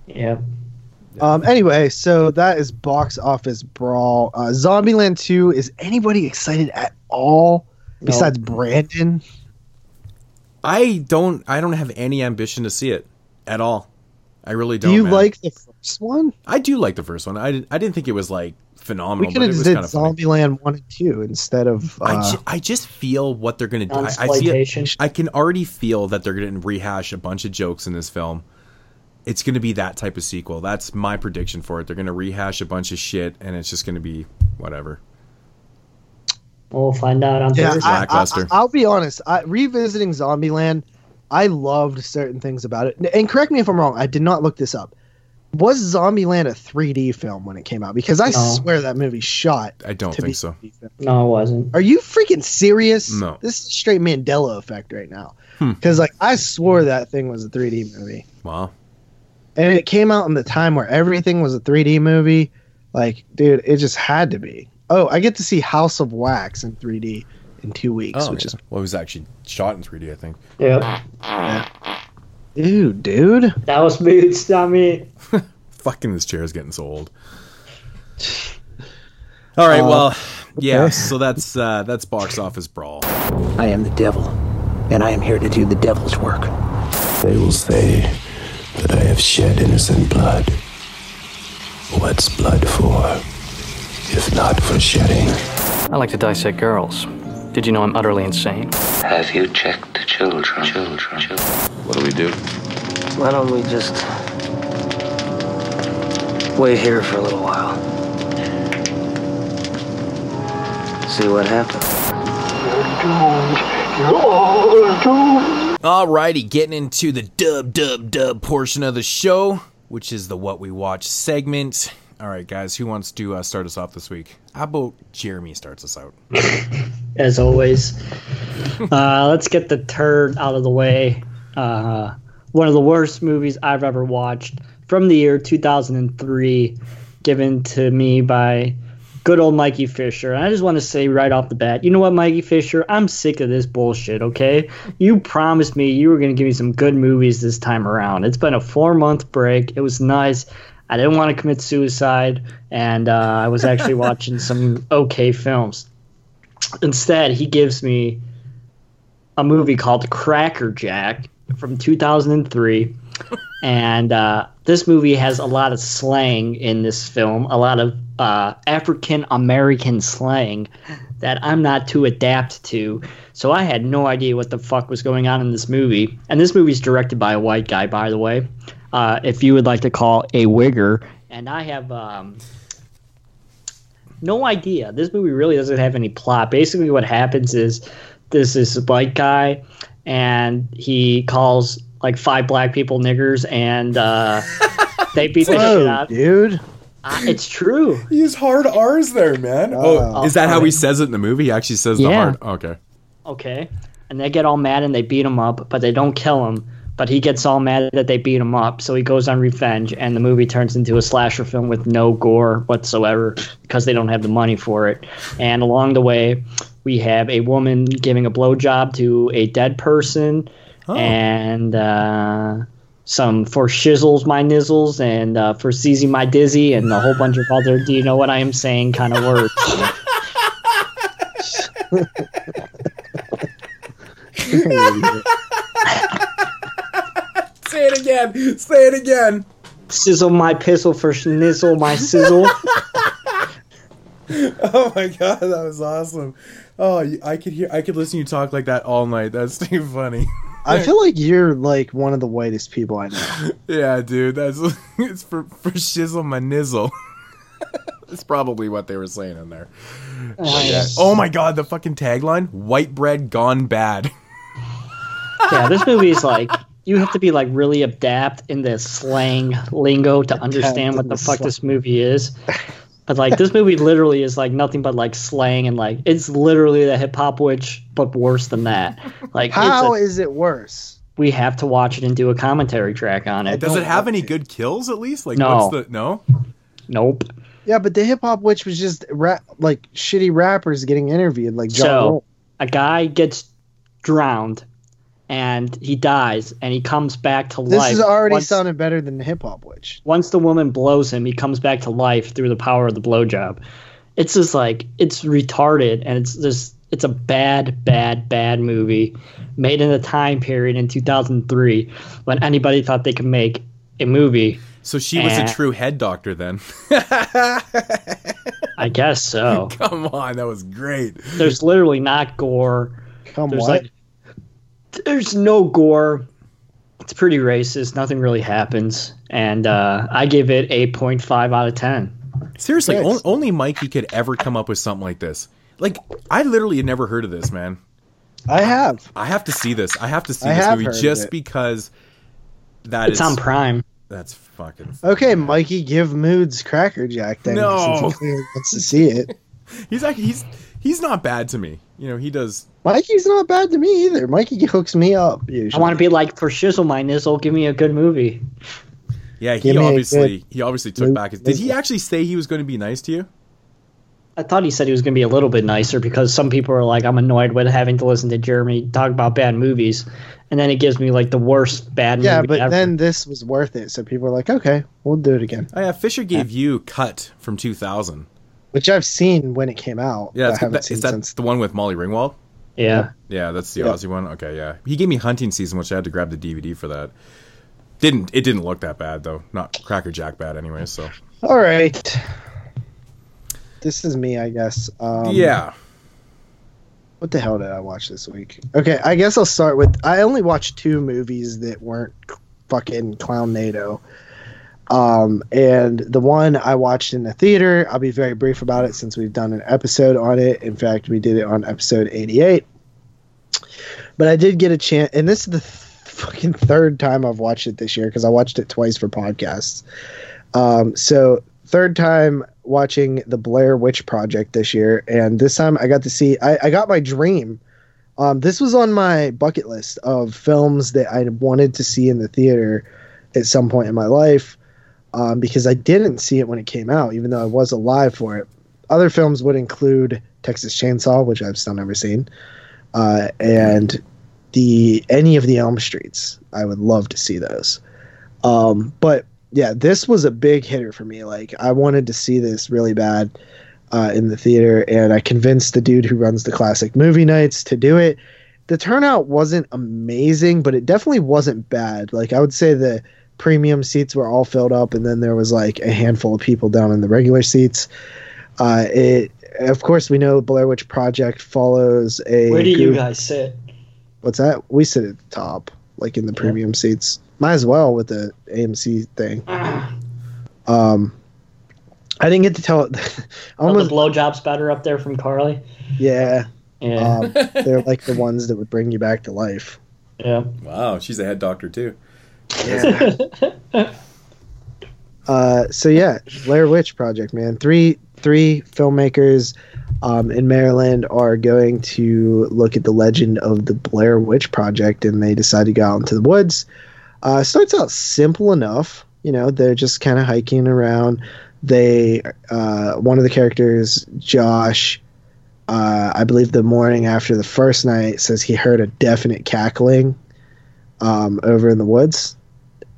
D: Yeah.
E: Um. Anyway, so that is box office brawl. Uh, Zombieland Two. Is anybody excited at all besides Brandon?
C: I don't. I don't have any ambition to see it at all. I really don't.
E: Do you
C: man.
E: like the first one?
C: I do like the first one. I, didn't- I didn't think it was like phenomenal.
E: We could
C: but
E: have
C: it was
E: did
C: kind of funny.
E: Zombieland One and Two instead of. Uh,
C: I, ju- I just feel what they're gonna do. I, I see it. I can already feel that they're gonna rehash a bunch of jokes in this film. It's gonna be that type of sequel. That's my prediction for it. They're gonna rehash a bunch of shit, and it's just gonna be whatever.
D: We'll find out on
E: Yeah,
D: Thursday.
E: I,
C: Lackluster.
E: I, will be honest. I, revisiting Zombieland, I loved certain things about it. And correct me if I'm wrong. I did not look this up. Was Zombieland a 3D film when it came out? Because I
D: No.
E: swear that movie shot.
C: I don't think so.
E: a 3D film.
D: no, it wasn't.
E: Are you freaking serious?
C: No.
E: This is straight Mandela effect right now.
C: Hmm.
E: Because like I swore that thing was a 3D movie,
C: Wow.
E: And it came out in the time where everything was a 3D movie. Like, dude, it just had to be. Oh, I get to see House of Wax in 3D in two weeks,
C: Oh,
E: which
C: yeah. well, it was actually shot in 3D, I think.
D: Yeah.
E: is dude, dude.
D: That was moods, not me.
C: Fucking this chair is getting so old. All right, well, yeah.
E: okay.
C: So that's uh, that's box office brawl.
I: I am the devil, and I am here to do the devil's work.
J: They will say that I have shed innocent blood. What's blood for, if not for shedding?
K: I like to dissect girls. Did you know I'm utterly insane?
I: Have you checked the children? Children.
J: What do we do?
I: Why don't we just wait here for a little while? See what happens.
L: Alrighty, getting into the dub dub dub portion of the show, which is the what we watch segment.
C: All right, guys, who wants to uh, start us off this week? How about Jeremy starts us out?
D: as always. uh, let's get the turd out of the way. Uh, one of the worst movies I've ever watched from the year 2003, given to me by good old Mikey Fisher. And I just want to say right off the bat, you know what, Mikey Fisher? I'm sick of this bullshit, okay? You promised me you were going to give me some good movies this time around. It's been a four month break. It was nice. I didn't want to commit suicide, and uh, I was actually watching some okay films. Instead, he gives me a movie called Cracker Jack from 2003. and uh, this movie has a lot of slang in this film, a lot of uh, African American slang that I'm not too adapt to. So I had no idea what the fuck was going on in this movie. And this movie's directed by a white guy, by the way. Uh, if you would like to call a wigger. And I have um, no idea. This movie really doesn't have any plot. Basically, what happens is this is a white guy, and he calls like five black people niggers, and uh, they beat the shit
E: Whoa,
D: out.
E: dude.
D: Uh, it's true.
C: He used hard R's there, man. Oh, is that how he says it in the movie? He actually says the
D: Yeah.
C: hard. Okay.
D: Okay. And they get all mad and they beat him up, but they don't kill him. but he gets all mad that they beat him up, so he goes on revenge, and the movie turns into a slasher film with no gore whatsoever because they don't have the money for it. And along the way, we have a woman giving a blowjob to a dead person, and uh, some for shizzles my nizzles, and uh, for seizing my dizzy, and a whole bunch of other do you know what I am saying kind of words.
C: Say it again. Say it again.
D: Sizzle my pistol for schnizzle my sizzle.
C: Oh my god, that was awesome. Oh, I could hear, I could listen to you talk like that all night. That's too funny.
E: I feel like you're like one of the whitest people I know.
C: Yeah, dude, that's it's for for shizzle my nizzle. That's probably what they were saying in there.
D: Oh,
C: Yeah. Oh my god, the fucking tagline: "White bread gone bad."
D: yeah, this movie is like you have to be like really adept in the slang lingo to understand what the fuck this movie is. But like this movie literally is like nothing but like slang and like it's literally the hip hop witch, but worse than that. Like
E: How
D: a,
E: is it worse?
D: we have to watch it and do a commentary track on it.
C: Does it have any good kills at least? Like,
D: No.
C: what's the no?
D: Nope.
E: Yeah, but the hip hop witch was just rap like shitty rappers getting interviewed, like John
D: So
E: Roll.
D: a guy gets drowned and he dies and he comes back to
E: This
D: life.
E: This is already
D: once-
E: sounding better than the hip hop witch.
D: once the woman blows him, he comes back to life through the power of the blowjob. It's just like it's retarded, and it's just it's a bad, bad, bad movie made in a time period in 2003 when anybody thought they could make a movie.
C: So she was
D: Eh.
C: a true head doctor then.
D: I guess so.
C: Come on, that was great.
D: There's literally not gore.
E: Come
D: There's
E: what?
D: like there's no gore. It's pretty racist. Nothing really happens, and uh, I give it a 0.5 out of 10.
C: Seriously, on- only Mikey could ever come up with something like this. Like, I literally had never heard of this, man.
E: I have.
C: I have to see this. I have to see
E: I
C: this movie just because that
D: It's
C: is-
D: on Prime.
C: That's fucking.
E: Okay, Mikey, give Moods Cracker Jack then.
C: No.
E: since he wants to see it.
C: He's like he's he's not bad to me. You know, he does.
E: Mikey's not bad to me either. Mikey hooks me up usually.
D: I want to be like for shizzle my nizzle. Give me a good movie.
C: Yeah, he
E: Give me a
C: obviously he obviously took back his. Did he actually say he was going to be nice to you?
D: I thought he said he was going to be a little bit nicer because some people are like, I'm annoyed with having to listen to Jeremy talk about bad movies, and then it gives me like the worst bad
E: Yeah,
D: movie
E: but
D: ever.
E: then this was worth it. So people are like, okay, we'll do it again.
C: Oh yeah, Fisher gave you Cut from 2000.
E: Which I've seen when it came out.
C: Yeah,
E: but I haven't
C: that,
E: seen
C: is that
E: since.
C: the one with Molly Ringwald?
D: yeah,
C: Yeah, that's the
E: Yeah.
C: Aussie one. Okay, yeah. He gave me Hunting Season, which I had to grab the DVD for that. Didn't it didn't look that bad though. Not Cracker Jack bad anyway. So
E: All right. This is me, I guess. Um,
C: yeah,
E: What the hell did I watch this week? Okay, I guess I'll start with. I only watched two movies that weren't fucking Clownado. Um, and the one I watched in the theater, I'll be very brief about it since we've done an episode on it. In fact, we did it on episode 88. But I did get a chance, and this is the th- fucking third time I've watched it this year because I watched it twice for podcasts. Um, so third time watching the Blair Witch Project this year, and this time I got to see. I, I got my dream. Um, this was on my bucket list of films that I wanted to see in the theater at some point in my life um, because I didn't see it when it came out, even though I was alive for it. Other films would include Texas Chainsaw, which I've still never seen, uh, and the any of the Elm Streets. I would love to see those. Um, but yeah, this was a big hitter for me. Like I wanted to see this really bad uh, in the theater, and I convinced the dude who runs the classic movie nights to do it. The turnout wasn't amazing, but it definitely wasn't bad. Like I would say the premium seats were all filled up, and then there was like a handful of people down in the regular seats. Uh, it, of course, we know Blair Witch Project follows a.
D: where do you guys sit?
E: What's that? We sit at the top, like in the premium seats. Might as well with the AMC thing. Um, I didn't get to tell.
D: Are the
E: almost,
D: blowjobs better up there from Carly?
E: yeah.
D: Yeah,
E: Um, they're like the ones that would bring you back to life.
D: yeah.
C: wow, she's a head doctor too.
E: Uh, so yeah, Blair Witch Project, man. Three three filmmakers um, in Maryland are going to look at the legend of the Blair Witch Project, and they decide to go out into the woods Uh, starts out simple enough. You know, they're just kind of hiking around. They, uh, one of the characters, Josh, uh, I believe the morning after the first night, says he heard a definite cackling um, over in the woods,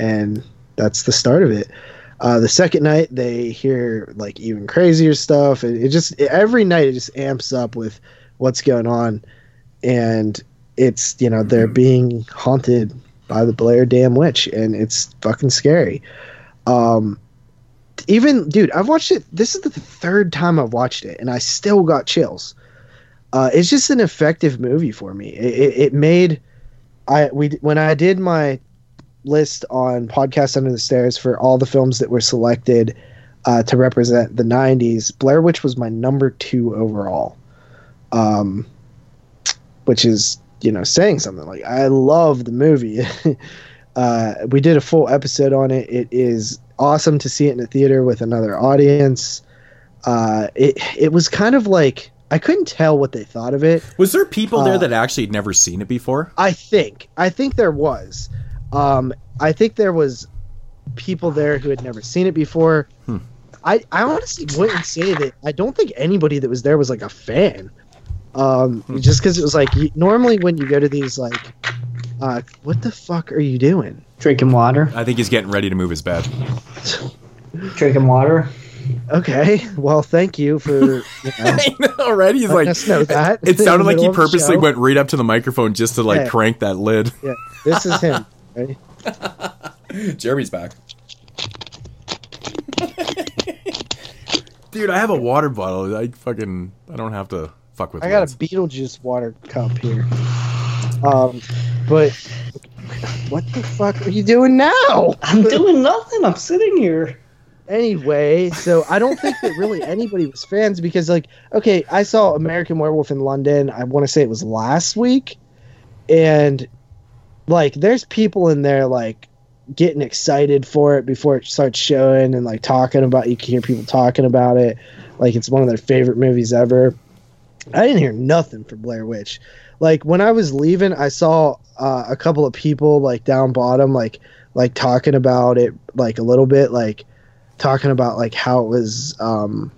E: and that's the start of it. Uh, the second night, they hear like even crazier stuff. and it just every night it just amps up with what's going on, and it's you know they're being haunted by the Blair Dam Witch, and it's fucking scary. Um, even dude, I've watched it. This is the third time I've watched it, and I still got chills. Uh, it's just an effective movie for me. It, it, it made I we when I did my list on podcast under the stairs for all the films that were selected uh, to represent the 90s blair witch was my number two overall um, which is you know saying something like i love the movie uh, we did a full episode on it it is awesome to see it in a theater with another audience uh, it, it was kind of like i couldn't tell what they thought of it
C: Was there people there
E: Uh,
C: that actually had never seen it before?
E: I think. I think there was. Um, I think there was people there who had never seen it before.
C: Hmm.
E: I, I honestly wouldn't say that. I don't think anybody that was there was like a fan. Um,
C: Hmm.
E: just because it was like you, normally when you go to these like, uh, what the fuck are you doing?
D: Drinking water.
C: I think he's getting ready to move his bed.
D: Drinking water.
E: Okay, well, thank you for. You know,
C: I know, right? He's like,
E: us know that.
C: it
E: in the
C: sounded like he
E: middle of the
C: purposely went right up to the microphone just to like
E: Yeah.
C: crank that lid.
E: Yeah, this is him. Right?
C: Jeremy's back. Dude, I have a water bottle. I fucking I don't have to fuck with
E: I got
C: lids.
E: a Beetlejuice water cup here. Um, but what the fuck are you doing now?
D: I'm doing nothing. I'm sitting here.
E: Anyway, so I don't think that really anybody was fans because, like, okay, I saw American Werewolf in London. I want to say it was last week, and like, there's people in there like getting excited for it before it starts showing and like talking about. You can hear people talking about it, like it's one of their favorite movies ever. I didn't hear nothing from Blair Witch. Like when I was leaving, I saw uh, a couple of people like down bottom, like like talking about it, like a little bit, like talking about like how it was, um,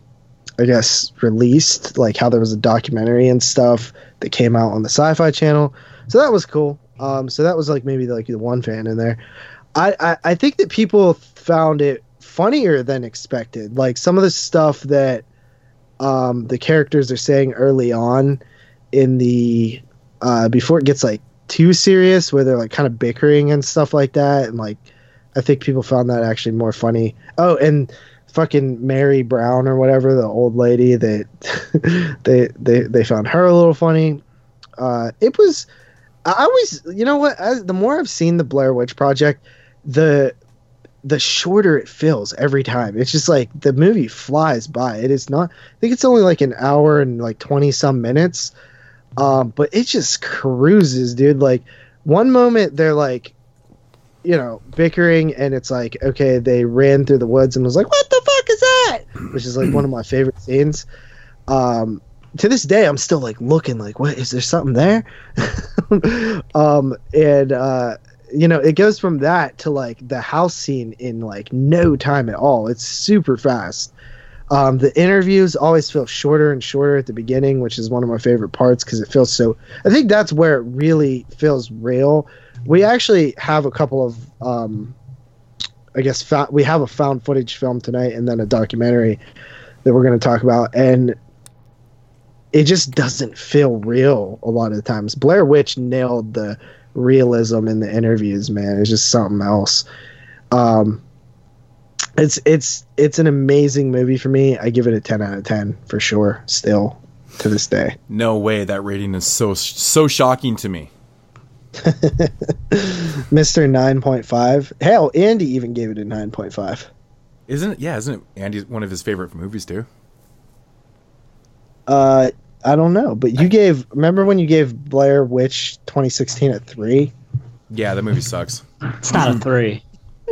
E: I guess released, like how there was a documentary and stuff that came out on the Sci-Fi Channel. So that was cool. Um, so that was like maybe like the one fan in there. I, I I think that people found it funnier than expected. Like some of the stuff that um, the characters are saying early on in the uh, before it gets like too serious, where they're like kind of bickering and stuff like that, and like I think people found that actually more funny. Oh, and fucking Mary Brown or whatever, the old lady that they they they found her a little funny. Uh, it was. I always, you know what? As, the more I've seen the Blair Witch Project, the the shorter it feels every time. It's just like the movie flies by. It is not. I think it's only like an hour and like twenty some minutes, um, but it just cruises, dude. Like one moment they're like, you know, bickering, and it's like, okay, they ran through the woods and was like, what the fuck is that? Which is like one of my favorite scenes. Um, to this day, I'm still like looking, like, what is there something there? um, and uh, you know, it goes from that to like the house scene in like no time at all. It's super fast. Um, the interviews always feel shorter and shorter at the beginning, which is one of my favorite parts because it feels so. I think that's where it really feels real. We actually have a couple of, um, I guess, fa- we have a found footage film tonight and then a documentary that we're going to talk about, and it just doesn't feel real a lot of the times. Blair Witch nailed the realism in the interviews, man. It's just something else. Um, it's it's it's an amazing movie for me. I give it a ten out of ten for sure. Still to this day.
C: No way that rating is so so shocking to me.
E: Mister nine point five. Hell, Andy even gave it a nine point five.
C: Isn't it? Yeah, isn't it Andy's one of his favorite movies too?
E: Uh, I don't know, but you gave. Remember when you gave Blair Witch 2016 a three?
C: Yeah, that movie sucks.
D: It's not a three.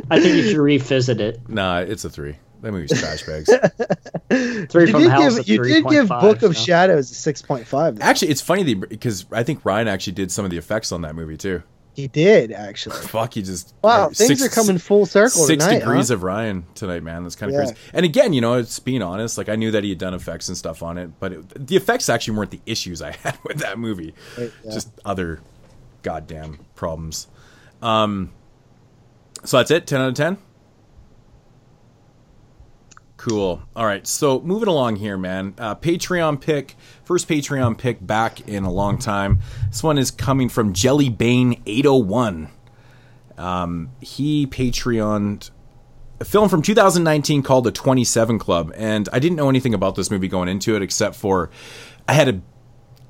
D: I think you should revisit it.
C: Nah, it's a three. That movie's trash bags.
D: Three
E: you
D: from
E: did
D: Hell's
E: give
D: a
E: you did give
D: 3.5,
E: Book of
D: so.
E: Shadows a six point five.
C: actually, it's funny because I think Ryan actually did some of the effects on that movie too.
E: He did actually.
C: Fuck, you just
E: Wow,
C: uh,
E: things are coming full circle
C: Six
E: tonight,
C: degrees
E: huh?
C: of Ryan tonight, man. That's kind of
E: Yeah.
C: crazy. And again, you know, it's being honest. Like I knew that he had done effects and stuff on it, but it, the effects actually weren't the issues I had with that movie.
E: Right, yeah.
C: Just other goddamn problems. Um, so that's it. Ten out of ten. Cool. All right. So moving along here, man. Uh, Patreon pick. First Patreon pick back in a long time. This one is coming from Jellybane801. Um, he Patreoned a film from 2019 called The 27 Club. And I didn't know anything about this movie going into it except for I had a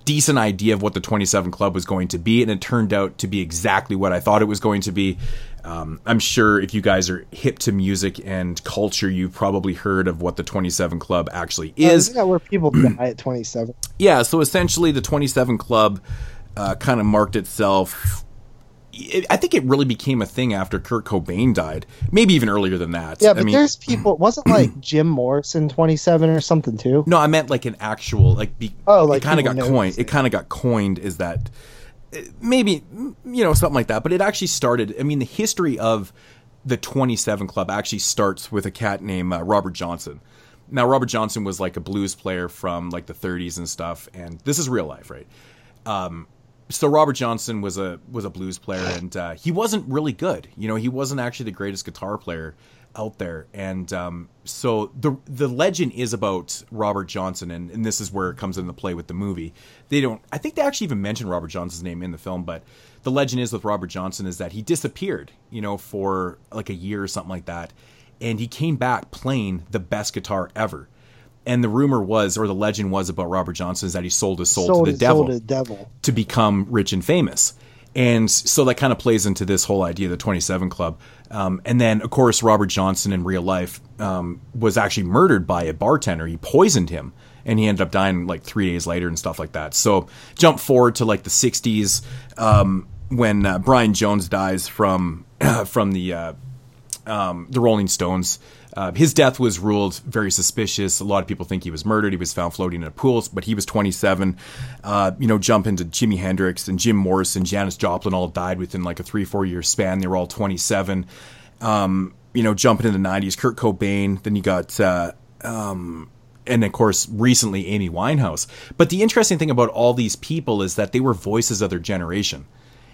C: decent idea of what the 27 Club was going to be, and it turned out to be exactly what I thought it was going to be. Um, I'm sure if you guys are hip to music and culture, you've probably heard of what the 27 Club actually
E: Uh,
C: is.
E: where people die at 27?
C: Yeah, so essentially, the 27 Club uh, kind of marked itself. It, I think it really became a thing after Kurt Cobain died. Maybe even earlier than that.
E: Yeah,
C: I
E: but
C: mean,
E: there's people. Wasn't like Jim Morrison 27 or something too?
C: No, I meant like an actual like. Be,
E: Oh, like
C: it kind of got coined. It kind of got coined is that. uh, Maybe you know something like that, but it actually started. I mean, the history of the Twenty Seven Club actually starts with a cat named uh, Robert Johnson. Now, Robert Johnson was like a blues player from like the 30s and stuff, and this is real life, right? Um, so Robert Johnson was a was a blues player, and uh, he wasn't really good. You know, he wasn't actually the greatest guitar player out there, and um, so the the legend is about Robert Johnson, and, and this is where it comes into play with the movie. They don't. I think they actually even mention Robert Johnson's name in the film, but the legend is with Robert Johnson is that he disappeared, you know, for like a year or something like that, and he came back playing the best guitar ever. And the rumor was, or the legend was about Robert Johnson, is that he sold his soul
E: Sold
C: to the devil
E: soul to the devil.
C: to become rich and famous. And so that kind of plays into this whole idea of the 27 Club. Um, and then, of course, Robert Johnson in real life um, was actually murdered by a bartender. He poisoned him and he ended up dying like three days later and stuff like that. So jump forward to like the 60s um, when uh, Brian Jones dies from, from the, uh, um, the Rolling Stones. Uh, his death was ruled very suspicious. A lot of people think he was murdered. He was found floating in a pool, but he was 27. Uh, you know, jump into Jimi Hendrix and Jim Morrison, Janis Joplin all died within like a three, four year span. They were all 27. Um, you know, jumping into the 90s, Kurt Cobain. Then you got, uh, um, and of course, recently Amy Winehouse. But the interesting thing about all these people is that they were voices of their generation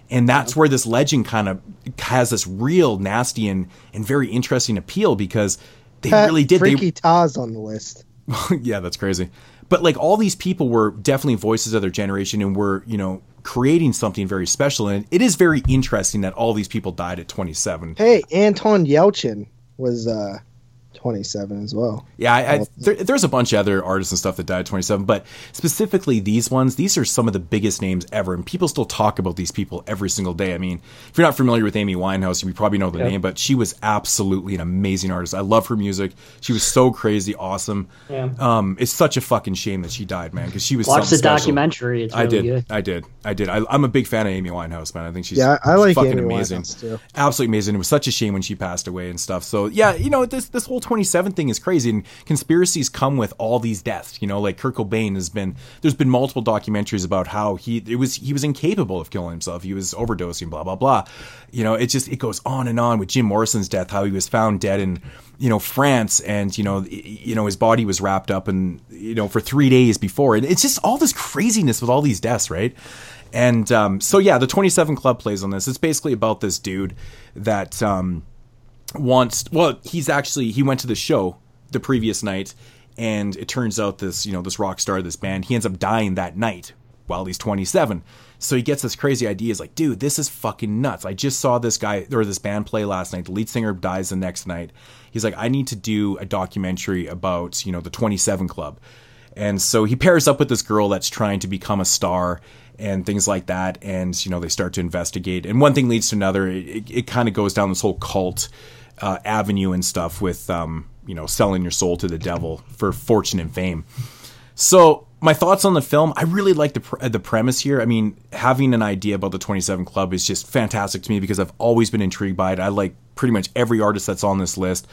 C: and that's where this legend kind of has this real nasty and, and very interesting appeal because they
E: Pat
C: really did
E: Freaky Tah on the list.
C: yeah that's crazy. But like all these people were definitely voices of their generation and were you know creating something very special. And it is very interesting that all these people died at 27
E: Hey, Anton Yelchin was uh 27 as well.
C: Yeah, I, I, there, there's a bunch of other artists and stuff that died at 27, but specifically these ones, these are some of the biggest names ever, and people still talk about these people every single day. I mean, if you're not familiar with Amy Winehouse, you probably know the
D: Yeah.
C: name, but she was absolutely an amazing artist. I love her music. She was so crazy, awesome.
D: Yeah.
C: Um, it's such a fucking shame that she died, man, because she was
D: Watch the
C: special.
D: documentary. It's
C: I did,
D: good.
C: I did, I did. I, I'm a big fan of Amy Winehouse, man. I think she's
E: Yeah, I- I like
C: fucking
E: Amy
C: amazing,
E: too.
C: absolutely amazing. It was such a shame when she passed away and stuff. So yeah, you know this this whole 27 thing is crazy, and conspiracies come with all these deaths. You know, like Kurt Cobain has been. There's been multiple documentaries about how he it was he was incapable of killing himself. He was overdosing, blah blah blah. You know, it just it goes on and on with Jim Morrison's death, how he was found dead in you know France, and you know you know his body was wrapped up and you know for three days before, and it's just all this craziness with all these deaths, right? And um, so yeah, the 27 Club plays on this. It's basically about this dude that um, wants. Well, he's actually he went to the show the previous night, and it turns out this you know this rock star, this band, he ends up dying that night while he's 27. So he gets this crazy idea. He's like, dude, this is fucking nuts. I just saw this guy or this band play last night. The lead singer dies the next night. He's like, I need to do a documentary about, you know, the 27 Club. And so he pairs up with this girl that's trying to become a star and things like that. And, you know, they start to investigate. And one thing leads to another. It, it, it kind of goes down this whole cult uh, avenue and stuff with, um, you know, selling your soul to the devil for fortune and fame. So my thoughts on the film i really like the pr- the premise here. I mean having an idea about the 27 club is just fantastic to me because i've always been intrigued by it. I like pretty much every artist that's on this list.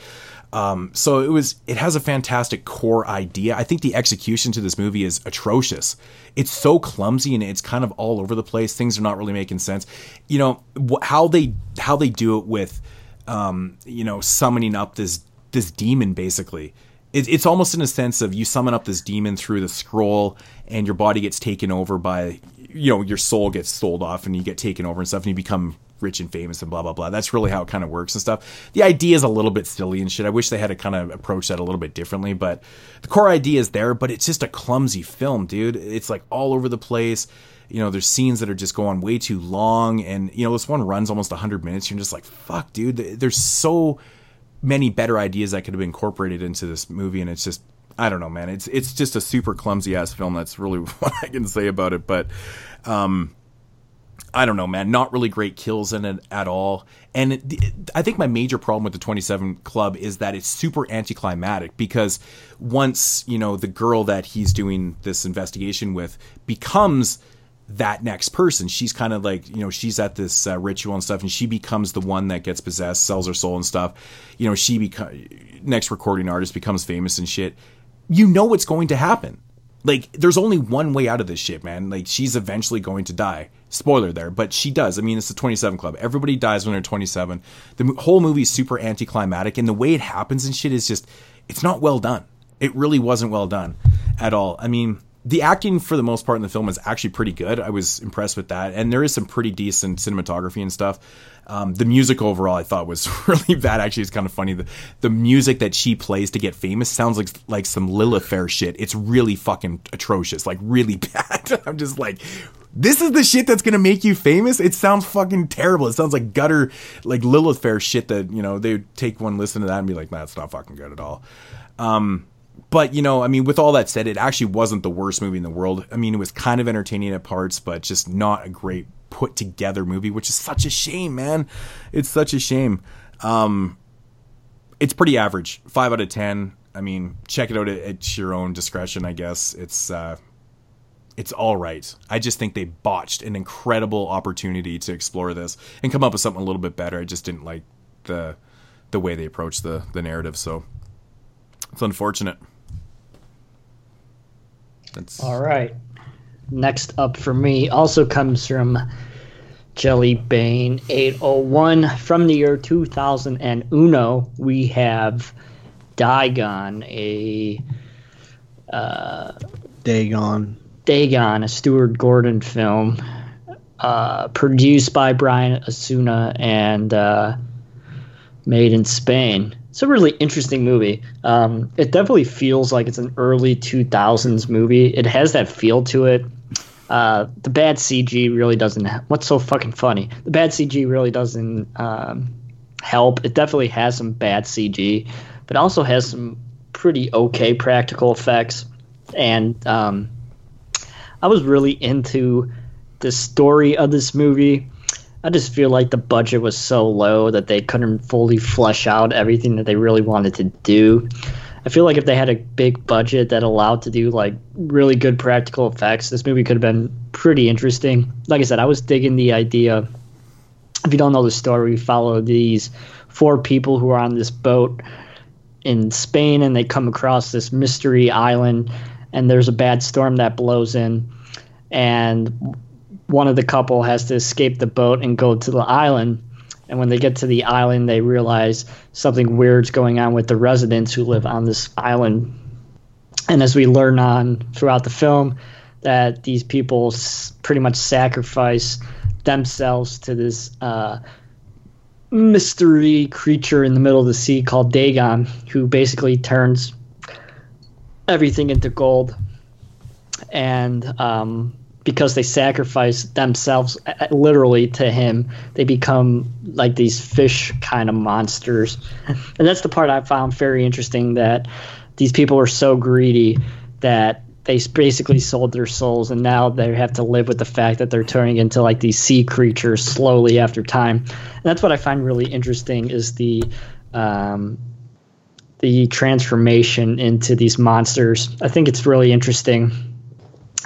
C: Um, so it was it has a fantastic core idea. I think the execution to this movie is atrocious. It's so clumsy and it's kind of all over the place. Things are not really making sense. You know how they how they do it with um, you know summoning up this this demon basically. It, it's almost in a sense of you summon up this demon through the scroll and your body gets taken over by you know your soul gets sold off and you get taken over and stuff and you become rich and famous and blah blah blah. That's really how it kind of works and stuff. The idea is a little bit silly and shit. I wish they had to kind of approach that a little bit differently but the core idea is there but it's just a clumsy film dude. It's like all over the place you know there's scenes that are just going way too long and you know this one runs almost 100 minutes you're just like fuck dude there's so many better ideas that could have been incorporated into this movie, and it's just I don't know, man. It's it's just a super clumsy ass film. That's really what I can say about it. But um, I don't know, man. Not really great kills in it at all. And it, I think my major problem with the 27 Club is that it's super anticlimactic because once you know the girl that he's doing this investigation with becomes that next person. She's kind of like, you know, she's at this uh, ritual and stuff, and she becomes the one that gets possessed, sells her soul and stuff. You know, she becomes next recording artist becomes famous and shit. You know what's going to happen. Like, there's only one way out of this shit, man. Like, she's eventually going to die. Spoiler there, but she does. I mean, it's the 27 Club. Everybody dies when they're 27. The whole movie is super anticlimactic, and the way it happens and shit is just, it's not well done. It really wasn't well done at all. I mean, the acting for the most part in the film is actually pretty good. I was impressed with that, and there is some pretty decent cinematography and stuff. Um, the music overall, I thought was really bad. Actually, it's kind of funny. The, the music that she plays to get famous sounds like like some Lilith Fair shit. It's really fucking atrocious, like really bad. I'm just like, this is the shit that's gonna make you famous. It sounds fucking terrible. It sounds like gutter, like Lilith Fair shit that you know they would take one listen to that and be like, nah, not fucking good at all. Um, but you know, I mean, with all that said, it actually wasn't the worst movie in the world. I mean, it was kind of entertaining at parts, but just not a great put together movie, which is such a shame, man. It's such a shame. Um, it's pretty average, five out of ten. I mean, check it out at, at your own discretion, I guess. It's uh, it's all right. I just think they botched an incredible opportunity to explore this and come up with something a little bit better. I just didn't like the the way they approached the the narrative, so it's unfortunate.
D: That's all right. Next up for me also comes from Jelly Bane 801 from the year 2001. We have Dagon, a uh,
E: Dagon,
D: Dagon, a Stuart Gordon film, uh, produced by Brian Yuzna and uh, made in Spain it's a really interesting movie. Um, it definitely feels like it's an early 2000s movie. It has that feel to it. Uh, the bad CG really doesn't. What's so fucking funny? The bad CG really doesn't um, help. It definitely has some bad CG, but also has some pretty okay practical effects. And um, I was really into the story of this movie. I just feel like the budget was so low that they couldn't fully flesh out everything that they really wanted to do. I feel like if they had a big budget that allowed to do like really good practical effects, this movie could have been pretty interesting. Like I said, I was digging the idea. If you don't know the story, we follow these four people who are on this boat in Spain and they come across this mystery island and there's a bad storm that blows in and one of the couple has to escape the boat and go to the island. And when they get to the island, they realize something weird's going on with the residents who live on this island. And as we learn on throughout the film, that these people s- pretty much sacrifice themselves to this uh, mystery creature in the middle of the sea called Dagon, who basically turns everything into gold. And um, because they sacrifice themselves uh, literally to him, they become like these fish kind of monsters. and that's the part I found very interesting that these people are so greedy that they basically sold their souls and now they have to live with the fact that they're turning into like these sea creatures slowly after time. And that's what I find really interesting is the um, the transformation into these monsters. I think it's really interesting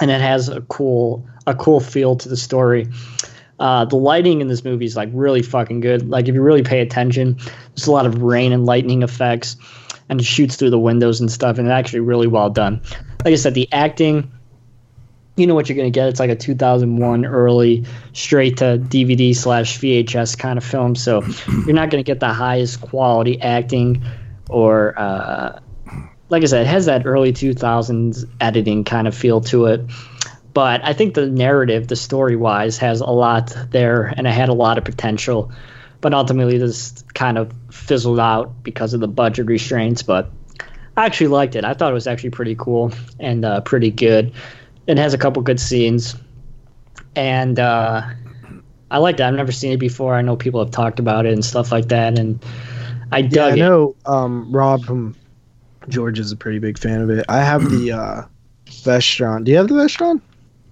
D: and it has a cool a cool feel to the story. Uh, the lighting in this movie is like really fucking good. Like if you really pay attention, there's a lot of rain and lightning effects, and it shoots through the windows and stuff, and it's actually really well done. Like I said, the acting, you know what you're gonna get. It's like a 2001 early straight to DVD slash VHS kind of film, so you're not gonna get the highest quality acting or. Uh, like I said, it has that early 2000s editing kind of feel to it but I think the narrative, the story wise, has a lot there, and it had a lot of potential. But ultimately, this kind of fizzled out because of the budget restraints. But I actually liked it. I thought it was actually pretty cool and uh, pretty good. It has a couple good scenes, and uh, I liked it. I've never seen it before. I know people have talked about it and stuff like that, and I dug
E: yeah, I
D: it.
E: know um, Rob from George is a pretty big fan of it. I have the uh, Vestron. Do you have the Vestron?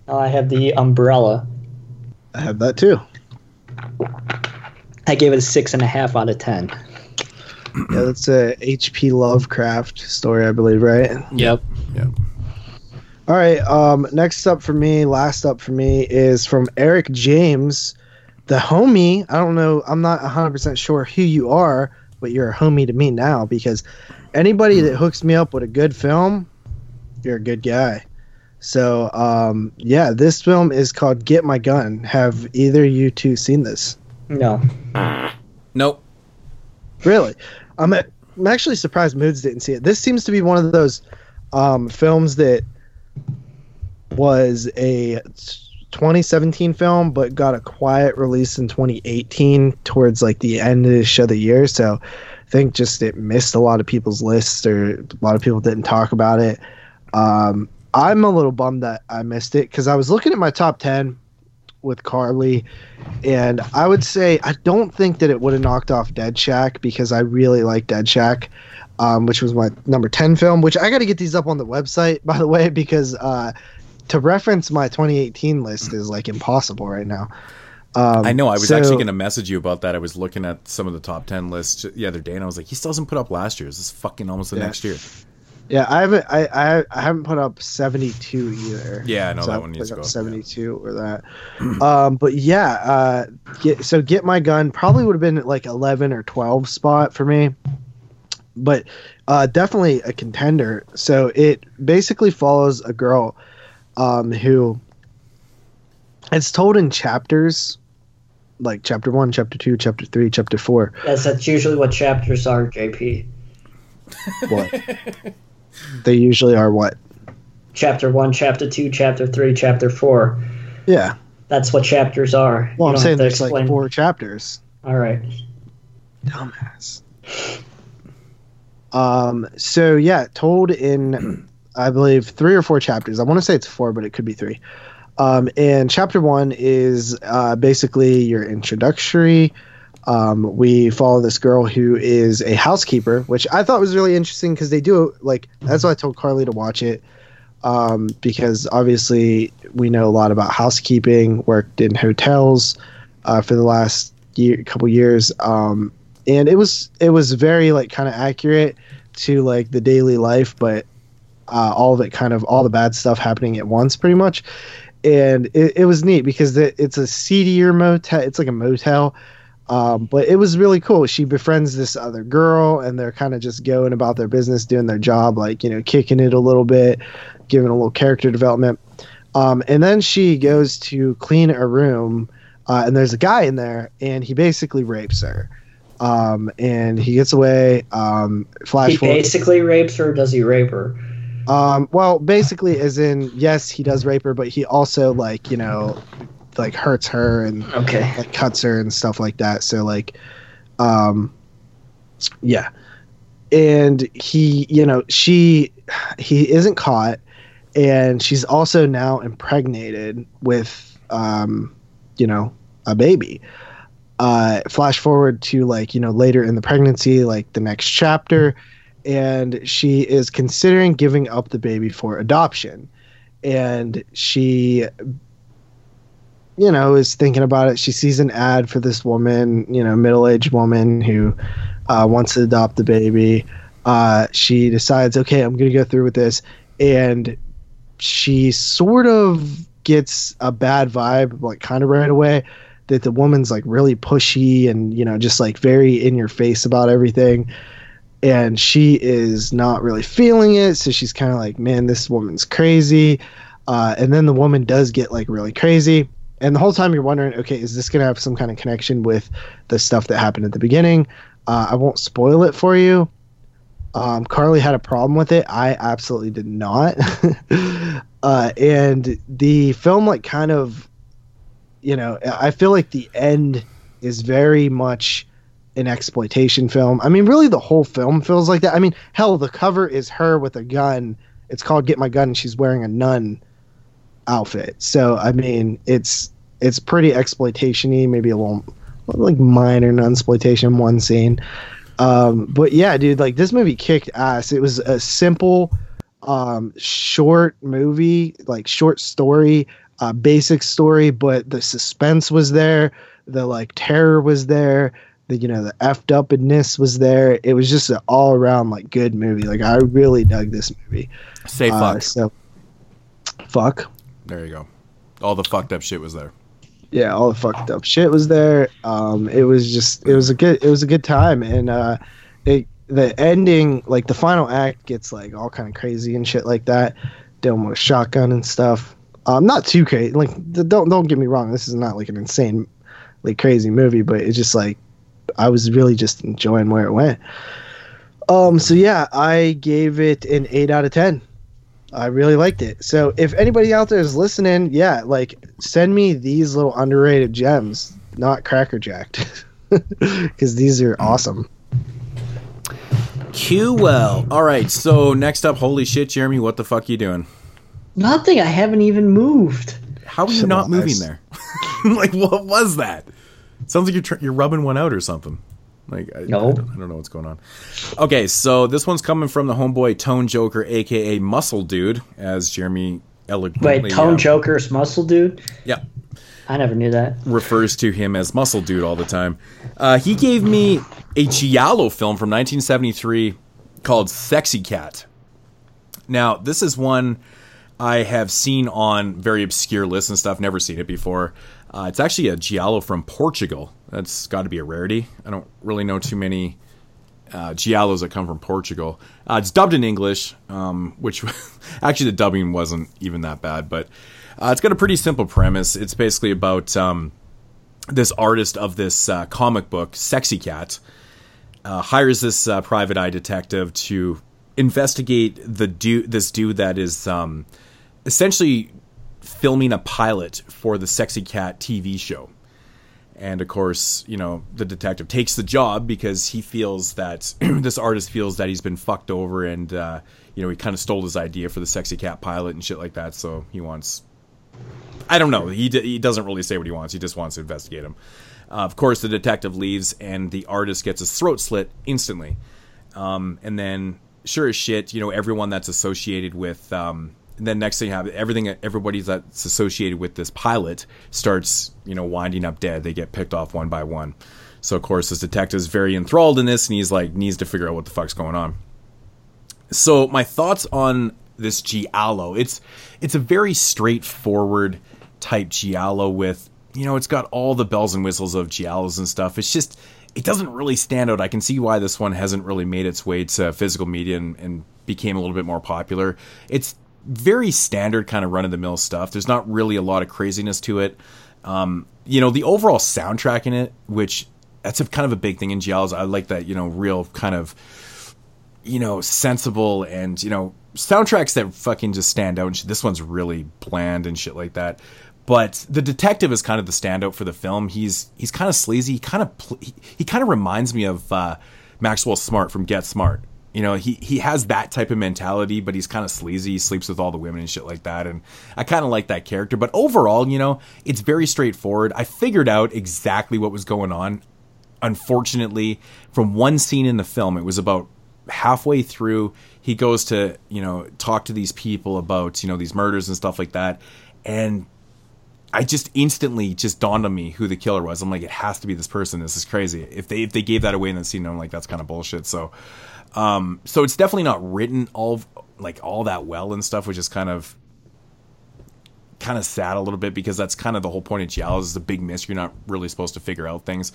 D: I have the umbrella.
E: I have that too.
D: I gave it a six and a half out of ten.
E: Yeah, that's a H.P. Lovecraft story, I believe, right?
D: Yep.
C: Yep.
E: All right. Um, next up for me, last up for me is from Eric James, the homie. I don't know. I'm not 100 percent sure who you are, but you're a homie to me now because anybody that hooks me up with a good film, you're a good guy. So, um, yeah, this film is called Get My Gun. Have either you two seen this?
D: No.
C: Nope.
E: Really? I'm, a, I'm actually surprised Moods didn't see it. This seems to be one of those um, films that was a 2017 film, but got a quiet release in 2018 towards like the end of the year. So I think just it missed a lot of people's lists or a lot of people didn't talk about it. Um, I'm a little bummed that I missed it because I was looking at my top 10 with Carly, and I would say I don't think that it would have knocked off Dead Shack because I really like Dead Shack, um, which was my number 10 film, which I got to get these up on the website, by the way, because uh, to reference my 2018 list is like impossible right now. Um,
C: I know. I was
E: so-
C: actually going to message you about that. I was looking at some of the top ten lists the other day, and I was like, he still hasn't put up last year's. This is fucking almost the
E: Yeah.
C: next year.
E: Yeah, I haven't. I, I I haven't put up seventy two either.
C: Yeah, I know
E: So
C: that one needs to
E: up
C: go
E: Seventy two or that. um, but yeah, uh, get so get my gun probably would have been like eleven or twelve spot for me, but uh, definitely a contender. So it basically follows a girl, um, who. It's told in chapters, like chapter one, chapter two, chapter three, chapter four.
D: Yes, that's usually what chapters are, JP.
E: What they usually are. What?
D: Chapter one, chapter two, chapter three, chapter four.
E: Yeah.
D: That's what chapters are.
E: Well,
D: You
E: I'm saying there's like four chapters.
D: All right.
E: Dumbass. Um. So yeah, told in, I believe three or four chapters. I want to say it's four, but it could be three. Um. And chapter one is uh, basically your introductory. Um, we follow this girl who is a housekeeper, which I thought was really interesting because they do like that's why I told Carly to watch it. Um, because obviously we know a lot about housekeeping, worked in hotels uh, for the last year, couple years, um, and it was it was very like kind of accurate to like the daily life, but uh, all of it kind of all the bad stuff happening at once, pretty much. And it, it was neat because it, it's a seedier motel. It's like a motel, um, but it was really cool. She befriends this other girl, and they're kind of just going about their business, doing their job, like you know, kicking it a little bit, giving a little character development. Um, and then she goes to clean a room, uh, and there's a guy in there, and he basically rapes her. Um, and he gets away. Um, flash
D: He
E: forward.
D: basically rapes her. or Does he rape her?
E: Um, well, basically, as in, yes, he does rape her, but he also like you know, like hurts her and
D: Okay.
E: like cuts her and stuff like that. So like, um, yeah, and he, you know, she, he isn't caught, and she's also now impregnated with, um, you know, a baby. Uh, flash forward to like you know later in the pregnancy, like the next chapter, and she is considering giving up the baby for adoption, and she you know, is thinking about it. She sees an ad for this woman, you know, middle aged woman who uh, wants to adopt the baby. Uh, she decides, okay, I'm going to go through with this. And she sort of gets a bad vibe, like kind of right away, that the woman's like really pushy and you know just like very in your face about everything. And she is not really feeling it, so she's kind of like, "Man, this woman's crazy." Uh, and then the woman does get like really crazy, and the whole time you're wondering, okay, is this gonna have some kind of connection with the stuff that happened at the beginning? Uh, I won't spoil it for you. Um, Carly had a problem with it. I absolutely did not. uh, and the film, like, kind of, you know, I feel like the end is very much an exploitation film. I mean, really, the whole film feels like that. I mean, hell, the cover is her with a gun. It's called "Get My Gun," and she's wearing a nun outfit. So, I mean, it's it's pretty exploitationy. Maybe a little like minor non exploitation one scene. Um, but yeah, dude, like this movie kicked ass. It was a simple, um, short movie, like short story, uh, basic story, but the suspense was there, the like terror was there, the you know the effed upness was there. It was just an all around like good movie. Like I really dug this movie.
C: Say
E: Uh,
C: fuck.
E: so fuck.
C: There you go. All the fucked up shit was there.
E: yeah, all the fucked up shit was there. Um, it was just, it was a good, it was a good time, and uh, it the ending, like the final act, gets like all kind of crazy and shit like that. Dylan with shotgun and stuff. Um, not too crazy. Like, don't don't get me wrong. This is not like an insane, like crazy movie, but it's just like I was really just enjoying where it went. Um, so yeah, I gave it an eight out of ten. I really liked it. So if anybody out there is listening, yeah, like send me these little underrated gems, not Cracker Jacked, because these are awesome.
C: Q well. All right. So next up, holy shit, Jeremy, what the fuck are you doing?
D: Nothing. I haven't even moved.
C: How are you not moving there? like, what was that? Sounds like you're tr- you're rubbing one out or something. Like, I,
D: No.
C: I, don't, I don't know what's going on. Okay, so this one's coming from the homeboy Tone Joker, aka Muscle Dude, as Jeremy eloquently
D: Wait, Tone
C: uh,
D: Joker's muscle dude?
C: Yeah.
D: I never knew that.
C: refers to him as Muscle Dude all the time. Uh, he gave me a Giallo film from 1973 called Sexy Cat. Now, this is one I have seen on very obscure lists and stuff, never seen it before. Uh, it's actually a Giallo from Portugal. That's got to be a rarity. I don't really know too many uh, Giallos that come from Portugal. Uh, it's dubbed in English, um, which actually the dubbing wasn't even that bad, but uh, it's got a pretty simple premise. It's basically about um, this artist of this uh, comic book, Sexy Cat, uh, hires this private eye detective to investigate the dude, this dude that is um, essentially filming a pilot for the Sexy Cat TV show. And of course, you know, the detective takes the job because he feels that this artist feels that he's been fucked over and, uh, you know, he kind of stole his idea for the Sexy Cat pilot and shit like that. So he wants. I don't know. He, d- he doesn't really say what he wants. He just wants to investigate him. Uh, of course, the detective leaves and the artist gets his throat slit instantly. Um, and then, sure as shit, you know, everyone that's associated with. Um, then next thing you have everything, everybody that's associated with this pilot starts, you know, winding up dead. They get picked off one by one. So of course, this detective's very enthralled in this, and he's like needs to figure out what the fuck's going on. So my thoughts on this Giallo, it's it's a very straightforward type Giallo with you know it's got all the bells and whistles of Giallos and stuff. It's just it doesn't really stand out. I can see why this one hasn't really made its way to physical media and, and became a little bit more popular. It's very standard kind of run of the mill stuff. There's not really a lot of craziness to it. Um, you know, the overall soundtrack in it, which that's a kind of a big thing in Giallos. I like that, you know, real kind of you know, sensible and, you know, soundtracks that fucking just stand out. And this one's really bland and shit like that. But the detective is kind of the standout for the film. He's he's kind of sleazy. He kind of he, he kind of reminds me of uh, Maxwell Smart from Get Smart. You know, he he has that type of mentality, but he's kind of sleazy. He sleeps with all the women and shit like that. And I kind of like that character. But overall, you know, it's very straightforward. I figured out exactly what was going on. Unfortunately, from one scene in the film, it was about halfway through he goes to you know talk to these people about you know these murders and stuff like that and i just instantly just dawned on me who the killer was i'm like it has to be this person this is crazy if they if they gave that away in the scene i'm like that's kind of bullshit so um so it's definitely not written all like all that well and stuff which is kind of kind of sad a little bit because that's kind of the whole point of Giallo is a big mystery. You're not really supposed to figure out things.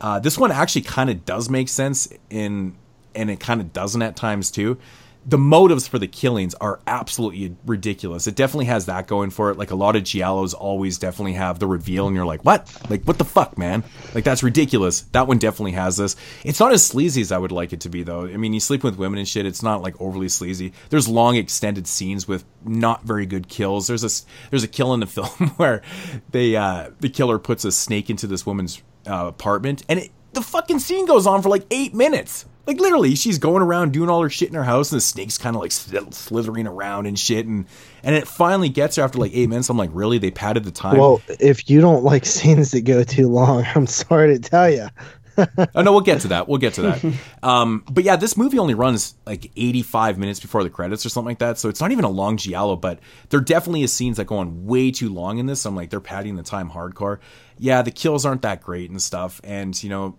C: Uh, this one actually kind of does make sense in, and it kind of doesn't at times too. The motives for the killings are absolutely ridiculous. It definitely has that going for it. Like a lot of Giallos always definitely have the reveal, and you're like, what? Like, what the fuck, man? Like, that's ridiculous. That one definitely has this. It's not as sleazy as I would like it to be, though. I mean, you sleep with women and shit. It's not like overly sleazy. There's long extended scenes with not very good kills. There's a there's a kill in the film where they uh, the killer puts a snake into this woman's uh, apartment, and it, the fucking scene goes on for like eight minutes. Like literally, she's going around doing all her shit in her house, and the snake's kind of like slithering around and shit, and and it finally gets her after like eight minutes. I'm like, really? They padded the time.
E: Well, if you don't like scenes that go too long, I'm sorry to tell you.
C: oh no, we'll get to that. We'll get to that. Um, but yeah, this movie only runs like 85 minutes before the credits or something like that, so it's not even a long giallo. But there definitely is scenes that go on way too long in this. I'm like, they're padding the time hardcore. Yeah, the kills aren't that great and stuff, and you know,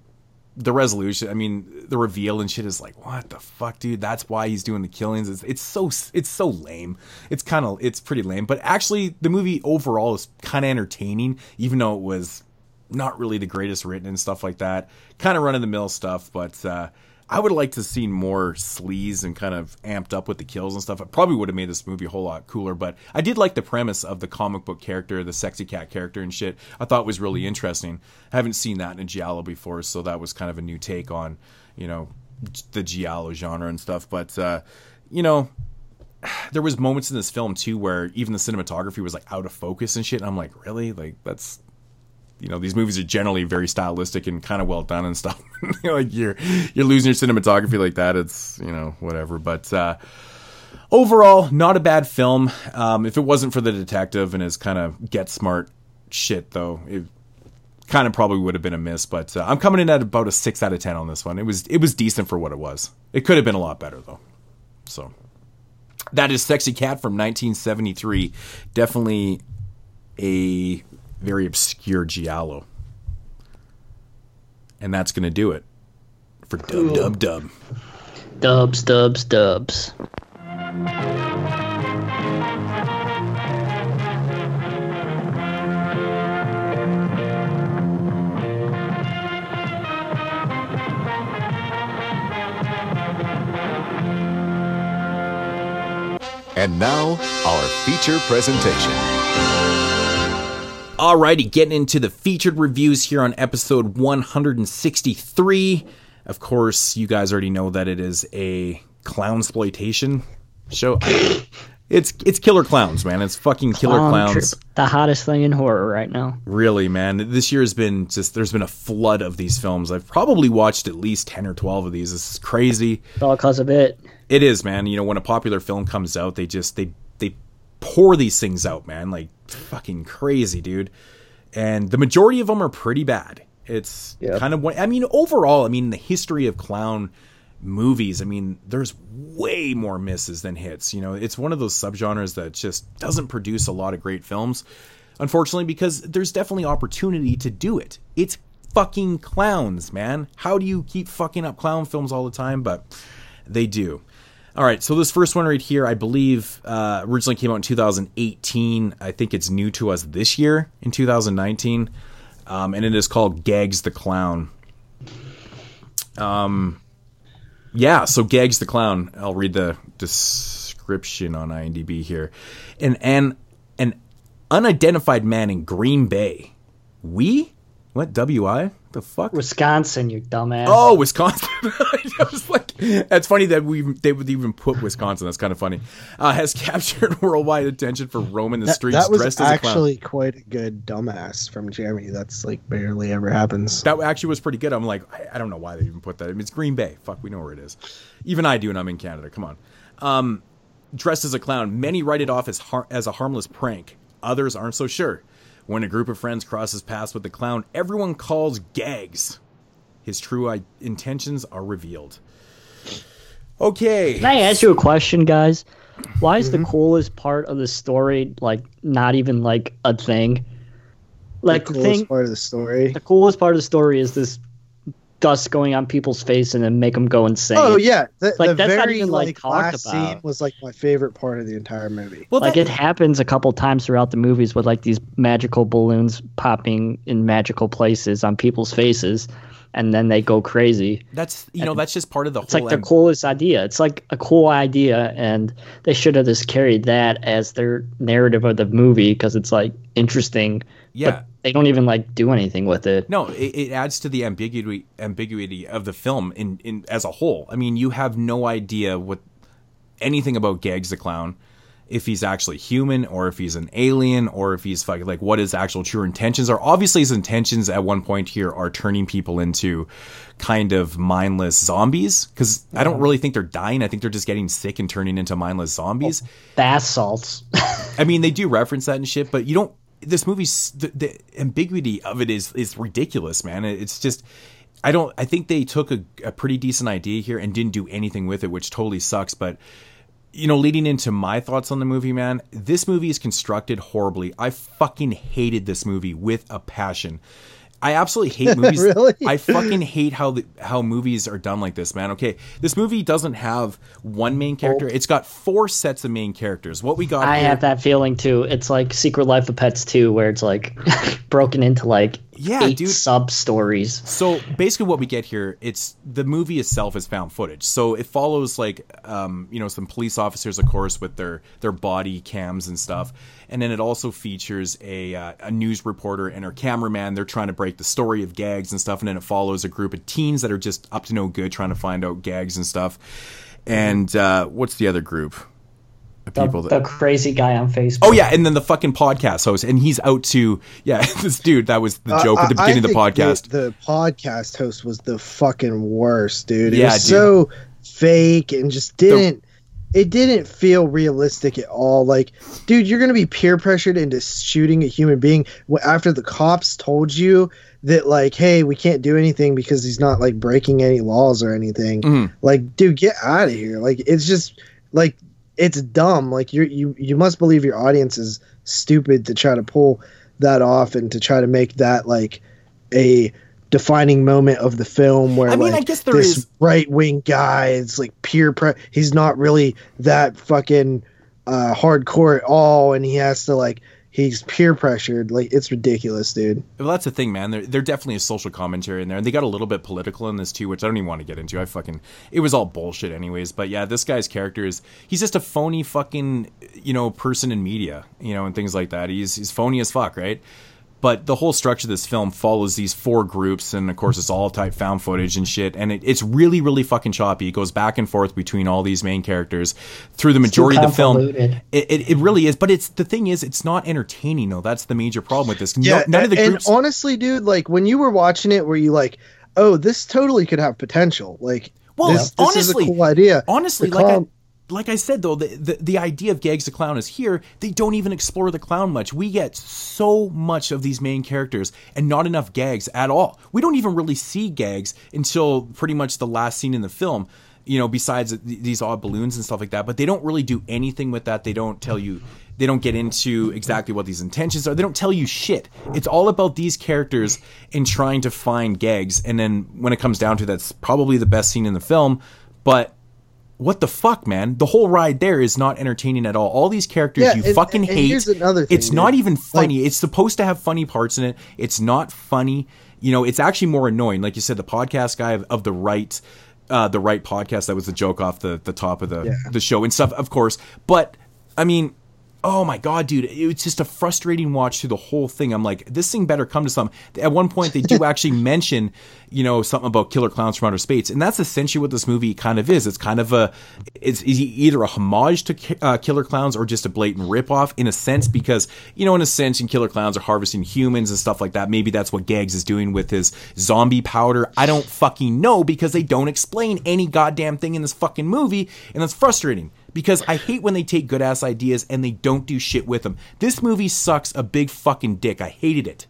C: the resolution. I mean, the reveal and shit is like, what the fuck, dude? That's why he's doing the killings. It's, it's so it's so lame. It's kind of it's pretty lame. But actually, the movie overall is kind of entertaining, even though it was not really the greatest written and stuff like that. Kind of run of the mill stuff, but uh, I would like to see more sleaze and kind of amped up with the kills and stuff. It probably would have made this movie a whole lot cooler, but I did like the premise of the comic book character, the sexy cat character and shit. I thought was really interesting. I haven't seen that in a giallo before, so that was kind of a new take on, you know, the giallo genre and stuff. But uh, you know, there was moments in this film too where even the cinematography was like out of focus and shit. And I'm like, really? Like that's you know these movies are generally very stylistic and kind of well done and stuff. like you're you're losing your cinematography like that. It's you know whatever. But uh, overall, not a bad film. Um, if it wasn't for the detective and his kind of get smart shit, though, it kind of probably would have been a miss. But uh, I'm coming in at about a six out of ten on this one. It was it was decent for what it was. It could have been a lot better though. So that is Sexy Cat from 1973. Definitely a very obscure giallo. And that's going to do it for Dub Dub Dub.
D: Dubs, dubs, dubs.
M: And now, our feature presentation.
L: Alrighty, getting into the featured reviews here on episode 163. Of course, you guys already know that it is a clown exploitation show. It's it's killer clowns, man. It's fucking killer
D: Clown
L: clowns.
D: Troop, the hottest thing in horror right now.
L: Really, man. This year has been just there's been a flood of these films. I've probably watched at least 10 or 12 of these. This is crazy.
D: It's all because of it.
L: It is, man. You know, when a popular film comes out, they just they they pour these things out, man. Like fucking crazy, dude. And the majority of them are pretty bad. It's kind of what I mean. Overall, I mean, the history of clown movies. I mean, there's way more misses than hits. You know, it's one of those subgenres that just doesn't produce a lot of great films, unfortunately, because there's definitely opportunity to do it. It's fucking clowns, man. How do you keep fucking up clown films all the time? But they do. All right, so this first one right here, I believe, uh, originally came out in 2018. I think it's new to us this year in 2019, um, and it is called Gags the Clown. Um, yeah, so Gags the Clown. I'll read the description on IMDb here. An an an unidentified man in Green Bay. We what WI? The fuck?
D: Wisconsin, you dumbass.
L: Oh, Wisconsin. I was like, that's funny that we they would even put Wisconsin. That's kind of funny. Uh, has captured worldwide attention for roaming the streets
E: that was
L: dressed as a clown.
E: actually quite a good dumbass from Jeremy. That's like barely ever happens.
L: That actually was pretty good. I'm like, I, I don't know why they even put that. I mean, it's Green Bay. Fuck, we know where it is. Even I do, and I'm in Canada. Come on. Um, dressed as a clown, many write it off as har- as a harmless prank. Others aren't so sure. When a group of friends crosses paths with the clown, everyone calls gags. His true I- intentions are revealed. Okay.
D: Can I ask you a question, guys? Why is the mm-hmm. coolest part of the story like not even like a thing? Like
E: the
D: the,
E: coolest
D: thing,
E: part of the story.
D: the coolest part of the story is this dust going on people's face and then make them go insane.
E: Oh yeah, the,
D: Like,
E: the
D: that's not even, like,
E: like
D: talked
E: last
D: about.
E: scene was like my favorite part of the entire movie.
C: Well,
D: like
C: that-
D: it happens a couple times throughout the movies with like these magical balloons popping in magical places on people's faces, and then they go crazy.
C: That's you know that's just part of the whole.
D: It's like the coolest idea. It's like a cool idea, and they should have just carried that as their narrative of the movie because it's like interesting.
C: Yeah.
D: but they don't even like do anything with it.
C: No, it, it adds to the ambiguity ambiguity of the film in, in as a whole. I mean, you have no idea what anything about Gags the clown, if he's actually human or if he's an alien or if he's fucking like what his actual true intentions are. Obviously, his intentions at one point here are turning people into kind of mindless zombies because I don't really think they're dying. I think they're just getting sick and turning into mindless zombies.
D: Oh, bath salts.
C: I mean, they do reference that and shit, but you don't. This movie's the, the ambiguity of it is is ridiculous, man. It's just. I don't. I think they took a, a pretty decent idea here and didn't do anything with it, which totally sucks. But you know, leading into my thoughts on the movie, man, this movie is constructed horribly. I fucking hated this movie with a passion. I absolutely hate movies.
E: Really?
C: I fucking hate how the, how movies are done like this, man. Okay, this movie doesn't have one main character. It's got four sets of main characters. What we got
D: I
C: here-
D: have that feeling too. It's like Secret Life of Pets 2, where it's like broken into like
C: Yeah,
D: eight
C: dude.
D: sub stories.
C: So basically, what we get here, it's the movie itself is found footage. So it follows like, um, you know, some police officers, of course, with their their body cams and stuff, and then it also features a uh, a news reporter and her cameraman. They're trying to break the story of gags and stuff, and then it follows a group of teens that are just up to no good, trying to find out gags and stuff. And uh, what's the other group? Of
D: The,
C: People
D: the crazy guy on Facebook.
C: Oh yeah, and then the fucking podcast host, and he's out to yeah. This dude, that was the joke at the
E: I- I
C: beginning of the podcast.
E: The, podcast host was the fucking worst, dude. It
C: Yeah,
E: was
C: dude.
E: so fake and just didn't. it didn't feel realistic at all. Like, dude, you're gonna be peer pressured into shooting a human being after the cops told you that, like, hey, we can't do anything because he's not like breaking any laws or anything.
C: Mhm.
E: Like, dude, get out of here. Like, it's just like it's dumb. Like, you you you must believe your audience is stupid to try to pull that off and to try to make that like a defining moment of the film where
C: I mean,
E: like
C: I guess there
E: this
C: is-
E: right wing guy is like peer pre he's not really that fucking uh hardcore at all and he has to like he's peer pressured like it's ridiculous dude
C: Well, that's the thing, man. They're, they're definitely a social commentary in there, and they got a little bit political in this too, which I don't even want to get into. I fucking it was all bullshit, anyways. But yeah, this guy's character is he's just a phony fucking you know person in media, you know, and things like that. He's he's phony as fuck, right? But the whole structure of this film follows these four groups, and of course, it's all type found footage and shit. And it, it's really, really fucking choppy. It goes back and forth between all these main characters through the majority of the film. It, it, it really is. But it's the thing is, it's not entertaining though. That's the major problem with this. No,
E: yeah
C: none of the groups.
E: and honestly dude like when you were watching it were you like oh this totally could have potential like
C: Well,
E: this, this
C: honestly,
E: is a cool idea
C: Honestly,
E: The
C: like I,
E: clown-
C: like I said though, the, the the idea of Gags the clown is here. They don't even explore the clown much. We get so much of these main characters and not enough gags at all. We don't even really see gags until pretty much the last scene in the film. You know, besides these odd balloons and stuff like that, but they don't really do anything with that. They don't tell you. They don't get into exactly what these intentions are. They don't tell you shit. It's all about these characters and trying to find gags. And then when it comes down to that's probably the best scene in the film. But what the fuck, man? The whole ride there is not entertaining at all. All these characters
E: Yeah,
C: you
E: and-
C: fucking
E: and
C: hate.
E: here's another thing,
C: it's not even funny. it's supposed to have funny parts in it. It's not funny. You know, it's actually more annoying. Like you said, the podcast guy of, of the right, uh, the right podcast. That was the joke off the the top of the
E: Yeah.
C: the show and stuff, of course. But I mean. Oh my god, dude! It's just a frustrating watch through the whole thing. I'm like, this thing better come to something. At one point, they do actually mention, you know, something about killer clowns from outer space, and that's essentially what this movie kind of is. It's kind of a, it's either a homage to uh, killer clowns or just a blatant ripoff in a sense, because you know, in a sense, in killer clowns are harvesting humans and stuff like that. Maybe that's what Gags is doing with his zombie powder. I don't fucking know because they don't explain any goddamn thing in this fucking movie, and that's frustrating because I hate when they take good ass ideas and they don't do shit with them. This movie sucks a big fucking dick. I hated it.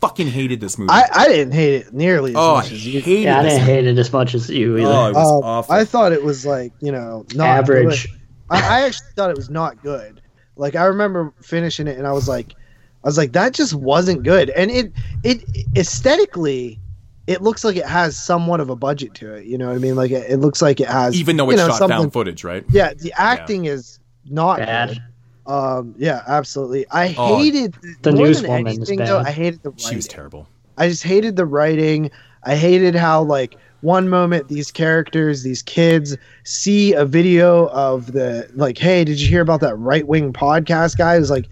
C: Fucking hated this movie.
E: I, I didn't hate it nearly as
C: oh,
E: much as you
C: hated
D: Yeah, I didn't hate it as much as you either.
C: Oh, it was
E: Um,
C: awful.
E: I thought it was like you know not
D: Average.
E: good. I, I actually thought it was not good. Like I remember finishing it and I was like, I was like that just wasn't good. And it it aesthetically, it looks like it has somewhat of a budget to it. You know what I mean? Like it, it looks like it has,
C: Even though
E: you
C: it's
E: know,
C: shot
E: something-
C: found footage, right?
E: Yeah, the acting is not
D: Bad.
E: good. Um, yeah, absolutely. I
C: Oh,
E: hated
D: The
E: more
D: newswoman
E: though. I hated the writing.
C: She was terrible.
E: I just hated the writing. I hated how like one moment these characters, these kids see a video of the like, hey, did you hear about that right wing podcast guy who's like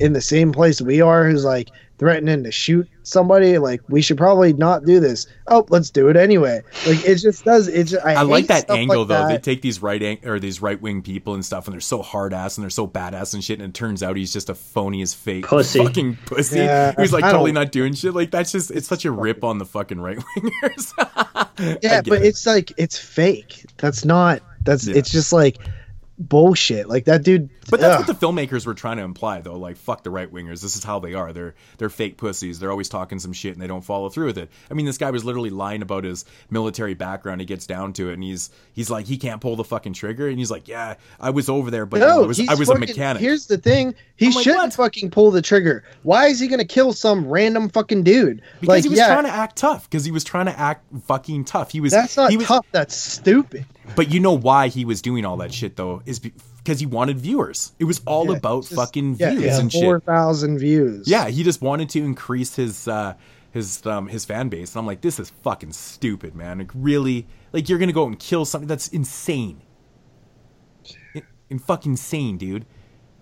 E: in the same place we are, who's like threatening to shoot somebody? Like, we should probably not do this. Oh, let's do it anyway. Like, it just does. It just, I,
C: I like that angle
E: like
C: though. They take these right ang- or these right wing people and stuff, and they're so hard ass and they're so badass and shit. And it turns out he's just a phony as fake
D: Pussy.
C: fucking pussy.
E: Yeah,
C: He's like
E: I
C: totally
E: don't-
C: not doing shit. Like that's just it's such a rip on the fucking right wingers.
E: yeah but it's like it's fake that's not that's
C: Yeah.
E: it's just like bullshit like that dude
C: But that's
E: ugh.
C: what the filmmakers were trying to imply, though. Like, fuck the right wingers. This is how they are. They're they're fake pussies. They're always talking some shit and they don't follow through with it. I mean, this guy was literally lying about his military background. He gets down to it, and he's he's like, he can't pull the fucking trigger, and he's like, yeah, I was over there, but
E: no,
C: I was I was a mechanic.
E: Here's the thing: he
C: I'm
E: shouldn't
C: what?
E: fucking pull the trigger. Why is he gonna kill some random fucking dude?
C: because
E: like,
C: he was
E: yeah,
C: trying to act tough. Because he was trying to act fucking tough. He was.
E: that's not
C: he was,
E: tough. That's stupid.
C: But you know why he was doing all that shit though? Is because he wanted viewers. It was all
E: Yeah,
C: about
E: just-
C: fucking
E: yeah,
C: views
E: yeah,
C: and shit.
E: four thousand views.
C: Yeah, he just wanted to increase his uh his um his fan base. And I'm like, this is fucking stupid, man. Like really like you're gonna go and kill something that's insane. In, in fucking insane, dude.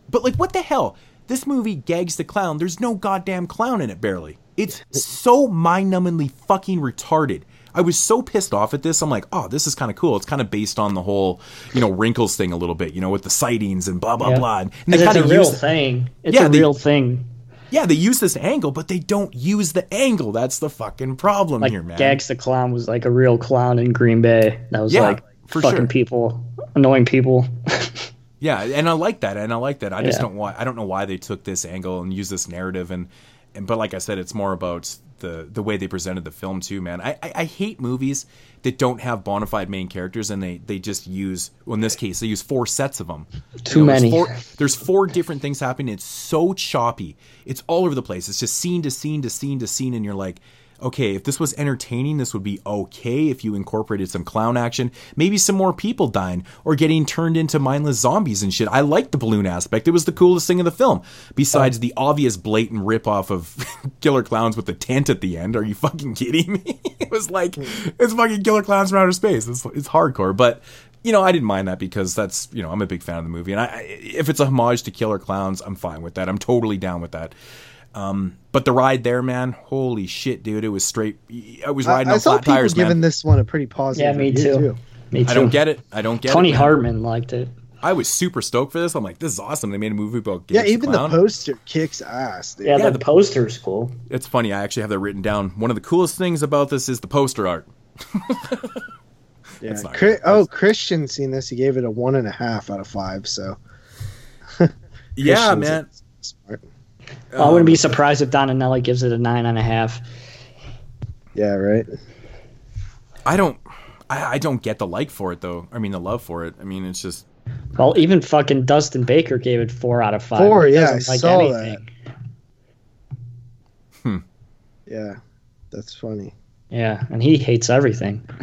C: But like what the hell? This movie gags the clown. There's no goddamn clown in it barely. It's so mind-numbingly fucking retarded. I was so pissed off at this. I'm like, oh, this is kind of cool. It's kind of based on the whole, you know, wrinkles thing a little bit, you know, with the sightings and blah blah
D: Yeah.
C: blah. And they
D: it's
C: kind
D: a real thing. It's
C: Yeah,
D: a
C: they-
D: real thing.
C: yeah, they use this angle, but they don't use the angle. That's the fucking problem
D: Like
C: here, man.
D: Gags the clown was like a real clown in Green Bay. That was
C: Yeah,
D: like fucking
C: sure.
D: people, annoying people.
C: Yeah, and I like that, and I like that. I just
D: Yeah.
C: don't why I don't know why they took this angle and use this narrative, and but like I said, it's more about the the way they presented the film too, man. I I, I hate movies that don't have bona fide main characters, and they they just use well, in this case they use four sets of them.
D: Too
C: there's
D: many.
C: Four, there's four different things happening. It's so choppy. It's all over the place. It's just scene to scene to scene to scene, and you're like. Okay, if this was entertaining, this would be okay if you incorporated some clown action, maybe some more people dying or getting turned into mindless zombies and shit. I liked the balloon aspect. It was the coolest thing in the film. Besides oh. the obvious blatant ripoff of Killer Clowns with the tent at the end. Are you fucking kidding me? it was like it's fucking Killer Clowns from outer space. It's, it's hardcore, but you know, I didn't mind that because that's you know I'm a big fan of the movie, and I, I if it's a homage to Killer Clowns, I'm fine with that. I'm totally down with that. Um, but the ride there, man, holy shit, dude! It was straight. I was riding
E: I, I
C: on
E: saw
C: flat
E: people
C: tires,
E: giving
C: man.
E: this one a pretty positive.
D: yeah, me
E: review,
D: too. Me too.
C: I don't get it. I don't get
D: Tony
C: it. man.
D: Hartman liked it.
C: I was super stoked for this. I'm like, this is awesome. They made a movie about
E: Yeah,
C: Gage
E: even
C: Clown.
E: the poster kicks ass. Dude.
D: Yeah,
C: Yeah,
D: the,
C: the-
D: poster's cool.
C: It's funny. I actually have that written down. One of the coolest things about this is the poster art.
E: Yeah.
C: That's not
E: Chri-
C: good.
E: oh, Christian seen this. He gave it a one and a half out of five. So
C: Yeah, man.
E: Smart.
D: I wouldn't be surprised if Donanelli gives it a nine and a half.
E: Yeah, right.
C: I don't. I, I don't get the like for it though. I mean, the love for it. I mean, it's just.
D: Well, even fucking Dustin Baker gave it four out of five.
E: Four,
D: He
E: yeah,
D: doesn't
E: I saw that.
C: Hmm.
E: Yeah, that's funny.
D: Yeah, and he hates everything.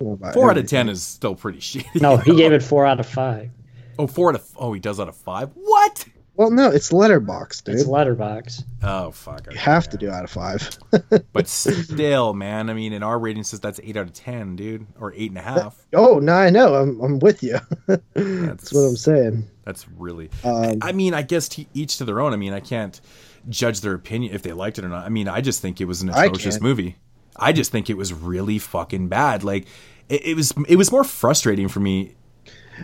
E: About
C: Four out of ten is still pretty shitty.
D: No, he gave it four out of five.
C: Oh, four out of. Oh, he does out of five. What?
E: Well, no, it's Letterboxd, dude.
D: It's Letterboxd.
C: Oh fuck.
E: you have to do out of five.
C: But still, man. I mean, in our rating says that's eight out of ten, dude, or eight and a half.
E: oh, no, I know. I'm, I'm with you.
C: That's,
E: that's what I'm saying.
C: That's really.
E: Um,
C: I mean, I guess to each to their own. I mean, I can't judge their opinion if they liked it or not. I mean, I just think it was an atrocious
E: can.
C: movie. I just think it was really fucking bad. Like, it, it was. It was more frustrating for me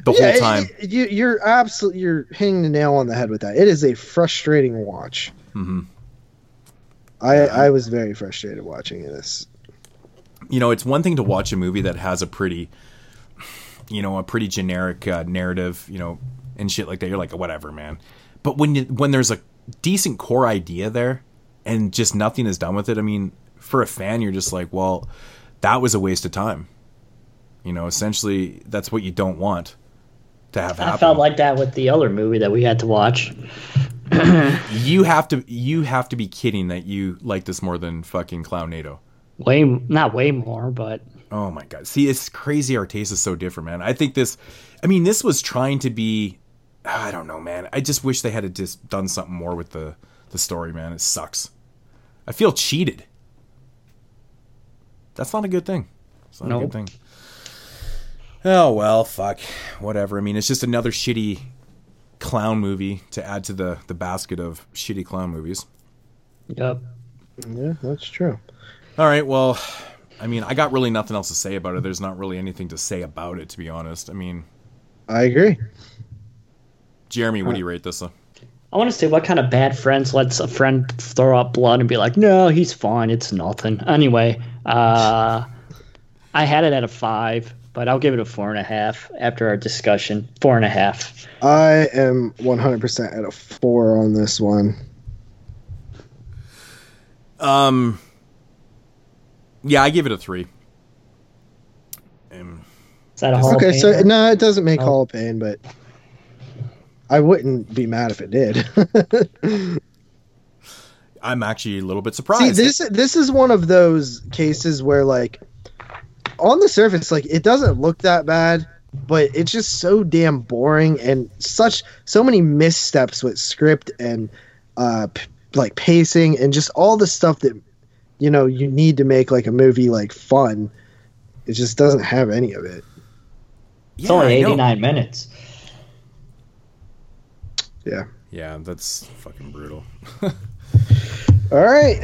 C: the
E: Yeah,
C: whole time.
E: it- you, you're absolutely you're hitting the nail on the head with that. It is a frustrating watch.
C: hmm
E: I I was very frustrated watching this.
C: you know, it's one thing to watch a movie that has a pretty, you know, a pretty generic uh, narrative, you know, and shit like that. You're like, whatever, man. But when you, when there's a decent core idea there, and just nothing is done with it, I mean, for a fan, you're just like, well, that was a waste of time. You know, essentially, that's what you don't want to have happen.
D: I felt like that with the other movie that we had to watch.
C: you have to you have to be kidding that you like this more than fucking Clownado.
D: Way not way more, but
C: Oh my god. See, it's crazy our taste is so different, man. I think this I mean, this was trying to be ah, I don't know, man. I just wish they had just done something more with the the story, man. It sucks. I feel cheated. That's not a good thing. It's not a good thing. Oh well, fuck. Whatever. I mean, it's just another shitty clown movie to add to the the basket of shitty clown movies.
D: yep.
E: Yeah, that's true.
C: All right, well, I mean, I got really nothing else to say about it. There's not really anything to say about it, to be honest. I mean,
E: I agree.
C: Jeremy, what do you rate this? Uh?
D: I want to say, what kind of bad friends lets a friend throw up blood and be like, "No, he's fine. It's nothing." Anyway, uh, I had it at a five, but I'll give it a four and a half after our discussion. Four and a half.
E: I am 100% at a four on this one.
C: Um, yeah, I give it a three. Um,
D: Is that a Hall of
E: Okay, so
D: Famer?
E: no, it doesn't make
D: Oh.
E: Hall of Pain, but I wouldn't be mad if it did.
C: I'm actually a little bit
E: See,
C: surprised.
E: this this is one of those cases where like on the surface, like it doesn't look that bad, but it's just so damn boring and such so many missteps with script and uh p- like pacing and just all the stuff that you know you need to make like a movie like fun. It just doesn't have any of it.
D: It's only 89 minutes.
E: Yeah.
C: Yeah, that's fucking brutal.
E: All right.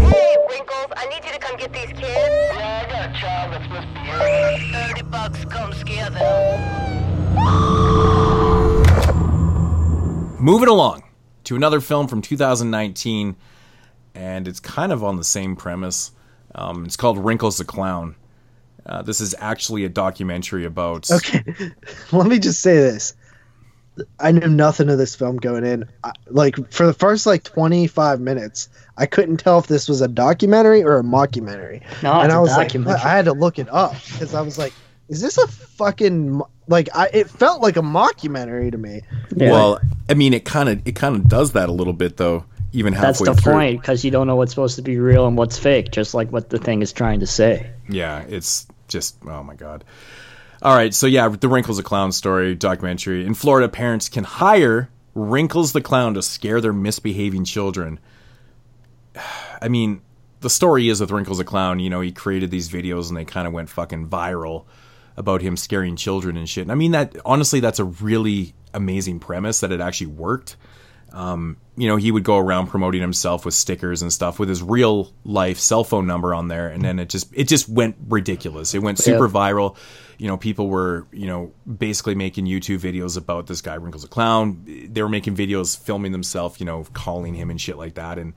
N: Hey, Wrinkles, I need you to come get these kids. Yeah, I got a child that's supposed to be 30 bucks, come scare them.
C: Moving along to another film from 2019, and it's kind of on the same premise. Um, it's called Wrinkles the Clown. Uh, this is actually a documentary about.
E: Okay, let me just say this. I knew nothing of this film going in. I, like for the first like 25 minutes, I couldn't tell if this was a documentary or a mockumentary.
D: No,
E: and
D: it's
E: I
D: a
E: was
D: documentary.
E: like, I had to look it up because I was like, is this a fucking like? I it felt like a mockumentary to me.
C: Well, I mean, it kind of it kind of does that a little bit though. Even halfway That's
D: the
C: through.
D: point, because you don't know what's supposed to be real and what's fake, just like what the thing is trying to say.
C: Yeah, it's just oh my god. All right, so yeah, the Wrinkles the Clown story documentary. In Florida, parents can hire Wrinkles the Clown to scare their misbehaving children. I mean, the story is with Wrinkles a Clown, you know, he created these videos and they kind of went fucking viral about him scaring children and shit. And I mean that honestly that's a really amazing premise that it actually worked. Um, you know, he would go around promoting himself with stickers and stuff with his real life cell phone number on there, and then it just it just went ridiculous. It went super
D: Yeah.
C: viral. You know, people were you know basically making YouTube videos about this guy Wrinkles a Clown. They were making videos filming themselves, you know, calling him and shit like that. And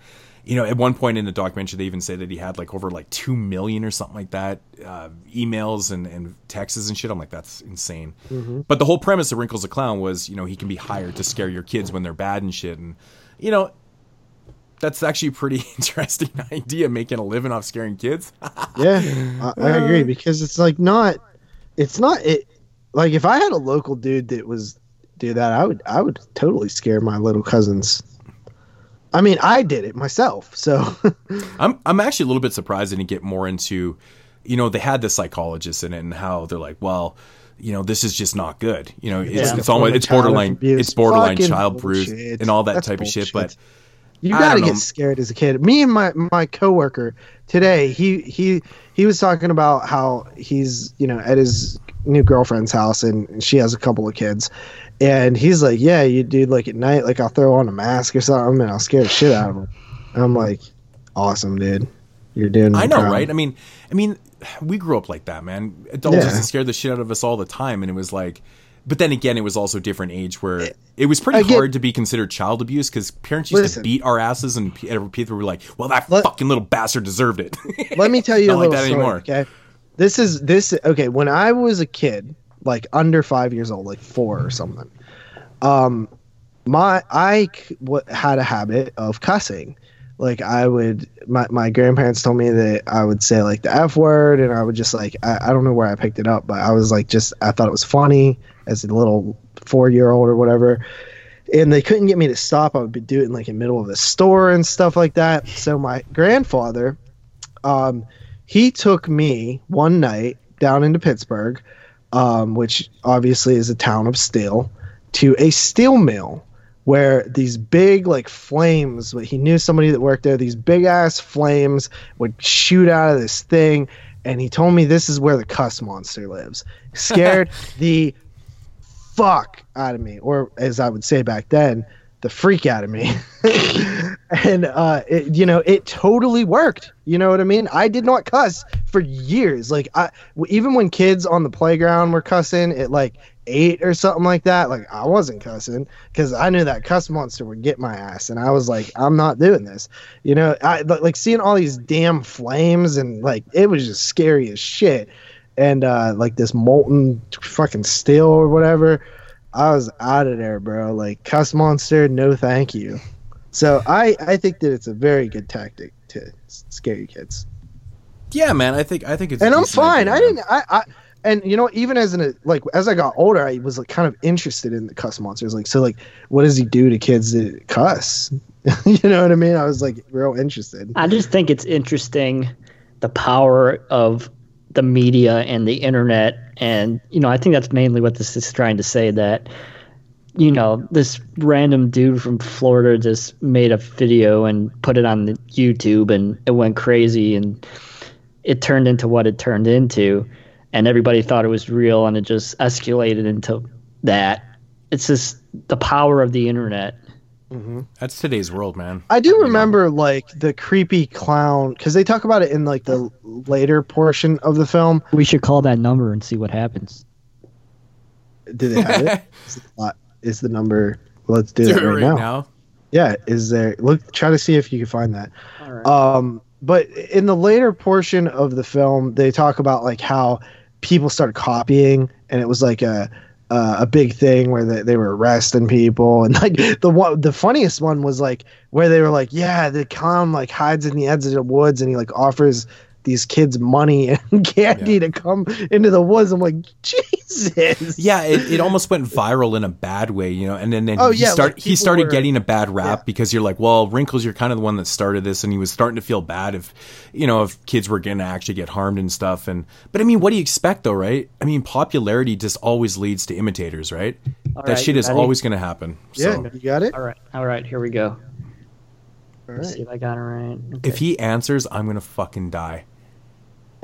C: you know, at one point in the documentary, they even say that he had like over like two million or something like that uh, emails and and texts and shit. I'm like, that's insane.
E: Mhm.
C: But the whole premise of Wrinkles the Clown was, you know, he can be hired to scare your kids when they're bad and shit. And, you know, that's actually a pretty interesting idea, making a living off scaring kids.
E: Yeah, I, I agree because it's like not, it's not it. Like if I had a local dude that was do that, I would I would totally scare my little cousins. I mean, I did it myself, so
C: I'm I'm actually a little bit surprised they didn't get more into, you know, they had the psychologists in it and how they're like, well, you know, this is just not good. You know, it's
E: Yeah.
C: it's almost it's borderline
E: abuse.
C: it's borderline
E: Fucking
C: child abuse and all that
E: That's
C: type of shit. But
E: you got to get scared as a kid. Me and my my coworker today, he he he was talking about how he's you know at his new girlfriend's house and she has a couple of kids, and he's like, yeah, you dude, like at night, like I'll throw on a mask or something and I'll scare the shit out of him. And I'm like, awesome, dude, you're doing.
C: I know,
E: proud."
C: right? I mean, I mean, we grew up like that, man. Adults
E: Yeah.
C: used to scare the shit out of us all the time, and it was like. But then again, it was also a different age where it was pretty
E: get-
C: hard to be considered child abuse because parents used
E: Listen.
C: to beat our asses, and pe- people were like, "Well, that fucking little bastard deserved it."
E: Let me tell you
C: Not
E: a
C: like
E: little
C: that
E: story,
C: anymore.
E: Okay, this is this. Okay, when I was a kid, like under five years old, like four or something, um, my I w- had a habit of cussing. Like I would, my, my grandparents told me that I would say like the f word, and I would just like I, I don't know where I picked it up, but I was like just I thought it was funny as a little four year old or whatever. and they couldn't get me to stop. I would be doing like in the middle of the store and stuff like that. So my grandfather, um, he took me one night down into Pittsburgh, um, which obviously is a town of steel, to a steel mill where these big like flames but he knew somebody that worked there these big ass flames would shoot out of this thing and he told me this is where the cuss monster lives. Scared the fuck out of me or as i would say back then the freak out of me. And uh it, you know it totally worked. You know what i mean? I did not cuss for years. Like i even when kids on the playground were cussing at like eight or something like that like i wasn't cussing because i knew that cuss monster would get my ass. And i was like i'm not doing this. You know i like seeing all these damn flames and like it was just scary as shit. And uh like this molten fucking steel or whatever I was out of there, bro. Like cuss monster, no thank you. So I I think that it's a very good tactic to scare your kids.
C: Yeah, man. I think I think it's
E: and I'm fine.
C: idea,
E: I didn't. I, I and you know even as an like as I got older, I was like kind of interested in the cuss monsters. Like so, like what does he do to kids that cuss? you know what I mean? I was like real interested.
D: I just think it's interesting the power of the media and the internet. And, you know, I think that's mainly what this is trying to say that, you know, this random dude from Florida just made a video and put it on the YouTube and it went crazy and it turned into what it turned into. And everybody thought it was real and it just escalated into that. It's just the power of the internet.
C: That's today's world, man.
E: I do remember like the creepy clown because they talk about it in like the later portion of the film.
F: We should call that number and see what happens.
E: Do they have it? is, it is the number? Let's do,
C: Do
E: it
C: it
E: right,
C: right
E: now.
C: now.
E: Yeah, is there? Look, try to see if you can find that. Um, but in the later portion of the film, they talk about like how people started copying, and it was like a uh, a big thing where they, they were arresting people, and like the one the funniest one was like where they were like, yeah, the clown like hides in the edge of the woods, and he like offers these kids money and candy to come into the woods. I'm like, Jesus.
C: Yeah, it, it almost went viral in a bad way, you know. And then, then
E: Oh,
C: he,
E: yeah,
C: start,
E: like,
C: he started
E: were-
C: getting a bad rap because you're like, well, Wrinkles, you're kind of the one that started this, and he was starting to feel bad if, you know, if kids were going to actually get harmed and stuff. And but I mean, what do you expect though, right? I mean, popularity just always leads to imitators, right?
D: All
C: that
D: right,
C: shit is always going to happen. So
E: Yeah, you got it.
D: All right. All right. Here we go.
E: All
D: Let's see if I got it right.
C: if he answers, I'm going to fucking die.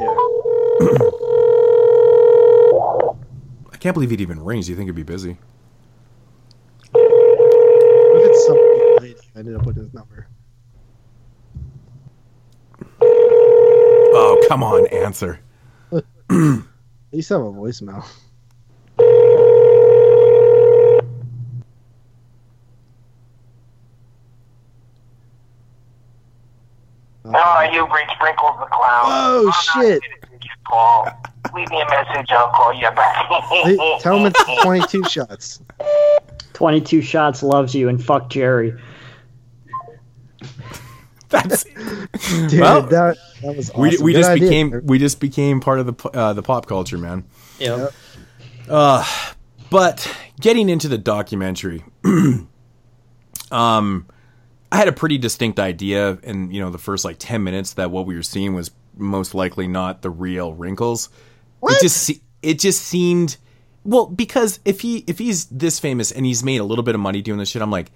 C: I can't believe he'd even rings. You think he'd be busy?
E: What if it's some lady who ended up with his number?
C: Oh, come on, answer.
E: At least have a voicemail.
O: Hello, you reached Sprinkles the Clown.
E: Oh shit!
O: Call. Leave me a message. I'll call you back.
E: Hey, Tell him it's 22 shots.
D: 22 shots loves you and fuck Jerry.
C: That's
E: Dude,
C: Well,
E: that, that was awesome.
C: we, we just
E: idea.
C: became we just became part of the uh, the pop culture, man.
D: Yeah.
C: Uh, but getting into the documentary, um, I had a pretty distinct idea in you know the first like ten minutes that what we were seeing was most likely not the real wrinkles. It just it just seemed well because if he if he's this famous and he's made a little bit of money doing this shit, I'm like,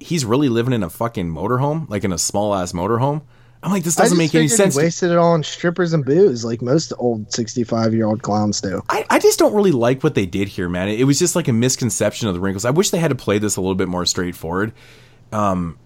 C: he's really living in a fucking motorhome, like in a small ass motorhome. I'm like, this doesn't make any sense.
E: He wasted it all on strippers and booze, like most old 65 year old clowns do.
C: I, I just don't really like what they did here, man. It, was just like a misconception of the wrinkles. I wish they had to play this a little bit more straightforward. Um,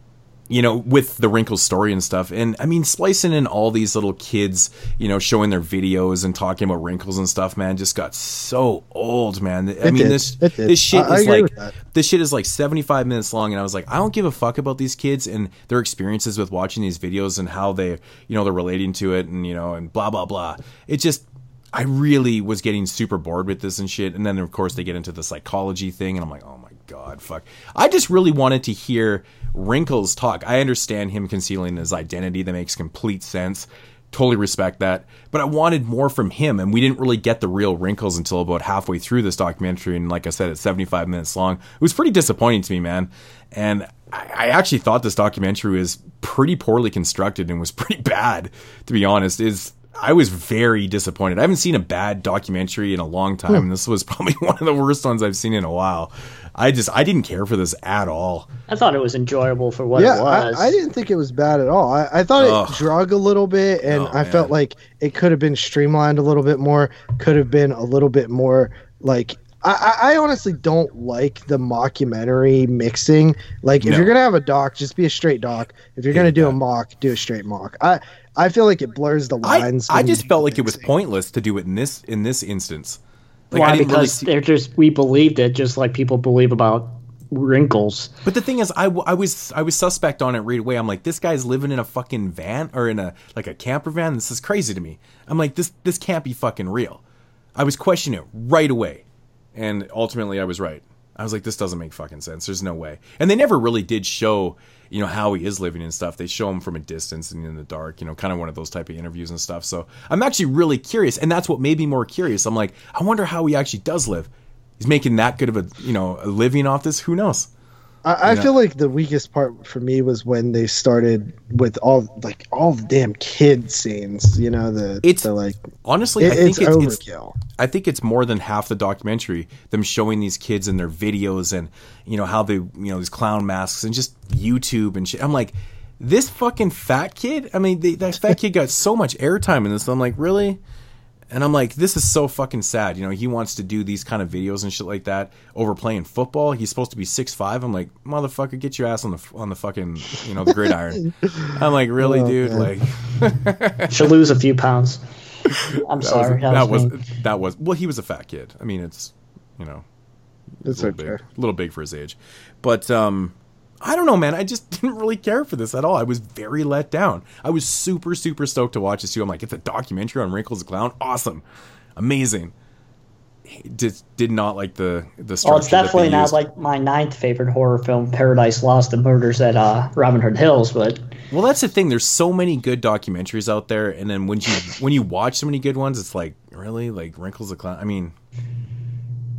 C: you know, with the wrinkles story and stuff. And I mean, splicing in all these little kids, you know, showing their videos and talking about wrinkles and stuff, man, just got so old, man. I
E: It
C: mean,
E: did.
C: this this shit
E: I- I
C: is
E: agree
C: like this shit is like 75 minutes long and I was like, I don't give a fuck about these kids and their experiences with watching these videos and how they, you know, they're relating to it and, you know, and blah blah blah. It just I really was getting super bored with this and shit. And then of course they get into the psychology thing and I'm like, oh god, fuck. I just really wanted to hear Wrinkles talk. I understand him concealing his identity. That makes complete sense. totally respect that. But I wanted more from him, and we didn't really get the real wrinkles until about halfway through this documentary. And like I said, it's 75 minutes long. It was pretty disappointing to me, man. And I, actually thought this documentary was pretty poorly constructed and was pretty bad, to be honest. Is I was very disappointed. I haven't seen a bad documentary in a long time,
E: Hmm.
C: and this was probably one of the worst ones I've seen in a while. I just I didn't care for this at all.
D: I thought it was enjoyable for what
E: yeah,
D: it was.
E: I, I didn't think it was bad at all. I, I thought
C: Ugh.
E: it drug a little bit, and oh, I felt like it could have been streamlined a little bit more. Could have been a little bit more like. I, I I honestly don't like the mockumentary mixing. Like, if
C: No.
E: you're gonna have a doc, just be a straight doc. If you're gonna do a mock, do a straight mock. I I feel like it blurs the lines.
C: I
E: when
C: just felt like it was pointless to do it in this in this instance. Like
D: Why?
C: Didn't really
D: because
C: see,
D: they're just we believed it, just like people believe about wrinkles.
C: But the thing is, I, I was I was suspect on it right away. I'm like, this guy's living in a fucking van or in a like a camper van. This is crazy to me. I'm like, this this can't be fucking real. I was questioning it right away, and ultimately I was right. I was like, this doesn't make fucking sense. There's no way. And they never really did show, you know, how he is living and stuff. They show him from a distance and in the dark, you know, kind of one of those type of interviews and stuff. So I'm actually really curious, and that's what made me more curious. I'm like, I wonder how he actually does live. He's making that good of a, you know, a living off this. Who knows?
E: I, I feel like the weakest part for me was when they started with all like all the damn kid scenes. You know the
C: It's
E: the, like
C: honestly,
E: it-
C: I think
E: it's
C: it's, it's
E: overkill.
C: I think it's more than half the documentary. Them showing these kids and their videos and you know how they you know these clown masks and just YouTube and shit. I'm like, this fucking fat kid. I mean, they, that fat kid got so much airtime in this. I'm like, really? And I'm like, this is so fucking sad. You know, he wants to do these kind of videos and shit like that over playing football. He's supposed to be six five. I'm like, motherfucker, get your ass on the on the fucking you know the gridiron. I'm like, really,
D: Oh,
C: dude?
D: man.
C: Like,
D: Should lose a few pounds. I'm
C: that
D: sorry.
C: Was, that was,
D: me.
C: that was well. He was a fat kid. I mean, it's you know,
E: It's
C: a little
E: okay.
C: big, a little big for his age. But um, I don't know, man. I just didn't really care for this at all. I was very let down. I was super, super stoked to watch this too. I'm like, it's a documentary on Wrinkles the Clown. Awesome, amazing. Did did not like the the structure.
D: Well, it's definitely not
C: used.
D: like my ninth favorite horror film, Paradise Lost and Murders at uh, Robin Hood Hills, but
C: Well, that's the thing. There's so many good documentaries out there, and then when you when you watch so many good ones, it's like really like Wrinkles the Clown. I mean,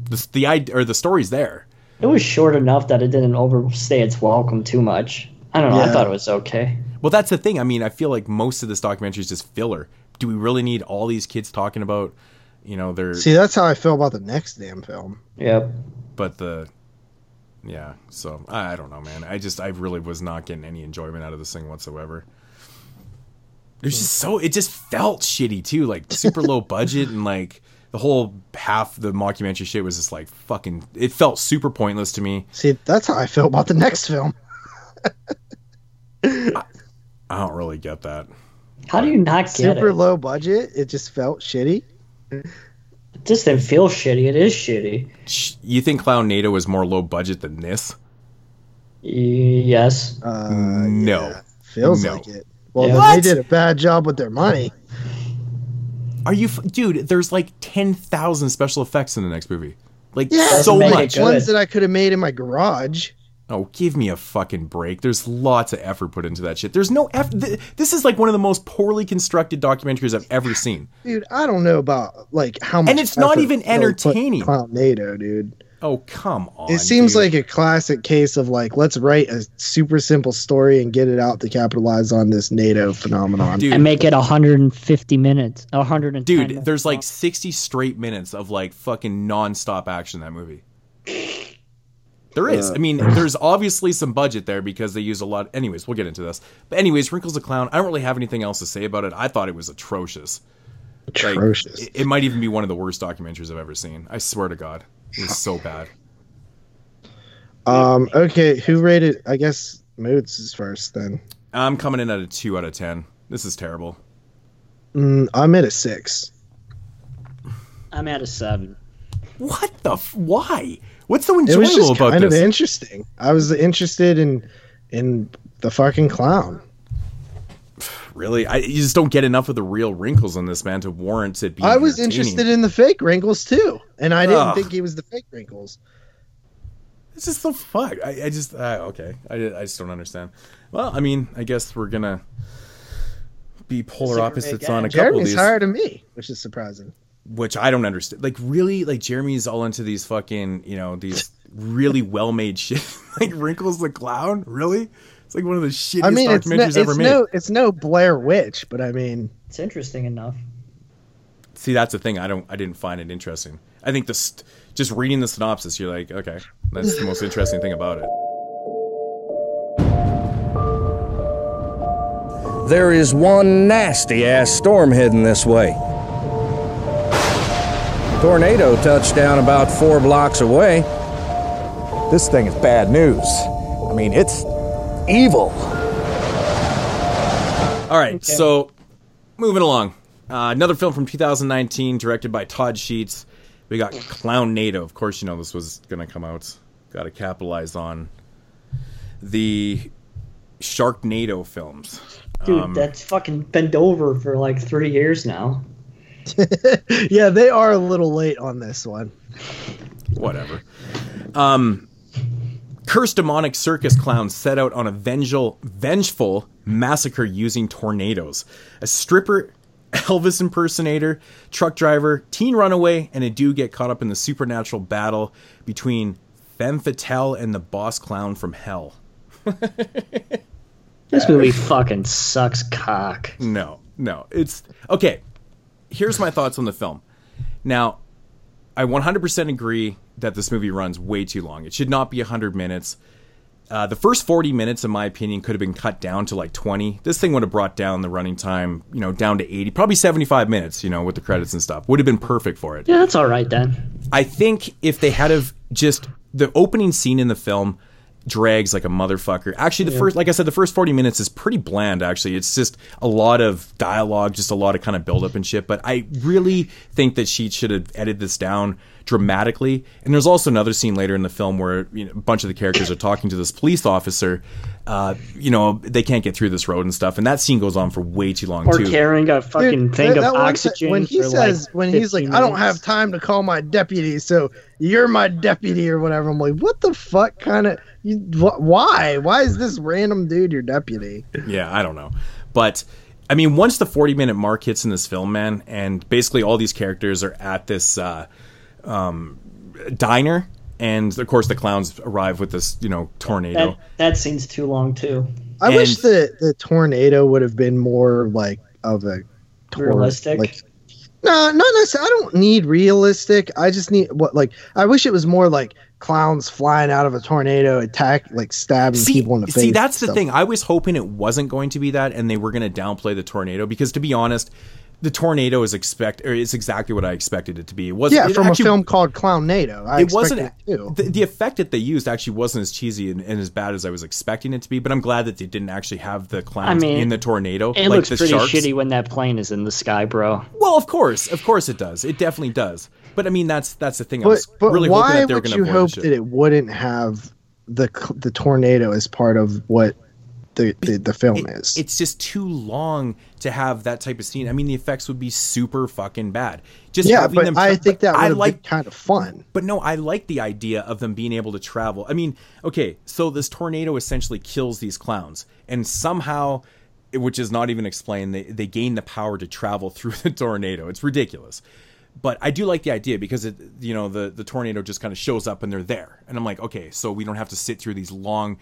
C: the the idea or the story's there.
D: It was short enough that it didn't overstay its welcome too much. I don't know. I thought it was okay.
C: Well, that's the thing. I mean, I feel like most of this documentary is just filler. Do we really need all these kids talking about, you know, their
E: See, that's how I feel about the next damn film.
D: Yep.
C: but the yeah. So I, I don't know, man. I just I really was not getting any enjoyment out of this thing whatsoever. It was just so it just felt shitty too, like super low budget and like the whole half the mockumentary shit was just like fucking. It felt super pointless to me.
E: See, that's how I feel about the next film.
C: I don't really get that.
D: How do you not get
E: Super
D: it?
E: low budget. It just felt shitty.
D: It just didn't feel shitty. It is shitty.
C: You think Clownado was more low budget than this?
D: Yes.
E: Uh,
C: no.
E: Feels
C: No.
E: like it. Well,
C: Yeah.
E: then they did a bad job with their money.
C: Are you, f- dude? There's like ten thousand special effects in the next movie. Like
E: Yeah,
C: so much.
E: Ones that I could have made in my garage.
C: Oh, give me a fucking break. There's lots of effort put into that shit. There's no effort. Th- this is like one of the most poorly constructed documentaries I've ever seen.
E: Dude, I don't know about like how much.
C: And it's not even entertaining.
E: Clownado, dude.
C: Oh, come on.
E: It seems
C: dude.
E: like a classic case of like let's write a super simple story and get it out to capitalize on this NATO phenomenon.
C: Dude.
F: and make it 150 minutes, 110
C: dude,
F: minutes
C: there's like 60 straight minutes of like fucking non-stop action in that movie. There is. Uh. I mean, there's obviously some budget there because they use a lot. Anyways, we'll get into this. But anyways, Wrinkles the Clown. I don't really have anything else to say about it. I thought it was atrocious. Like,
E: Atrocious.
C: it, it might even be one of the worst documentaries I've ever seen. I swear to God, it was so bad.
E: Um. Okay. Who rated? I guess Moods is first. Then
C: I'm coming in at a two out of ten. This is terrible.
E: mm, I'm at a six.
F: I'm at a seven.
C: What the? F- why? What's so
E: It was
C: enjoyable
E: just
C: about
E: kind
C: this?
E: of interesting. I was interested in in the fucking clown.
C: Really, I you just don't get enough of the real wrinkles on this man to warrant it being.
E: I was interested in the fake wrinkles too, and I didn't
C: Ugh.
E: think he was the fake wrinkles.
C: It's just the fuck. I, I just uh, okay. I, I just don't understand. Well, I mean, I guess we're gonna be polar opposites on a couple of
E: Jeremy's
C: these,
E: higher than me, which is surprising.
C: which I don't understand. Like really, like Jeremy's all into these fucking, you know, these really well-made shit, like Wrinkles the Clown. Really, it's like one of the shittiest
E: I mean, it's, no,
C: documentaries
E: it's
C: ever made.
E: no, it's no Blair Witch, but I mean,
D: It's interesting enough.
C: See, that's the thing. I don't. I didn't find it interesting. I think the st- just reading the synopsis, you're like, okay, that's the most interesting thing about it.
P: There is one nasty ass storm heading this way. Tornado touched down about four blocks away. This thing is bad news. I mean, it's evil.
C: All right, so moving along. Uh, another film from 2019, directed by Todd Sheets. We got Clownado. Of course, you know this was going to come out. Got to capitalize on the Sharknado films.
D: Dude,
C: Um,
D: that's fucking bent over for like three years now.
E: yeah, they are a little late on this one.
C: whatever. Um, cursed demonic circus clowns set out on a vengeful, vengeful massacre using tornadoes. A stripper, Elvis impersonator, truck driver, teen runaway, and a dude get caught up in the supernatural battle between Femme Fatale and the boss clown from hell.
D: This movie fucking sucks cock.
C: No, no. It's okay. Here's my thoughts on the film. Now, I 100% agree that this movie runs way too long. It should not be 100 minutes. Uh, the first 40 minutes, in my opinion, could have been cut down to like 20. This thing would have brought down the running time, you know, down to 80, probably 75 minutes, you know, with the credits and stuff. Would have been perfect for it.
D: Yeah, that's all right then.
C: I think if they had have just the opening scene in the film drags like a motherfucker. Actually, the
D: Yeah.
C: first, like I said, the first 40 minutes is pretty bland, actually. It's just a lot of dialogue, just a lot of kind of build up and shit. But I really think that she should have edited this down dramatically. And there's also another scene later in the film where you know, a bunch of the characters are talking to this police officer. Uh, you know, they can't get through this road and stuff. And that scene goes on for way too long,
D: Or
C: too.
D: carrying a fucking
E: Dude,
D: thing
E: that-
D: of
E: that
D: oxygen.
E: se- when he
D: for
E: says
D: like
E: when he's like
D: 15
E: i don't have time to call my deputy so you're my deputy or whatever i'm like what the fuck kind of you wh- why why is this random dude your deputy
C: Yeah, I don't know. But I mean, once the 40 minute mark hits in this film, man, and basically all these characters are at this uh, um, diner, and of course the clowns arrive with this, you know, tornado.
D: That, that scene's too long too.
E: i wish the the tornado would have been more like of a tor-
D: Realistic?
E: like no not necessarily i don't need realistic i just need what like i wish it was more like clowns flying out of a tornado attack like stabbing people in the face
C: See, that's the
E: stuff.
C: thing. I was hoping it wasn't going to be that, and they were going to downplay the tornado because, to be honest, the tornado is expect or is exactly what I expected it to be. It was
E: yeah
C: it
E: from
C: actually-
E: a film called Clownado I
C: it wasn't
E: it too.
C: the, the effect that they used actually wasn't as cheesy and, and as bad as I was expecting it to be. But I'm glad that they didn't actually have the clowns
D: mean,
C: in the tornado
D: It
C: like
D: looks
C: the
D: pretty
C: sharks.
D: shitty when that plane is in the sky, bro.
C: Well, of course, of course it does. It definitely does. But I mean, that's that's the thing. I
E: But,
C: was
E: but
C: really hoping
E: why
C: that they were
E: would
C: going
E: you
C: to avoid
E: hope that it wouldn't have the the tornado as part of what the the, the film is?
C: It's just too long to have that type of scene. I mean, the effects would be super fucking bad. Just
E: yeah,
C: having
E: but
C: them.
E: I think that would
C: I like
E: kind of fun.
C: But no, I like the idea of them being able to travel. I mean, okay, so this tornado essentially kills these clowns, and somehow, which is not even explained, they, they gain the power to travel through the tornado. It's ridiculous. But I do like the idea because it, you know, the the tornado just kind of shows up and they're there, and I'm like, okay, so we don't have to sit through these long,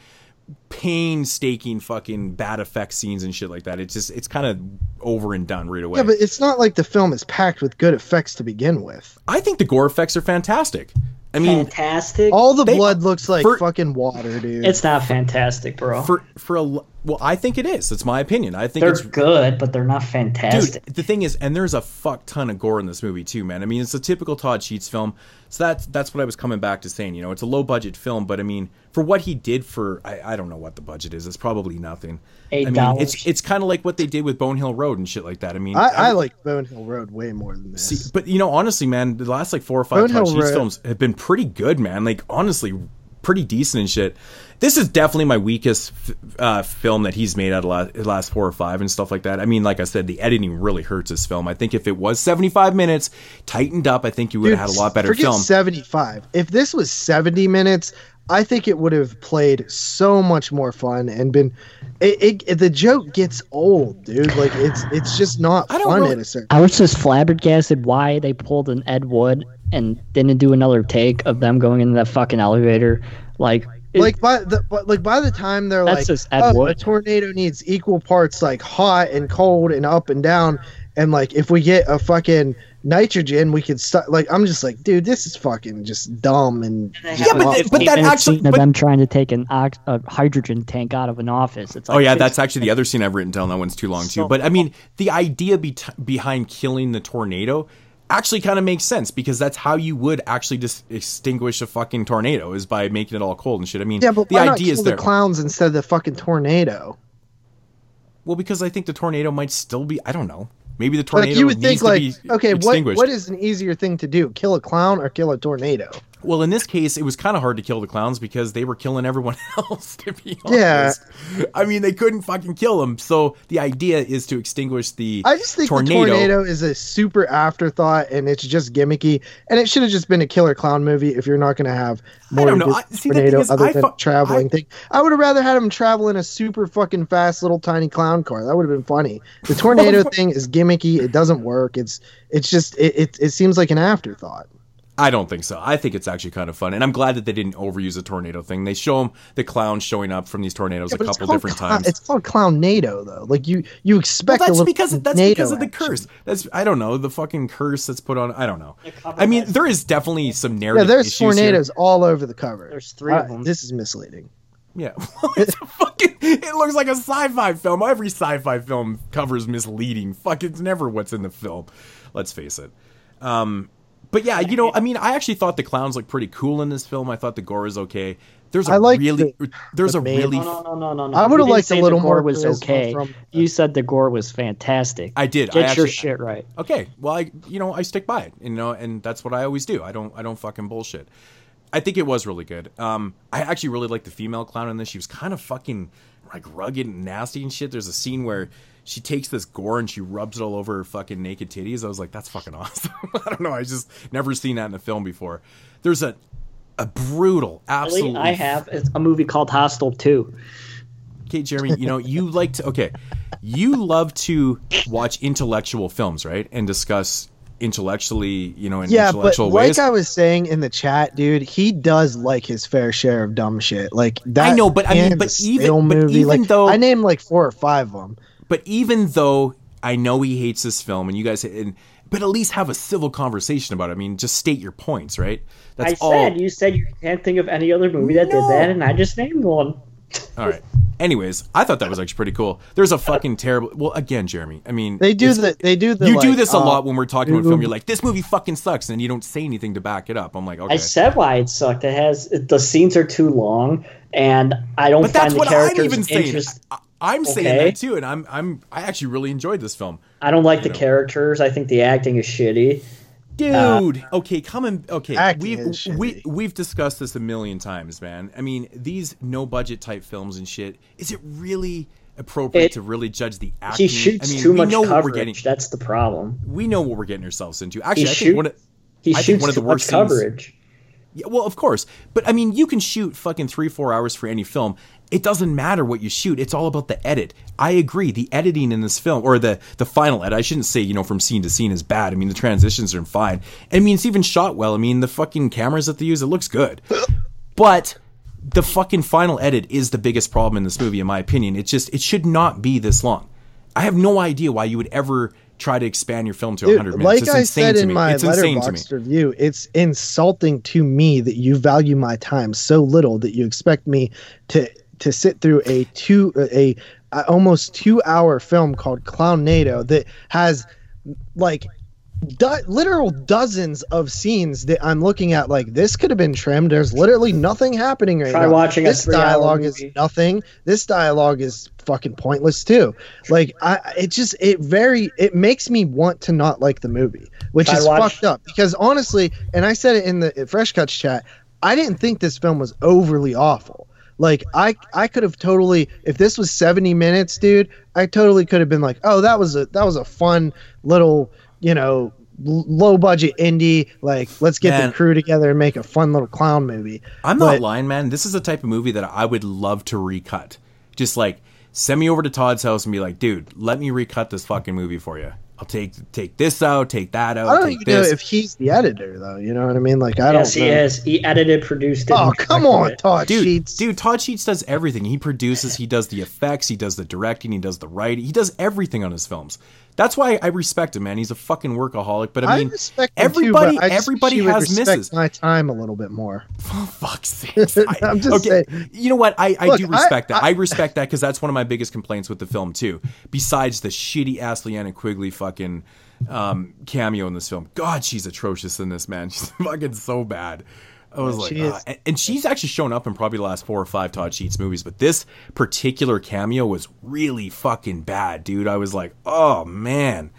C: painstaking fucking bad effect scenes and shit like that. It's just it's kind of over and done right away.
E: Yeah, but it's not like the film is packed with good effects to begin with.
C: I think the gore effects are fantastic. I mean,
D: fantastic.
E: All the
C: They-
E: blood looks like
C: for-
E: fucking water, dude.
D: It's not fantastic, bro.
C: for for a l- well, I think it is. It's my opinion. I think
D: They're
C: it's
D: good, but they're not fantastic.
C: Dude, the thing is, and there's a fuck ton of gore in this movie too, man. I mean, it's a typical Todd Sheets film. So that's that's what I was coming back to saying. You know, it's a low budget film, but I mean, for what he did for, I, I don't know what the budget is. It's probably nothing.
D: Eight
C: I mean,
D: dollars.
C: it's it's kind of like what they did with Bonehill Road and shit like that. I mean,
E: I, I like Bonehill Road way more than this.
C: See, but you know, honestly, man, the last like four or five
E: Bone
C: Todd
E: Hill
C: Sheets
E: Road-
C: films have been pretty good, man. Like honestly, pretty decent and shit. This is definitely my weakest uh, film that he's made out of last, last four or five and stuff like that. I mean, like I said, the editing really hurts this film. I think if it was seventy five minutes, tightened up, I think you would have had a lot better
E: forget
C: film.
E: 75. If this was 70 minutes, I think it would have played so much more fun and been. It, it, it- the joke gets old, dude. Like it's it's just not fun at a certain.
F: I was just flabbergasted why they pulled an Ed Wood and didn't do another take of them going into that fucking elevator. Like, it-
E: like by the but like by the time they're like
F: just
E: oh,
F: Wood.
E: a tornado needs equal parts like hot and cold and up and down and like if we get a fucking nitrogen we could start like i'm just like dude this is fucking just dumb and just not
F: Fifteen
E: fun.
F: minutes scene of them trying to take an ox- a hydrogen tank out of an office. It's like,
C: oh yeah, that's actually the other scene I've written down. That one's too long too. But I mean, the idea be- behind killing the tornado actually kind of makes sense because that's how you would actually just extinguish a fucking tornado is by making it all cold and shit. I mean,
E: yeah but
C: the
E: why not
C: idea
E: kill
C: is
E: the
C: there.
E: clowns instead of the fucking tornado
C: well, because I think the tornado might still be. I don't know. Maybe the tornado.
E: like you would
C: needs
E: think like okay what what is an easier thing to do kill a clown or kill a tornado
C: Well, in this case, it was kind of hard to kill the clowns because they were killing everyone else. To be honest. Yeah. I mean, they couldn't fucking kill them. So the idea is to extinguish the
E: I just think
C: tornado.
E: the tornado is a super afterthought and it's just gimmicky. And it should have just been a killer clown movie if you're not going to have more
C: know. I- see,
E: tornado
C: is,
E: other
C: I
E: than
C: fu-
E: traveling thing. I would have rather had him travel in a super fucking fast little tiny clown car. That would have been funny. The tornado thing is gimmicky. It doesn't work. It's it's just it, it it seems like an afterthought.
C: I don't think so. I think it's actually kind of fun, and I'm glad that they didn't overuse the tornado thing. They show them the clowns showing up from these tornadoes
E: Yeah,
C: a couple different
E: clown-
C: times.
E: It's called Clownado though. Like you you expect a
C: that's
E: little
C: because that's
E: NATO
C: because of the
E: action.
C: curse. That's I don't know the fucking curse that's put on. I don't know. I mean, there is definitely some
E: Yeah,
C: narrative.
E: there's
C: issues here.
E: tornadoes all over the cover.
F: There's three of
E: Uh,
F: them.
E: This is misleading.
C: Yeah, it's a fucking. It looks like a sci-fi film. Every sci-fi film cover is misleading. Fuck, it's never what's in the film. Let's face it. Um, but yeah, you know, I mean, I actually thought the clowns looked pretty cool in this film. I thought the gore was okay. There's a
E: I like
C: really, there's
E: the
C: a
E: main-
C: really.
F: No, no, no, no, no.
E: I would've
F: didn't
E: liked a
F: say the
E: little
F: gore
E: more
F: was okay.
E: from-
F: You said the gore was fantastic.
C: I did.
F: Get
C: I
F: your
C: actually-
F: shit right.
C: Okay, well, I you know I stick by it, you know, and that's what I always do. I don't I don't fucking bullshit. I think it was really good. Um, I actually really like the female clown in this. She was kind of fucking like rugged and nasty and shit. There's a scene where she takes this gore and she rubs it all over her fucking naked titties. I was like, that's fucking awesome. I don't know. I just never seen that in a film before. There's a a brutal, absolutely.
F: Really, I have it's a movie called Hostel 2.
C: Okay, Jeremy, you know, you like to okay. You love to watch intellectual films, right? And discuss intellectually, you know, in
E: yeah, but
C: intellectual
E: like. I was saying in the chat, dude, he does like his fair share of dumb shit. Like that.
C: I know, but I mean, but even- but
E: movie,
C: even
E: like,
C: though-
E: I named like four or five of them.
C: But even though I know he hates this film, and you guys, and but at least have a civil conversation about it. I mean, just state your points, right? That's
D: I
C: all.
D: said you said you can't think of any other movie that did that, and I just named one.
C: All right. Anyways, I thought that was actually pretty cool. There's a fucking terrible. Well, again, Jeremy. I mean,
E: They do
C: it's-
E: the they do the
C: you do this a
E: uh,
C: lot when we're talking about film. You're like, this movie fucking sucks, and you don't say anything to back it up. I'm like, okay.
D: I said why it sucked. It has the scenes are too long, and I don't
C: but
D: find
C: that's
D: the
C: what
D: characters
C: I'm even saying.
D: interest-
C: I- I'm saying
D: Okay.
C: that too, and I'm I'm I actually really enjoyed this film.
D: I don't like
C: You
D: the
C: know.
D: characters. I think the acting is shitty.
C: Uh, Dude, okay, come and okay.
E: Acting
C: We've we we've discussed this a million times, man. I mean, these no budget type films and shit. Is it really appropriate
D: It-
C: to really judge the acting?
D: He shoots
C: I mean,
D: too
C: we
D: much
C: know what we're
D: coverage.
C: getting.
D: That's the problem.
C: We know what we're getting ourselves into. Actually, I
D: shoot-
C: think one of
D: He
C: I think
D: shoots
C: one of the worst
D: much
C: scenes-
D: coverage.
C: Yeah, well, of course, but I mean, you can shoot fucking three, four hours for any film. It doesn't matter what you shoot. It's all about the edit. I agree. The editing in this film, or the the final edit, I shouldn't say you know from scene to scene is bad. I mean, the transitions are fine. I mean, it's even shot well. I mean, the fucking cameras that they use, it looks good. But the fucking final edit is the biggest problem in this movie, in my opinion. It just it should not be this long. I have no idea why you would ever try to expand your film to
E: Dude,
C: 100 minutes.
E: like
C: it's
E: I
C: insane
E: said
C: to
E: in
C: me.
E: my
C: it's insane to me.
E: letterboxd review, it's insulting to me that you value my time so little that you expect me to to sit through a two a, a almost two hour film called Clownado that has like do- literal dozens of scenes that I'm looking at like this could have been trimmed. There's literally nothing happening right
D: Try
E: now.
D: watching
E: this dialogue is nothing. This dialogue is fucking pointless too. Like I, it just it very it makes me want to not like the movie, which
D: Try
E: is
D: watch-
E: fucked up. Because honestly, and I said it in the Fresh Cuts chat, I didn't think this film was overly awful. Like I I could have totally if this was 70 minutes, dude, I totally could have been like, "Oh, that was a that was a fun little, you know, low budget indie. Like, let's get
C: Man.
E: the crew together and make a fun little clown movie.
C: I'm
E: But-
C: not lying, man. This is the type of movie that I would love to recut. Just like send me over to Todd's house and be like, dude, let me recut this fucking movie for you. I'll take take this out, take that out,
E: I don't
C: take
E: even know if he's the editor, though. You know what I mean? Like, I
D: yes,
E: don't.
D: Yes, he
E: know.
D: is. He edited, produced it.
E: Oh, come on,
D: it.
E: Todd
C: dude,
E: Sheets.
C: dude, Todd Sheets does everything. He produces, he does the effects, he does the directing, he does the writing, he does everything on his films. That's why I respect him, man. He's a fucking workaholic. But I
E: I
C: mean,
E: respect
C: everybody,
E: too, I
C: everybody has misses.
E: My time a little bit more.
C: Fuck's sakes. I-
E: I'm just
C: okay,
E: saying.
C: you know what? I, I
E: Look,
C: do
E: I-
C: respect that.
E: I-
C: I respect that because that's one of my biggest complaints with the film too. Besides the shitty ass Linnea Quigley fucking um, cameo in this film. God, she's atrocious in this man. She's fucking so bad. I was
E: Yeah,
C: like,
E: she
C: ah. and, she's actually shown up in probably the last four or five Todd Sheets movies, but this particular cameo was really fucking bad, dude. I was like, oh man.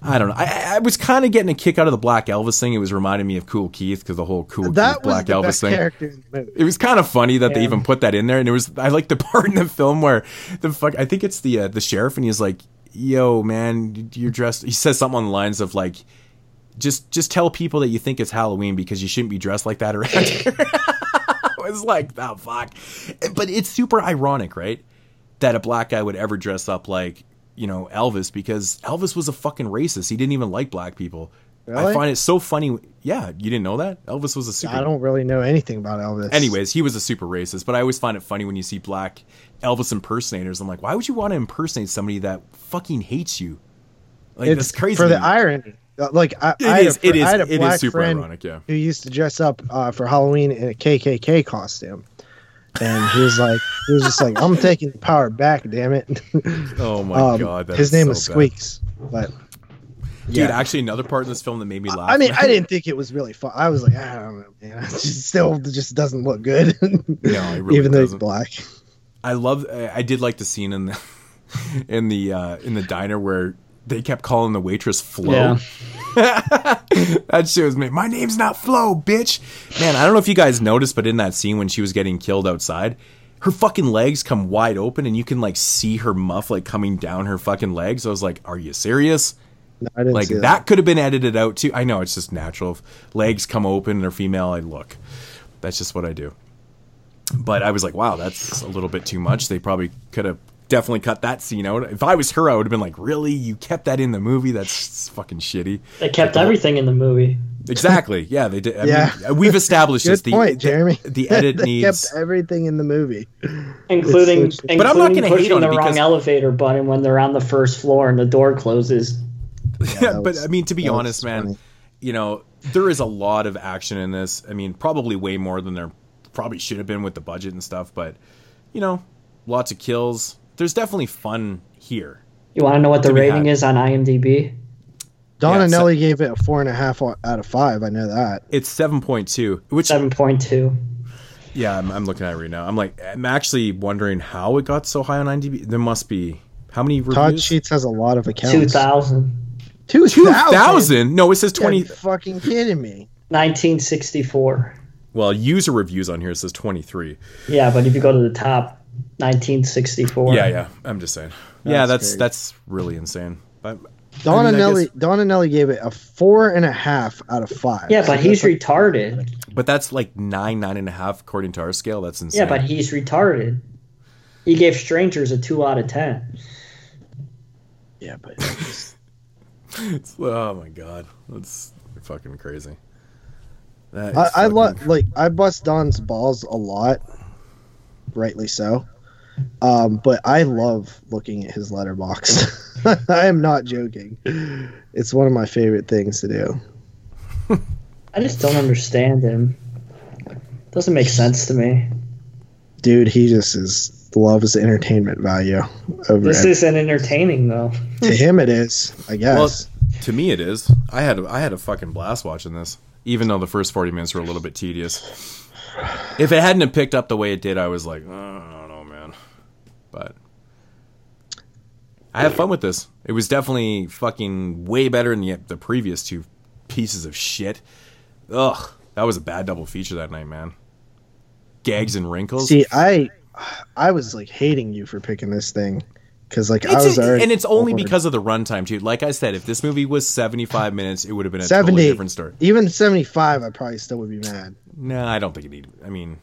C: I don't know. I, I- was kind of getting a kick out of the Black Elvis thing. It was reminding me of Kool Keith because the whole Cool
E: That
C: Keith Black Elvis thing.
E: character in the movie.
C: It was kind of funny that they even put that in there, and it was I like the part in the film where the fuck I think it's the uh, the sheriff, and he's like, "Yo, man, you're dressed." He says something on the lines of like, "Just just tell people that you think it's Halloween because you shouldn't be dressed like that around here." I was like, "Oh fuck," but it's super ironic, right? That a black guy would ever dress up like you know Elvis because Elvis was a fucking racist. He didn't even like black people. I find it so funny. Yeah, you didn't know that Elvis was a super.
E: Racist I don't really know anything about Elvis.
C: Anyways, he was a super racist, but I always find it funny when you see black Elvis impersonators. I'm like, why would you want to impersonate somebody that fucking hates you? Like
E: it's
C: that's crazy.
E: for the irony. Uh, Like I,
C: it
E: I
C: is,
E: a,
C: it is,
E: I
C: it is super ironic, yeah.
E: who used to dress up uh, for Halloween in a KKK costume, and he was like, he was just like, I'm taking the power back, damn it.
C: Oh my
E: Um,
C: god, that
E: his
C: is
E: name
C: so
E: was
C: bad.
E: Squeaks, but
C: Dude, actually, another part in this film that made me laugh.
E: I mean, I didn't think it was really fun. I was like, I don't know, man. It just still just doesn't look good.
C: No, really
E: even though he's
C: doesn't.
E: black.
C: I love. I did like the scene in the in the uh, in the diner where they kept calling the waitress Flo.
D: Yeah.
C: that shit was me. My name's not Flo, bitch. Man, I don't know if you guys noticed, but in that scene when she was getting killed outside, her fucking legs come wide open, and you can like see her muff like coming down her fucking legs. I was like, "Are you serious?"
E: No, I didn't
C: like
E: see
C: that.
E: that.
C: could have been edited out too. I know it's just natural. If legs come open and they're female, I look. That's just what I do. But I was like, wow, that's a little bit too much. They probably could have definitely cut that scene out. If I was her, I would have been like, really? You kept that in the movie? That's fucking shitty.
D: They kept everything in the movie.
C: Exactly. Yeah, they did. I
E: Yeah.
C: mean, we've established
E: Good
C: this. The,
E: point, Jeremy.
C: The edit
E: they
C: needs.
E: kept everything in the movie,
D: including,
E: so-
D: including
C: But I'm not gonna hate
D: pushing
C: on
D: the wrong elevator button when they're on the first floor and the door closes.
C: Yeah, but I mean, to be honest, man,
E: funny.
C: you know, there is a lot of action in this. I mean, probably way more than there probably should have been with the budget and stuff. But you know, lots of kills. There's definitely fun here.
D: You want to know what the rating
C: had.
D: is on IMDb?
E: Donna
C: Yeah, so-
E: Nelly gave it a four and a half out of five. I know that.
C: It's seven point two, which
D: Seven point two.
C: yeah, I'm, I'm looking at it right now. I'm like, I'm actually wondering how it got so high on IMDb. There must be how many
E: Todd
C: reviews?
E: Sheets has a lot of accounts.
D: Two thousand.
E: Two
C: Two thousand? No, it says
E: Twenty.
C: twenty.
E: fucking kidding me?
D: 1964.
C: Well, user reviews on here says twenty three.
D: Yeah, but if you go to the top, 1964.
C: Yeah, yeah. I'm just saying. yeah,
E: That's
C: that's
E: great.
C: that's really insane. But
E: Donna
C: I mean, I
E: Nelly.
C: guess-
E: Donna Nelly gave it a four and a half out of five.
D: Yeah, but
E: So
D: he's
E: that's like-
D: retarded.
C: But that's like nine, nine and a half according to our scale. That's insane.
D: Yeah, but he's retarded. He gave Strangers a two out of ten.
E: yeah, but
C: It's- oh my god, that's fucking crazy. That is
E: I, I
C: fucking
E: love like I bust Don's balls a lot, rightly so. Um, but I love looking at his Letterboxd. I am not joking. It's one of my favorite things to do.
D: I just don't understand him. Doesn't make sense to me.
E: Dude, he just is loves entertainment value over
D: This isn't entertaining though.
E: to him it is, I
C: Well,
E: guess.
C: to me it is. I had a, I had a fucking blast watching this, even though the first forty minutes were a little bit tedious. If it hadn't have picked up the way it did, I was like, oh, I don't know, man. But I had fun with this. It was definitely fucking way better than the, the previous two pieces of shit. Ugh, that was a bad double feature that night, man. Gags and wrinkles.
E: See, I I was like hating you for picking this thing because like I was already
C: and it's only
E: bored.
C: because of the runtime too. Like I said, if this movie was 75 minutes, it would have been a
E: 70
C: totally different story.
E: even 75 i probably still would be mad
C: No, I don't think it need. I mean,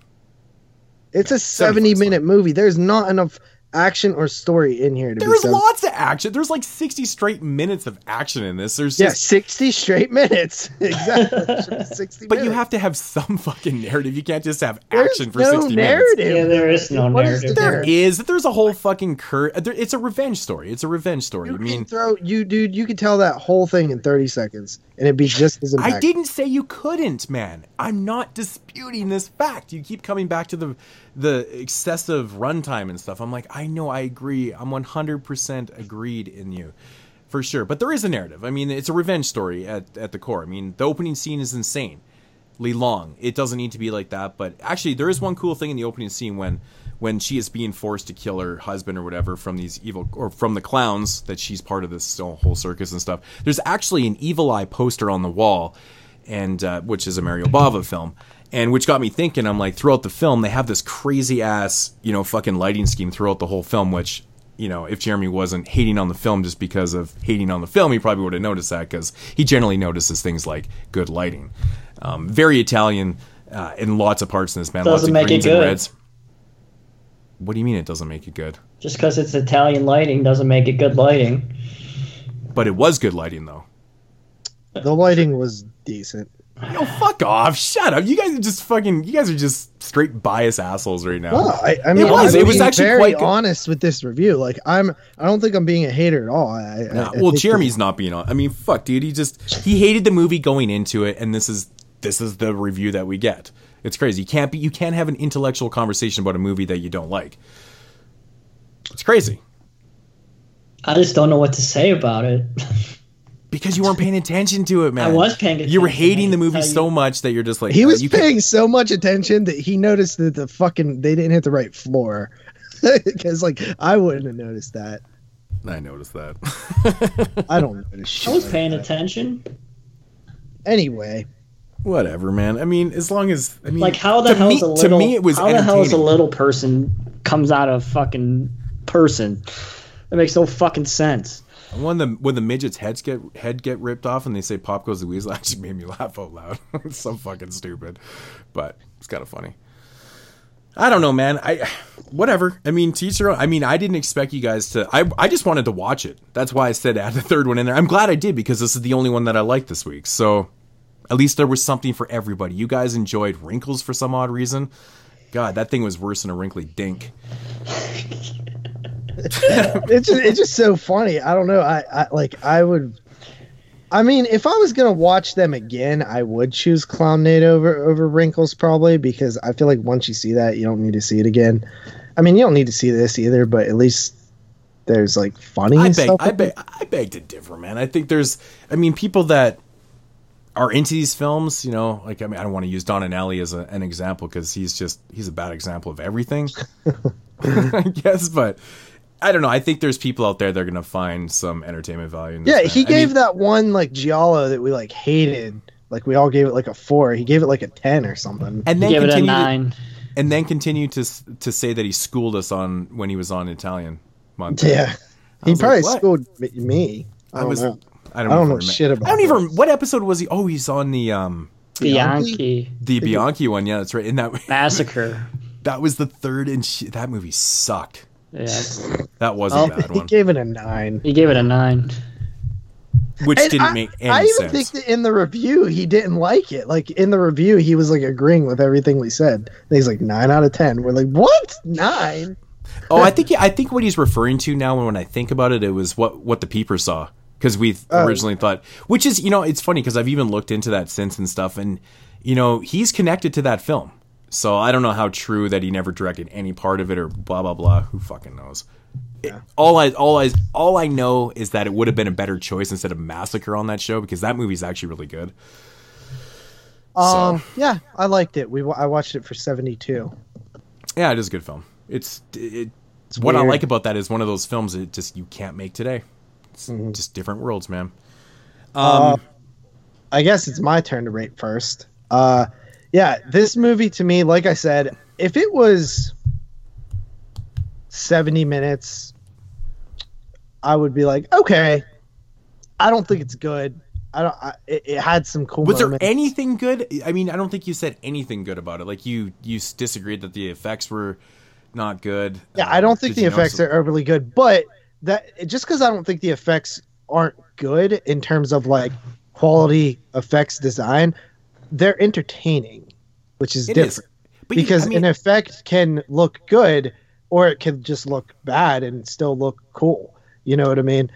E: it's a 70 minute movie there's not enough action or story in here to be
C: there's lots of action. There's like 60 straight minutes of action in this. There's
E: yeah
C: just,
E: 60 straight minutes exactly It should 60
C: but you have to have some fucking narrative. You can't just have
E: There's
C: action for
E: no
C: 60
E: narrative.
C: minutes.
D: Yeah, there is no
E: What is
D: narrative.
E: the
C: There
E: narrative?
C: is. There's a whole fucking cur. there- It's a revenge story. It's a revenge story.
E: You
C: I mean,
E: can throw you, dude. You could tell that whole thing in thirty seconds, and it'd be just as impactful.
C: I didn't say you couldn't, man. I'm not disputing this fact. You keep coming back to the the excessive runtime and stuff. I'm like, I know, I agree. I'm 100% agreed in you. For sure. But there is a narrative. I mean, it's a revenge story at, at the core. I mean, the opening scene is insanely long. It doesn't need to be like that, but actually there is one cool thing in the opening scene when when she is being forced to kill her husband or whatever from these evil or from the clowns that she's part of this whole circus and stuff. There's actually an evil eye poster on the wall and uh, which is a Mario Bava film, and which got me thinking. I'm like, throughout the film, they have this crazy ass, you know, fucking lighting scheme throughout the whole film. Which, you know, if Jeremy wasn't hating on the film just because of hating on the film, he probably would have noticed that because he generally notices things like good lighting. Um, very Italian uh, in lots of parts in this man.
D: Doesn't
C: of
D: make it
C: greens and
D: good.
C: reds. What do you mean it doesn't make it good?
D: Just because it's Italian lighting doesn't make it good lighting.
C: But it was good lighting though.
E: The lighting was decent.
C: Yo, fuck off! Shut up! You guys are just fucking. You guys are just straight bias assholes right now.
E: Well, I, I mean,
C: it was.
E: I'm
C: It was
E: being
C: actually
E: very
C: quite
E: honest with this review. Like, I'm. I don't think I'm being a hater at all. I, I-
C: Nah,
E: I
C: well,
E: think
C: Jeremy's not being on. I mean, fuck, dude. He just he hated the movie going into it, and this is this is the review that we get. It's crazy. You can't be. You can't have an intellectual conversation about a movie that you don't like. It's crazy
D: I just don't know what to say about it.
C: because you weren't paying attention to it, man.
D: I was paying attention.
C: You were hating the movie so
D: you.
C: much that you're just like
E: He was
C: you can't-
E: paying so much attention that he noticed that the fucking they didn't hit the right floor. Because like I wouldn't have noticed that.
C: I noticed that.
E: I don't notice shit.
D: I was
E: like
D: paying
E: that.
D: attention.
E: Anyway,
C: Whatever, man. I mean, as long as I mean,
D: Like how the
C: to
D: hell
C: me,
D: is a little
C: to me it was
D: how the hell is a little person comes out of fucking person? That makes no fucking sense.
C: When the when the midgets' heads get head get ripped off and they say "Pop goes the weasel," actually made me laugh out loud. it's so fucking stupid, but it's kind of funny. I don't know, man. I whatever. I mean, teacher. I mean, I didn't expect you guys to. I I just wanted to watch it. That's why I said add the third one in there. I'm glad I did because this is the only one that I liked this week. So at least there was something for everybody. You guys enjoyed Wrinkles for some odd reason. God, that thing was worse than a wrinkly dink.
E: it's just, it's just so funny. I don't know. I, I like I would. I mean, if I was gonna watch them again, I would choose Clownado over over Wrinkles probably because I feel like once you see that, you don't need to see it again. I mean, you don't need to see this either, but at least there's like funny
C: I beg. I beg, I beg to differ, man. I think there's, I mean, people that are into these films, you know, like I mean, I don't want to use Don and Ellie as a, an example because he's just he's a bad example of everything, I guess. But I don't know. I think there's people out there that are gonna find some entertainment value. in this
E: Yeah,
C: man.
E: he
C: I
E: gave
C: mean,
E: that one like Giallo that we like hated. Like we all gave it like a four. He gave it like a ten or something.
C: and then
D: Give it a
C: continue to-
D: nine.
C: and then continue to to say that he schooled us on when he was on Italian month.
E: yeah, he
C: was like,
E: probably schooled me- me. I,
C: I
E: don't
C: was.
E: know.
C: I don't,
E: I don't know shit about
C: I don't even.
E: this.
C: What episode was he? Oh, he's on the um
D: Bianchi
C: the Bianchi one. Yeah, that's right. In that
D: massacre.
C: that was the third, and sh- that movie sucked.
D: Yeah,
C: That was
D: Oh,
C: a bad
E: He
C: one,
E: gave it a nine.
D: he gave it a nine.
C: which
E: And
C: didn't
E: I,
C: make any sense.
E: I even
C: sense.
E: think that in the review he didn't like it. Like in the review, he was like agreeing with everything we said. And he's like nine out of ten. We're like, what nine?
C: oh, I think I think what he's referring to now, when I think about it, it was what what the peeper saw because we
E: Oh.
C: originally thought, which is you know, it's funny because I've even looked into that since and stuff, and you know, he's connected to that film. So I don't know how true that he never directed any part of it or blah blah blah. Who fucking knows? It- all I all I all I know is that it would have been a better choice instead of Massacre on that show because that movie's actually really good.
E: Um, yeah, I liked it. We I watched it for seventy two.
C: Yeah, it is a good film. It's it, what I like about that is one of those films that just you can't make today. It's
E: Mm-hmm.
C: just different worlds, man.
E: Uh,
C: Um,
E: I guess it's my turn to rate first. Uh, yeah, this movie to me, like I said, if it was 70 minutes, I would be like, okay, I don't think it's good. I don't. I, it, it had some cool.
C: Was there anything good? I mean, I don't think you said anything good about it. Like you, you disagreed that the effects were not good.
E: Yeah, I um, don't think the effects
C: notice-
E: are overly good, but that just because I don't think the effects aren't good in terms of like quality effects design, they're entertaining, which is
C: It is.
E: different.
C: You-
E: because
C: I mean-
E: an effect can look good or it can just look bad and still look cool. You know what I mean?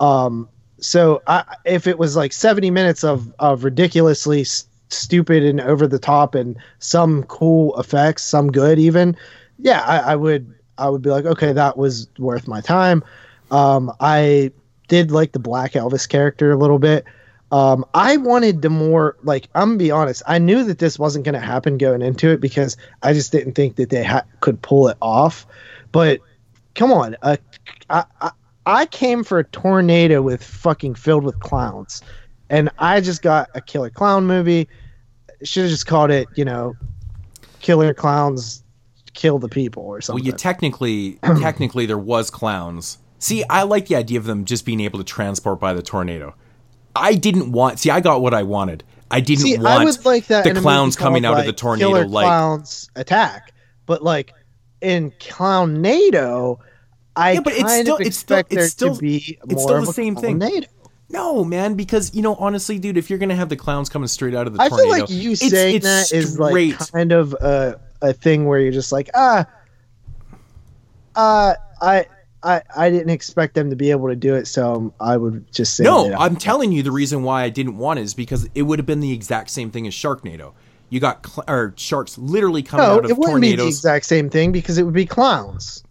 E: Um, so I, if it was like 70 minutes of, of ridiculously s- stupid and over the top and some cool effects, some good even, yeah, I, I would I would be like, okay, that was worth my time. Um, I did like the Black Elvis character a little bit. Um, I wanted the more like I'm gonna be honest. I knew that this wasn't gonna happen going into it because I just didn't think that they ha- could pull it off. But come on, uh, I, I I came for a tornado with fucking filled with clowns, and I just got a killer clown movie. Should have just called it, you know, Killer Clowns Kill the People or something.
C: Well, you technically, technically, there was clowns. See, I like the idea of them just being able to transport by the tornado. I didn't want. See, I got what I wanted. I didn't
E: See,
C: want
E: I would like that
C: the clowns coming
E: called,
C: out of the tornado.
E: Killer
C: Like,
E: clowns attack, but like in Clownado, I
C: Yeah, but it's
E: kind
C: still-
E: of
C: it's still-
E: expect there
C: it's still-
E: to be
C: it's
E: more
C: still
E: of
C: the
E: a
C: same thing. No, man, because you know, honestly, dude, if you're gonna have the clowns coming straight out of the
E: I
C: tornado,
E: feel like you
C: it's-
E: saying
C: it's
E: that is
C: straight.
E: like kind of a a thing where you're just like ah, uh, I. I, I didn't expect them to be able to do it, so I would just say
C: No. I'm telling you the reason why I didn't want it is because it would have been the exact same thing as Sharknado. You got cl- or sharks literally coming
E: no,
C: out of
E: it wouldn't be the exact same thing because it would be clowns.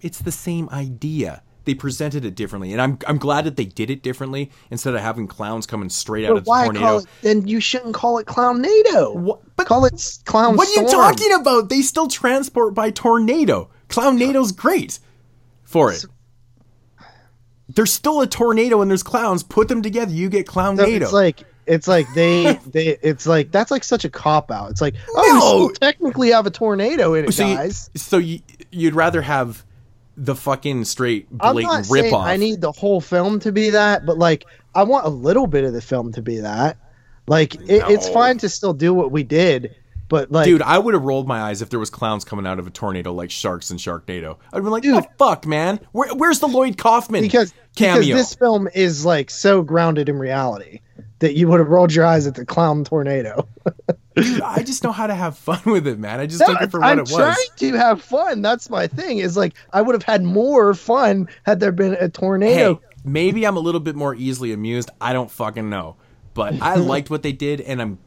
C: it's the same idea. They presented it differently, and I'm I'm glad that they did it differently instead of having clowns coming straight out
E: But
C: of the tornado.
E: it? Then you shouldn't call it Clownado. call it Clown.
C: what are you talking about? They still transport by tornado. Clownado's great for it. There's still a tornado and there's clowns. Put them together, you get
E: So
C: clownado.
E: it's like it's like they they it's like that's like such a cop out. It's like oh, we
C: No.
E: still technically have a tornado in it,
C: so you-
E: guys.
C: so you, you'd rather have the fucking straight
E: I'm
C: blatant rip off.
E: I need the whole film to be that, but like I want a little bit of the film to be that. Like it, it's fine to still do what we did, but like
C: Dude, I would have rolled my eyes if there was clowns coming out of a tornado like sharks in Sharknado. I'd be like, "The fuck, man? Where, where's the Lloyd Kaufman
E: because
C: cameo?"
E: because this film is like so grounded in reality that you would have rolled your eyes at the clown tornado.
C: Dude, I just know how to have fun with it, man. I just took it for what
E: I'm
C: it was.
E: trying to have fun. That's my thing. Is like I would have had more fun had there been a tornado.
C: Hey, maybe I'm a little bit more easily amused. I don't fucking know. But I liked what they did, and I'm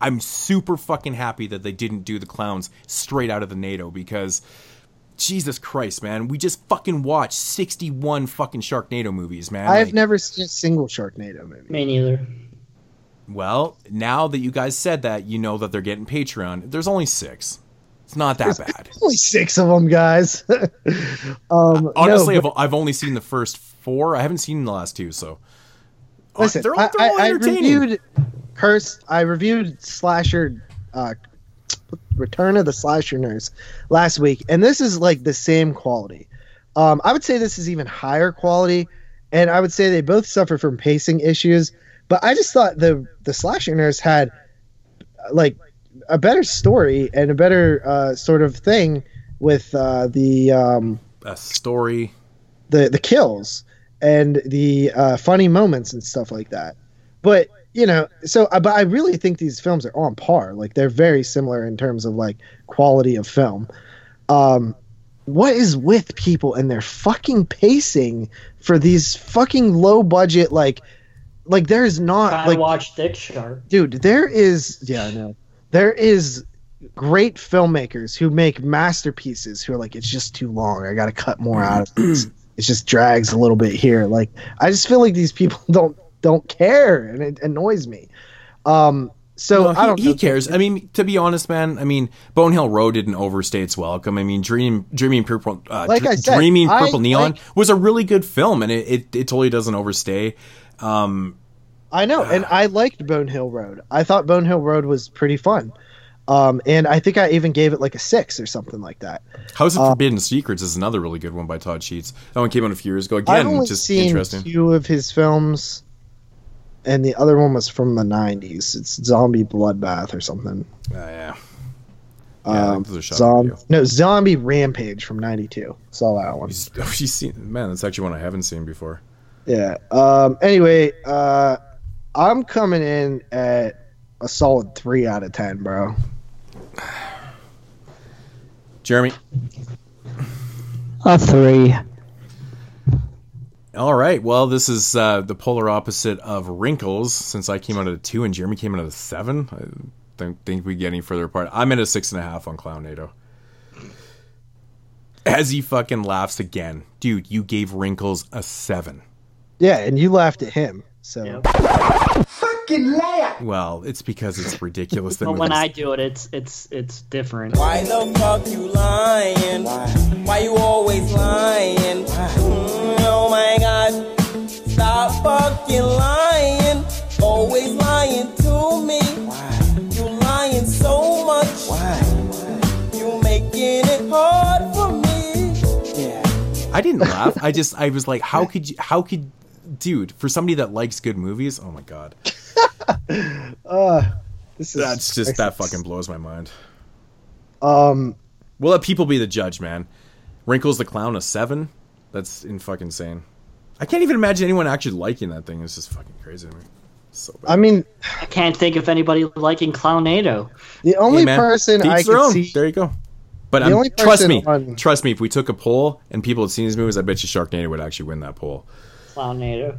C: I'm super fucking happy that they didn't do the clowns straight out of the NATO because Jesus Christ, man, we just fucking watched 61 fucking Sharknado movies, man.
E: I've
C: Like,
E: never seen a single Sharknado movie.
D: Me neither.
C: well, now that you guys said that, you know that they're getting Patreon. There's only six. It's not that bad.
E: Only six of them, guys. um,
C: Honestly,
E: no, but-
C: I've, I've only seen the first four. I haven't seen the last two, so
E: Listen,
C: they're all- they're all
E: I, I
C: entertaining.
E: reviewed Cursed. I reviewed Slasher, uh, Return of the Slasher Nurse last week, and this is like the same quality. Um, I would say this is even higher quality, and I would say they both suffer from pacing issues. But I just thought the the Slasher Nurse had like a better story and a better uh, sort of thing with uh, the um,
C: a story.
E: the the kills and the uh, funny moments and stuff like that. But you know, so uh, but I really think these films are on par. Like they're very similar in terms of like quality of film. Um, what is with people and their fucking pacing for these fucking low budget like like there's not
D: Gotta
E: like
D: watch Dick Shark.
E: dude there is yeah i know there is great filmmakers who make masterpieces who are like it's just too long i gotta cut more out of this it just drags a little bit here like i just feel like these people don't don't care and it annoys me um so
C: No,
E: i don't
C: he
E: know.
C: cares. I mean, to be honest, man. I mean, Bonehill Road didn't overstay its welcome. I mean, Dream, Dreaming Purple, uh,
E: Like
C: Dr-
E: said,
C: Dreaming
E: I
C: Neon
E: like-
C: was a really good film, and it, it, it totally doesn't overstay. Um,
E: I know, and I liked Bonehill Road. I thought Bonehill Road was pretty fun. Um, and I think I even gave it like a six or something like that.
C: House of
E: Uh,
C: Forbidden Secrets is another really good one by Todd Sheets. That one came out a few years ago.
E: I've
C: Again,
E: only
C: just
E: seen
C: interesting.
E: two of his films, and the other one was from the '90s. It's Zombie Bloodbath or something.
C: Oh, yeah. Yeah,
E: um,
C: those
E: Zom- no, Zombie Rampage from '92. Saw that one.
C: Oh, she's seen. Man, that's actually one I haven't seen before.
E: Yeah. Um. Anyway, uh, I'm coming in at a solid three out of ten, bro.
C: Jeremy.
F: A three.
C: All right. Well, this is uh, the polar opposite of Wrinkles, since I came out at a two and Jeremy came out at a seven. I don't think we get any further apart. I'm at a six and a half on Clownado. As he fucking laughs again, dude. You gave Wrinkles a seven.
E: Yeah, and you laughed at him. So
N: Fucking laugh.
C: Well, it's because it's ridiculous. that
D: But when I do it, it's it's it's different.
Q: Why the fuck you lying? Why, you always lying? Mm, oh my god. Stop fucking lying. Always lying to me. You lying so much. You making it hard for me.
C: I didn't laugh. I just I was like, how could you? How could, dude? For somebody that likes good movies, oh my god,
E: uh, this is
C: that's just that fucking blows my mind.
E: Um,
C: We'll let people be the judge, man. Wrinkles the Clown a seven. That's in fucking insane. I can't even imagine anyone actually liking that thing. It's just fucking crazy to me. So bad.
E: I mean,
D: I can't think of anybody liking Clownado.
E: the only
C: Hey, man,
E: person
C: to
E: I
C: each their
E: could
C: own.
E: see.
C: There you go. But
E: The
C: I'm,
E: only
C: trust me,
E: on-
C: trust me. If we took a poll and people had seen these movies, I bet you Sharknado would actually win that poll.
D: Clownado.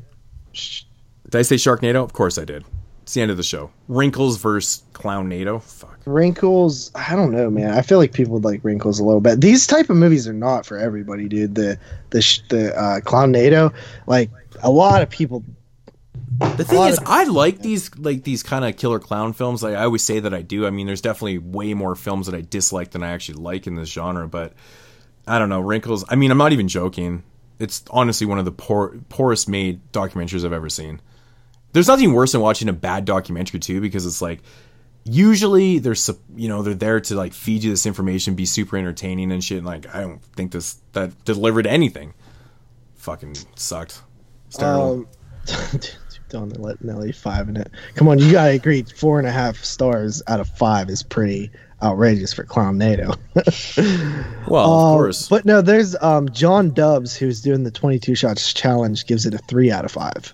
C: Did I say Sharknado? Of course I did. It's the end of the show. Wrinkles versus Clownado. Fuck.
E: Wrinkles, I don't know, man. I feel like people would like Wrinkles a little bit. These type of movies are not for everybody, dude. The the sh- the uh, Clownado, like a lot of people.
C: The thing is, I like these like these kind of killer clown films. Like I always say that I do. I mean, there's definitely way more films that I dislike than I actually like in this genre. But I don't know, Wrinkles. I mean, I'm not even joking. It's honestly one of the poor, poorest made documentaries I've ever seen. There's nothing worse than watching a bad documentary too, because it's like usually they're you know they're there to like feed you this information, be super entertaining and shit. And like I don't think this that delivered anything. Fucking sucked. It's terrible.
E: Um, don't let Nelly five in it. Come on, you gotta agree. Four and a half stars out of five is pretty outrageous for Clownado
C: well, of
E: Um,
C: course.
E: But no, there's um, John Dubs who's doing the 22 shots challenge. Gives it a three out of five.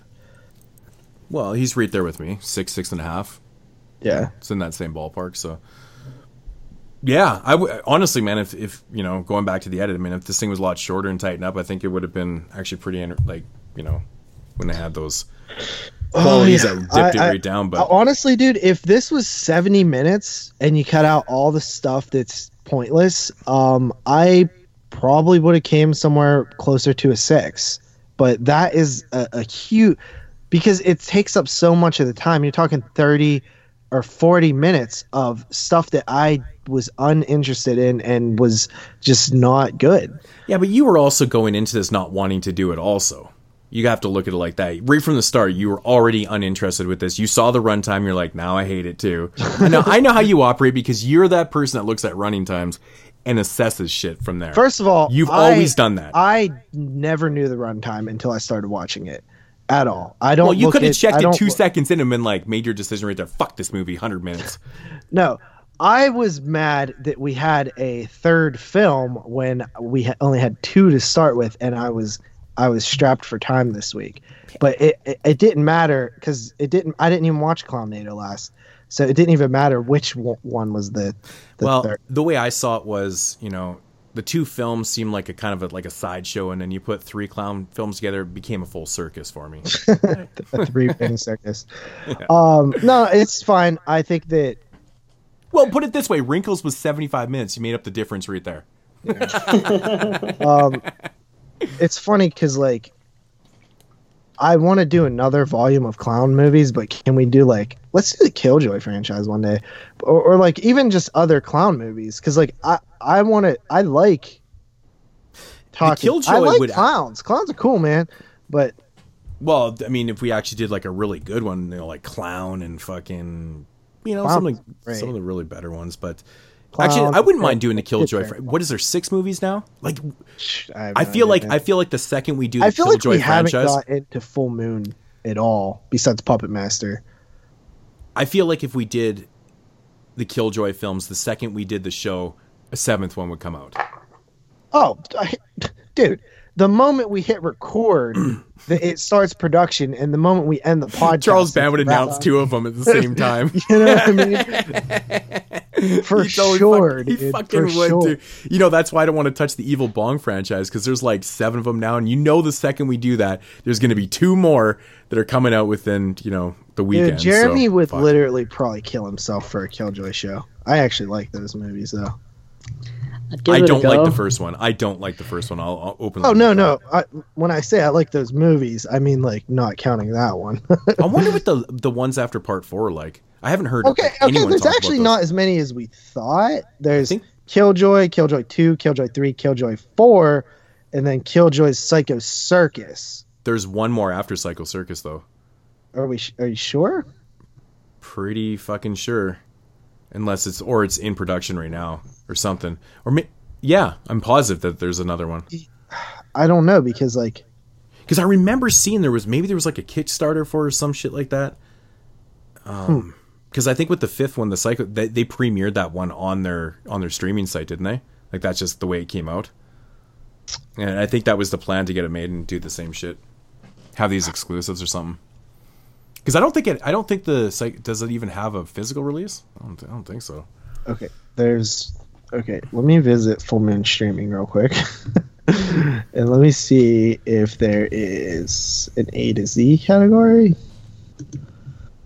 C: Well, he's right there with me. Six, six and a half.
E: Yeah.
C: It's in that same ballpark. So, yeah, I w- honestly, man, if, if, you know, going back to the edit, I mean, if this thing was a lot shorter and tightened up, I think it would have been actually pretty, like, you know, when they had those qualities
E: Oh, yeah.
C: that dipped
E: I-
C: it
E: I-
C: right down. But
E: honestly, dude, if this was 70 minutes and you cut out all the stuff that's pointless, um, I probably would have came somewhere closer to a six. But that is a, a huge because it takes up so much of the time. You're talking 30 or 40 minutes of stuff that I was uninterested in and was just not good.
C: yeah, but you were also going into this not wanting to do it also. You have to look at it like that. Right from the start, you were already uninterested with this. You saw the runtime, you're like, now I hate it too. I know, I know how you operate because you're that person that looks at running times and assesses shit from there.
E: First of all,
C: you've
E: I-
C: always done that.
E: I never knew the runtime until I started watching it at all. I don't.
C: well, you could have checked it two
E: look-
C: seconds in and been like, made your decision right there. Fuck this movie, 100 minutes.
E: No, I was mad that we had a third film when we ha- only had two to start with, and I was I was strapped for time this week. But it it, it didn't matter because it didn't. I didn't even watch Clown Clownado last, so it didn't even matter which one one was the. the
C: well,
E: third.
C: the way I saw it was, you know, the two films seemed like a kind of a, like a sideshow, and then you put three clown films together, it became a full circus for me.
E: three ring circus. Um, no, it's fine. I think that
C: well, put it this way: Wrinkles was 75 minutes. You made up the difference right there.
E: um, it's funny because like I want to do another volume of clown movies, but can we do like let's do the Killjoy franchise one day, or, or like even just other clown movies? Because like I I want to I like talking.
C: Killjoy
E: I like
C: would-
E: clowns. Clowns are cool, man. But
C: Well, I mean, if we actually did like a really good one, you know, like clown and fucking you know
E: Clown
C: some the,
E: great.
C: some of the really better ones. But
E: Clown
C: actually, I wouldn't mind doing the. Killjoy. Fr- What is there? Six movies now? Like,
E: I,
C: I feel like
E: idea.
C: I feel like the second we do the
E: I feel like
C: Killjoy
E: we haven't
C: franchise,
E: got into Full Moon at all, besides Puppet Master.
C: I feel like if we did the Killjoy films, the second we did the show, a seventh one would come out.
E: Oh, I, dude! The moment we hit record, the, it starts production, and the moment we end the podcast,
C: Charles Band would announce two of them at the same time.
E: you know what I mean? For sure,
C: fuck- he
E: dude,
C: fucking
E: for
C: would,
E: sure.
C: You know, that's why I don't want to touch the Evil Bong franchise because there's like seven of them now, and you know, the second we do that, there's going to be two more that are coming out within you know the weekend.
E: Dude, Jeremy
C: so,
E: would
C: fuck.
E: literally probably kill himself for a Killjoy show. I actually like those movies though.
D: Give
C: I don't like the first one. I don't like the first one. I'll, I'll open.
E: Oh no, no. I, when I say I like those movies, I mean like not counting that one.
C: I wonder what the the ones after part four are like. I haven't heard.
E: okay,
C: like,
E: okay.
C: anyone
E: There's
C: talk
E: actually not as many as we thought. There's Killjoy, Killjoy Two, Killjoy Three, Killjoy Four, and then Killjoy's Psycho Circus.
C: There's one more after Psycho Circus though.
E: Are we? Are you sure?
C: Pretty fucking sure, unless it's or it's in production right now or something. Or may, yeah, I'm positive that there's another one.
E: I don't know because like
C: Because I remember seeing there was maybe there was like a Kickstarter for or some shit like that. Um, because I think with the fifth one, the Psycho, they, they premiered that one on their on their streaming site, didn't they? Like that's just the way it came out. And I think that was the plan to get it made and do the same shit, have these exclusives or something. Because I don't think it, I don't think the site does it even have a physical release. I don't, I don't think so.
E: okay, there's okay. Let me visit Full Moon Streaming real quick, and let me see if there is an A to Z category.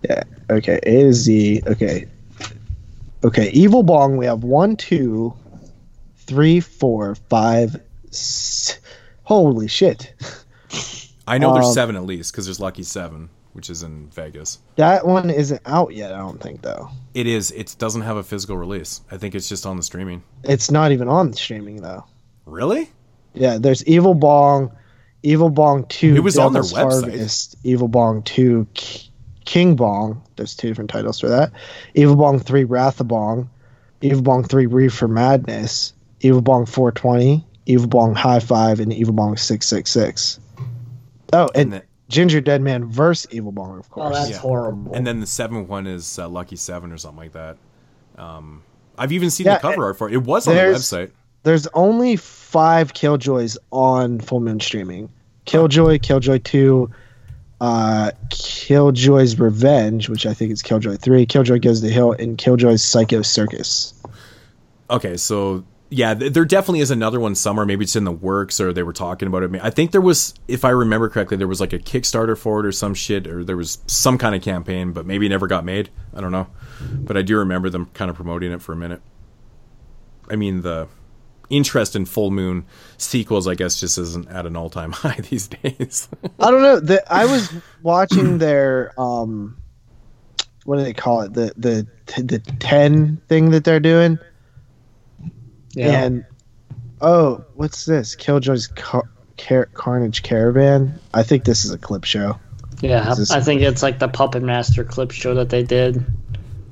E: Yeah. Okay. A to Z. Okay. Okay. Evil Bong. We have one, two, three, four, five. s- Holy shit!
C: I know there's
E: Um,
C: seven at least because there's Lucky Seven, which is in Vegas.
E: That one isn't out yet. I don't think though.
C: It is. It doesn't have a physical release. I think it's just on the streaming.
E: It's not even on the streaming though.
C: Really?
E: Yeah, there's Evil Bong, Evil Bong 2,
C: It was on their website.
E: Harvest, Evil Bong 2, King Bong. There's two different titles for that. Evil Bong 3, Wrath of Bong, Evil Bong 3, Reefer Madness, Evil Bong 420, Evil Bong High Five, and Evil Bong 666. Oh, and, Gingerdead Man versus Evil Bong, of course.
D: Oh, that's horrible.
C: And then the seventh one is uh, Lucky Seven or something like that. Um, I've even seen
E: Yeah,
C: the cover art for it. It was on the website.
E: There's only five Killjoys on Full Moon streaming. Killjoy, Killjoy 2, uh, Killjoy's Revenge, which I think is Killjoy 3, Killjoy Goes to Hell, and Killjoy's Psycho Circus.
C: Okay, so yeah, there definitely is another one somewhere. Maybe it's in the works, or they were talking about it. I think there was, if I remember correctly, there was like a Kickstarter for it or some shit, or there was some kind of campaign, but maybe it never got made. I don't know, but I do remember them kind of promoting it for a minute. I mean, the interest in Full Moon sequels, I guess, just isn't at an all-time high these days.
E: I don't know. The, I was watching their um, what do they call it? The the the ten thing that they're doing.
D: Yeah.
E: And oh, what's this? Killjoy's Car- Car- Carnage Caravan. I think this is a clip show.
D: Yeah,
E: this-
D: I think it's like the Puppet Master clip show that they did.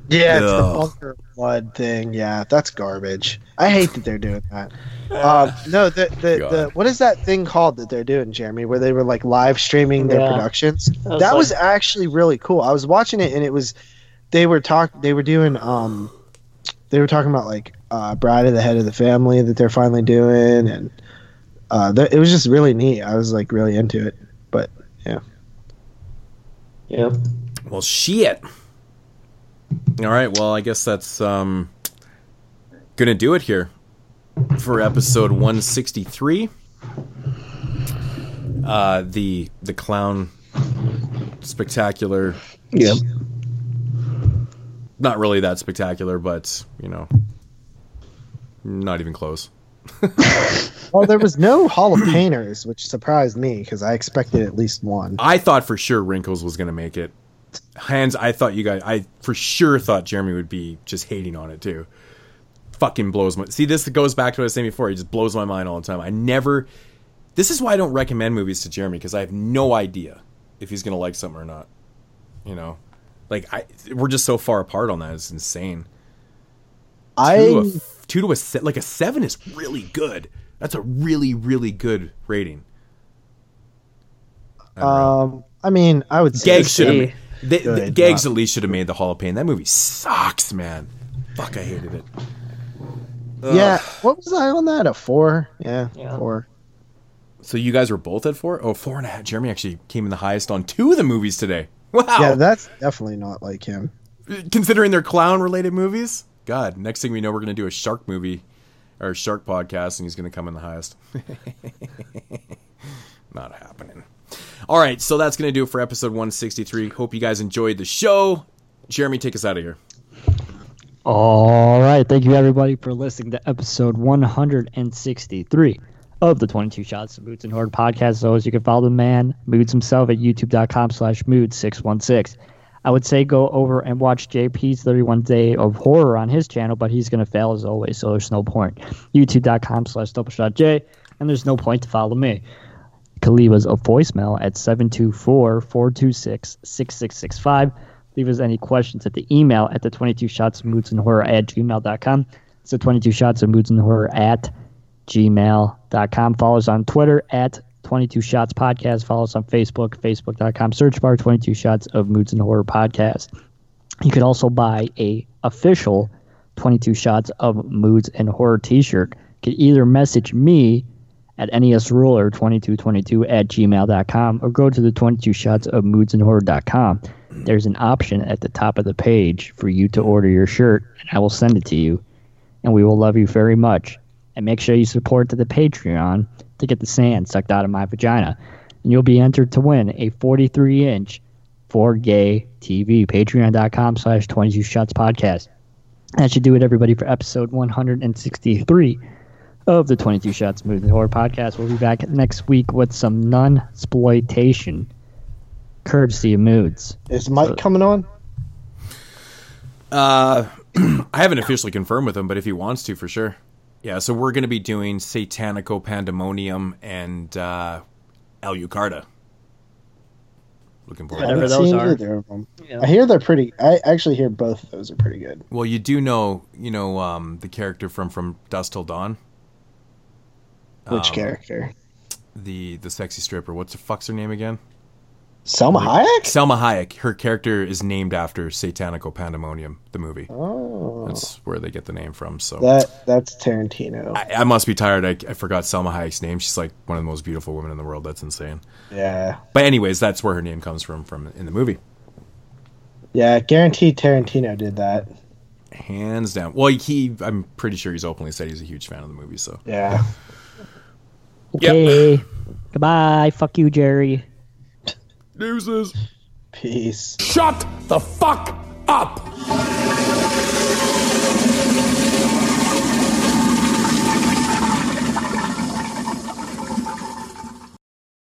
E: Yeah, it's the bunker blood thing. Yeah, that's garbage. I hate that they're doing that. Um, no, the the, the what is that thing called that they're doing, Jeremy? Where they were like live streaming their
D: Yeah.
E: productions.
D: That
E: That
D: was
E: was, actually really cool. I was watching it and it was they were talk they were doing um they were talking about like uh, Bride of the Head of the Family that they're finally doing and uh, th- it was just really neat. I was like really into it. But yeah.
D: yeah.
C: Well, shit. All right. Well, I guess that's um gonna do it here for episode 163. Uh, the the clown spectacular.
E: Yep.
C: Not really that spectacular, but you know, not even close.
E: Well, there was no Hall of Painters, which surprised me because I expected at least one.
C: I thought for sure Wrinkles was gonna make it. Hands, I thought you guys. I for sure thought Jeremy would be just hating on it too. Fucking blows my. See, this goes back to what I was saying before. He just blows my mind all the time. I never. This is why I don't recommend movies to Jeremy because I have no idea if he's gonna like something or not. You know, Like I, we're just so far apart on that. It's insane.
E: I
C: two to a, two to a se- like a seven is really good. That's a really really good rating.
E: um I mean I would say
C: Gags should have. The, the,
E: Good,
C: Gags at least should have made the Hall of Pain. That movie sucks, man. Fuck, I hated it.
E: Yeah, what was I on that? A four? Yeah, four.
C: So you guys were both at four? Oh, four and a half. Jeremy actually came in the highest on two of the movies today. Wow.
E: Yeah, that's definitely not like him.
C: Considering they're clown related movies? God, next thing we know, we're going to do a shark movie or shark podcast and he's going to come in the highest. not happening. All right, so that's going to do it for episode 163. Hope you guys enjoyed the show. Jeremy, take us out of here.
D: All right. Thank you, everybody, for listening to episode 163 of the 22 Shots of Moods and Horror podcast. As always, you can follow the man, Moods himself, at youtube.com slash mood616. I would say go over and watch JP's 31 Day of Horror on his channel, but he's going to fail as always, so there's no point. youtube.com slash doubleshotj, and there's no point to follow me. Us a voicemail at 724-426-6665. Leave us any questions at the email at the 22 shots of moods and horror at gmail.com. It's the 22 shots of moods and horror at gmail.com. Follow us on Twitter at 22 shots podcast. Follow us on Facebook, facebook.com search bar 22 shots of moods and horror podcast. You could also buy a official 22 shots of moods and horror t-shirt. You could either message me at E nesruler2222 at gmail.com or go to the 22 shots of moods and horror.com. There's an option at the top of the page for you to order your shirt, and I will send it to you. And we will love you very much. And make sure you support the Patreon to get the sand sucked out of my vagina. And you'll be entered to win a 43 inch 4Gay TV. Patreon.com slash 22 shots podcast. That should do it, everybody, for episode 163 of the 22 Shots Movie Horror Podcast. We'll be back next week with some non exploitation, courtesy of Moods.
E: Is Mike coming on?
C: Uh, I haven't officially confirmed with him, but if he wants to, for sure. Yeah, so we're going to be doing Satanico Pandemonium and uh, Alucarda. Looking forward
E: I
C: to
E: haven't
C: that.
E: seen either of them. I hear they're pretty. I actually hear both of those are pretty good.
C: Well, you do know, you know, um, the character from from Dusk Till Dawn.
E: Which
C: Um,
E: character?
C: The the sexy stripper. What's the fuck's her name again?
E: Selma Hayek.
C: Selma Hayek. Her character is named after Satanico Pandemonium, the movie.
E: Oh,
C: That's where they get the name from. So
E: that that's Tarantino.
C: I, I must be tired. I, I forgot Selma Hayek's name. She's like one of the most beautiful women in the world. That's insane.
E: yeah,
C: But anyways, that's where her name comes from from in the movie.
E: yeah. Guaranteed Tarantino did that.
C: Hands down. Well, he I'm pretty sure he's openly said he's a huge fan of the movie. So
E: Yeah.
D: Okay. Goodbye. Fuck you, Jerry.
C: Deuces.
E: Peace.
H: Shut the fuck up!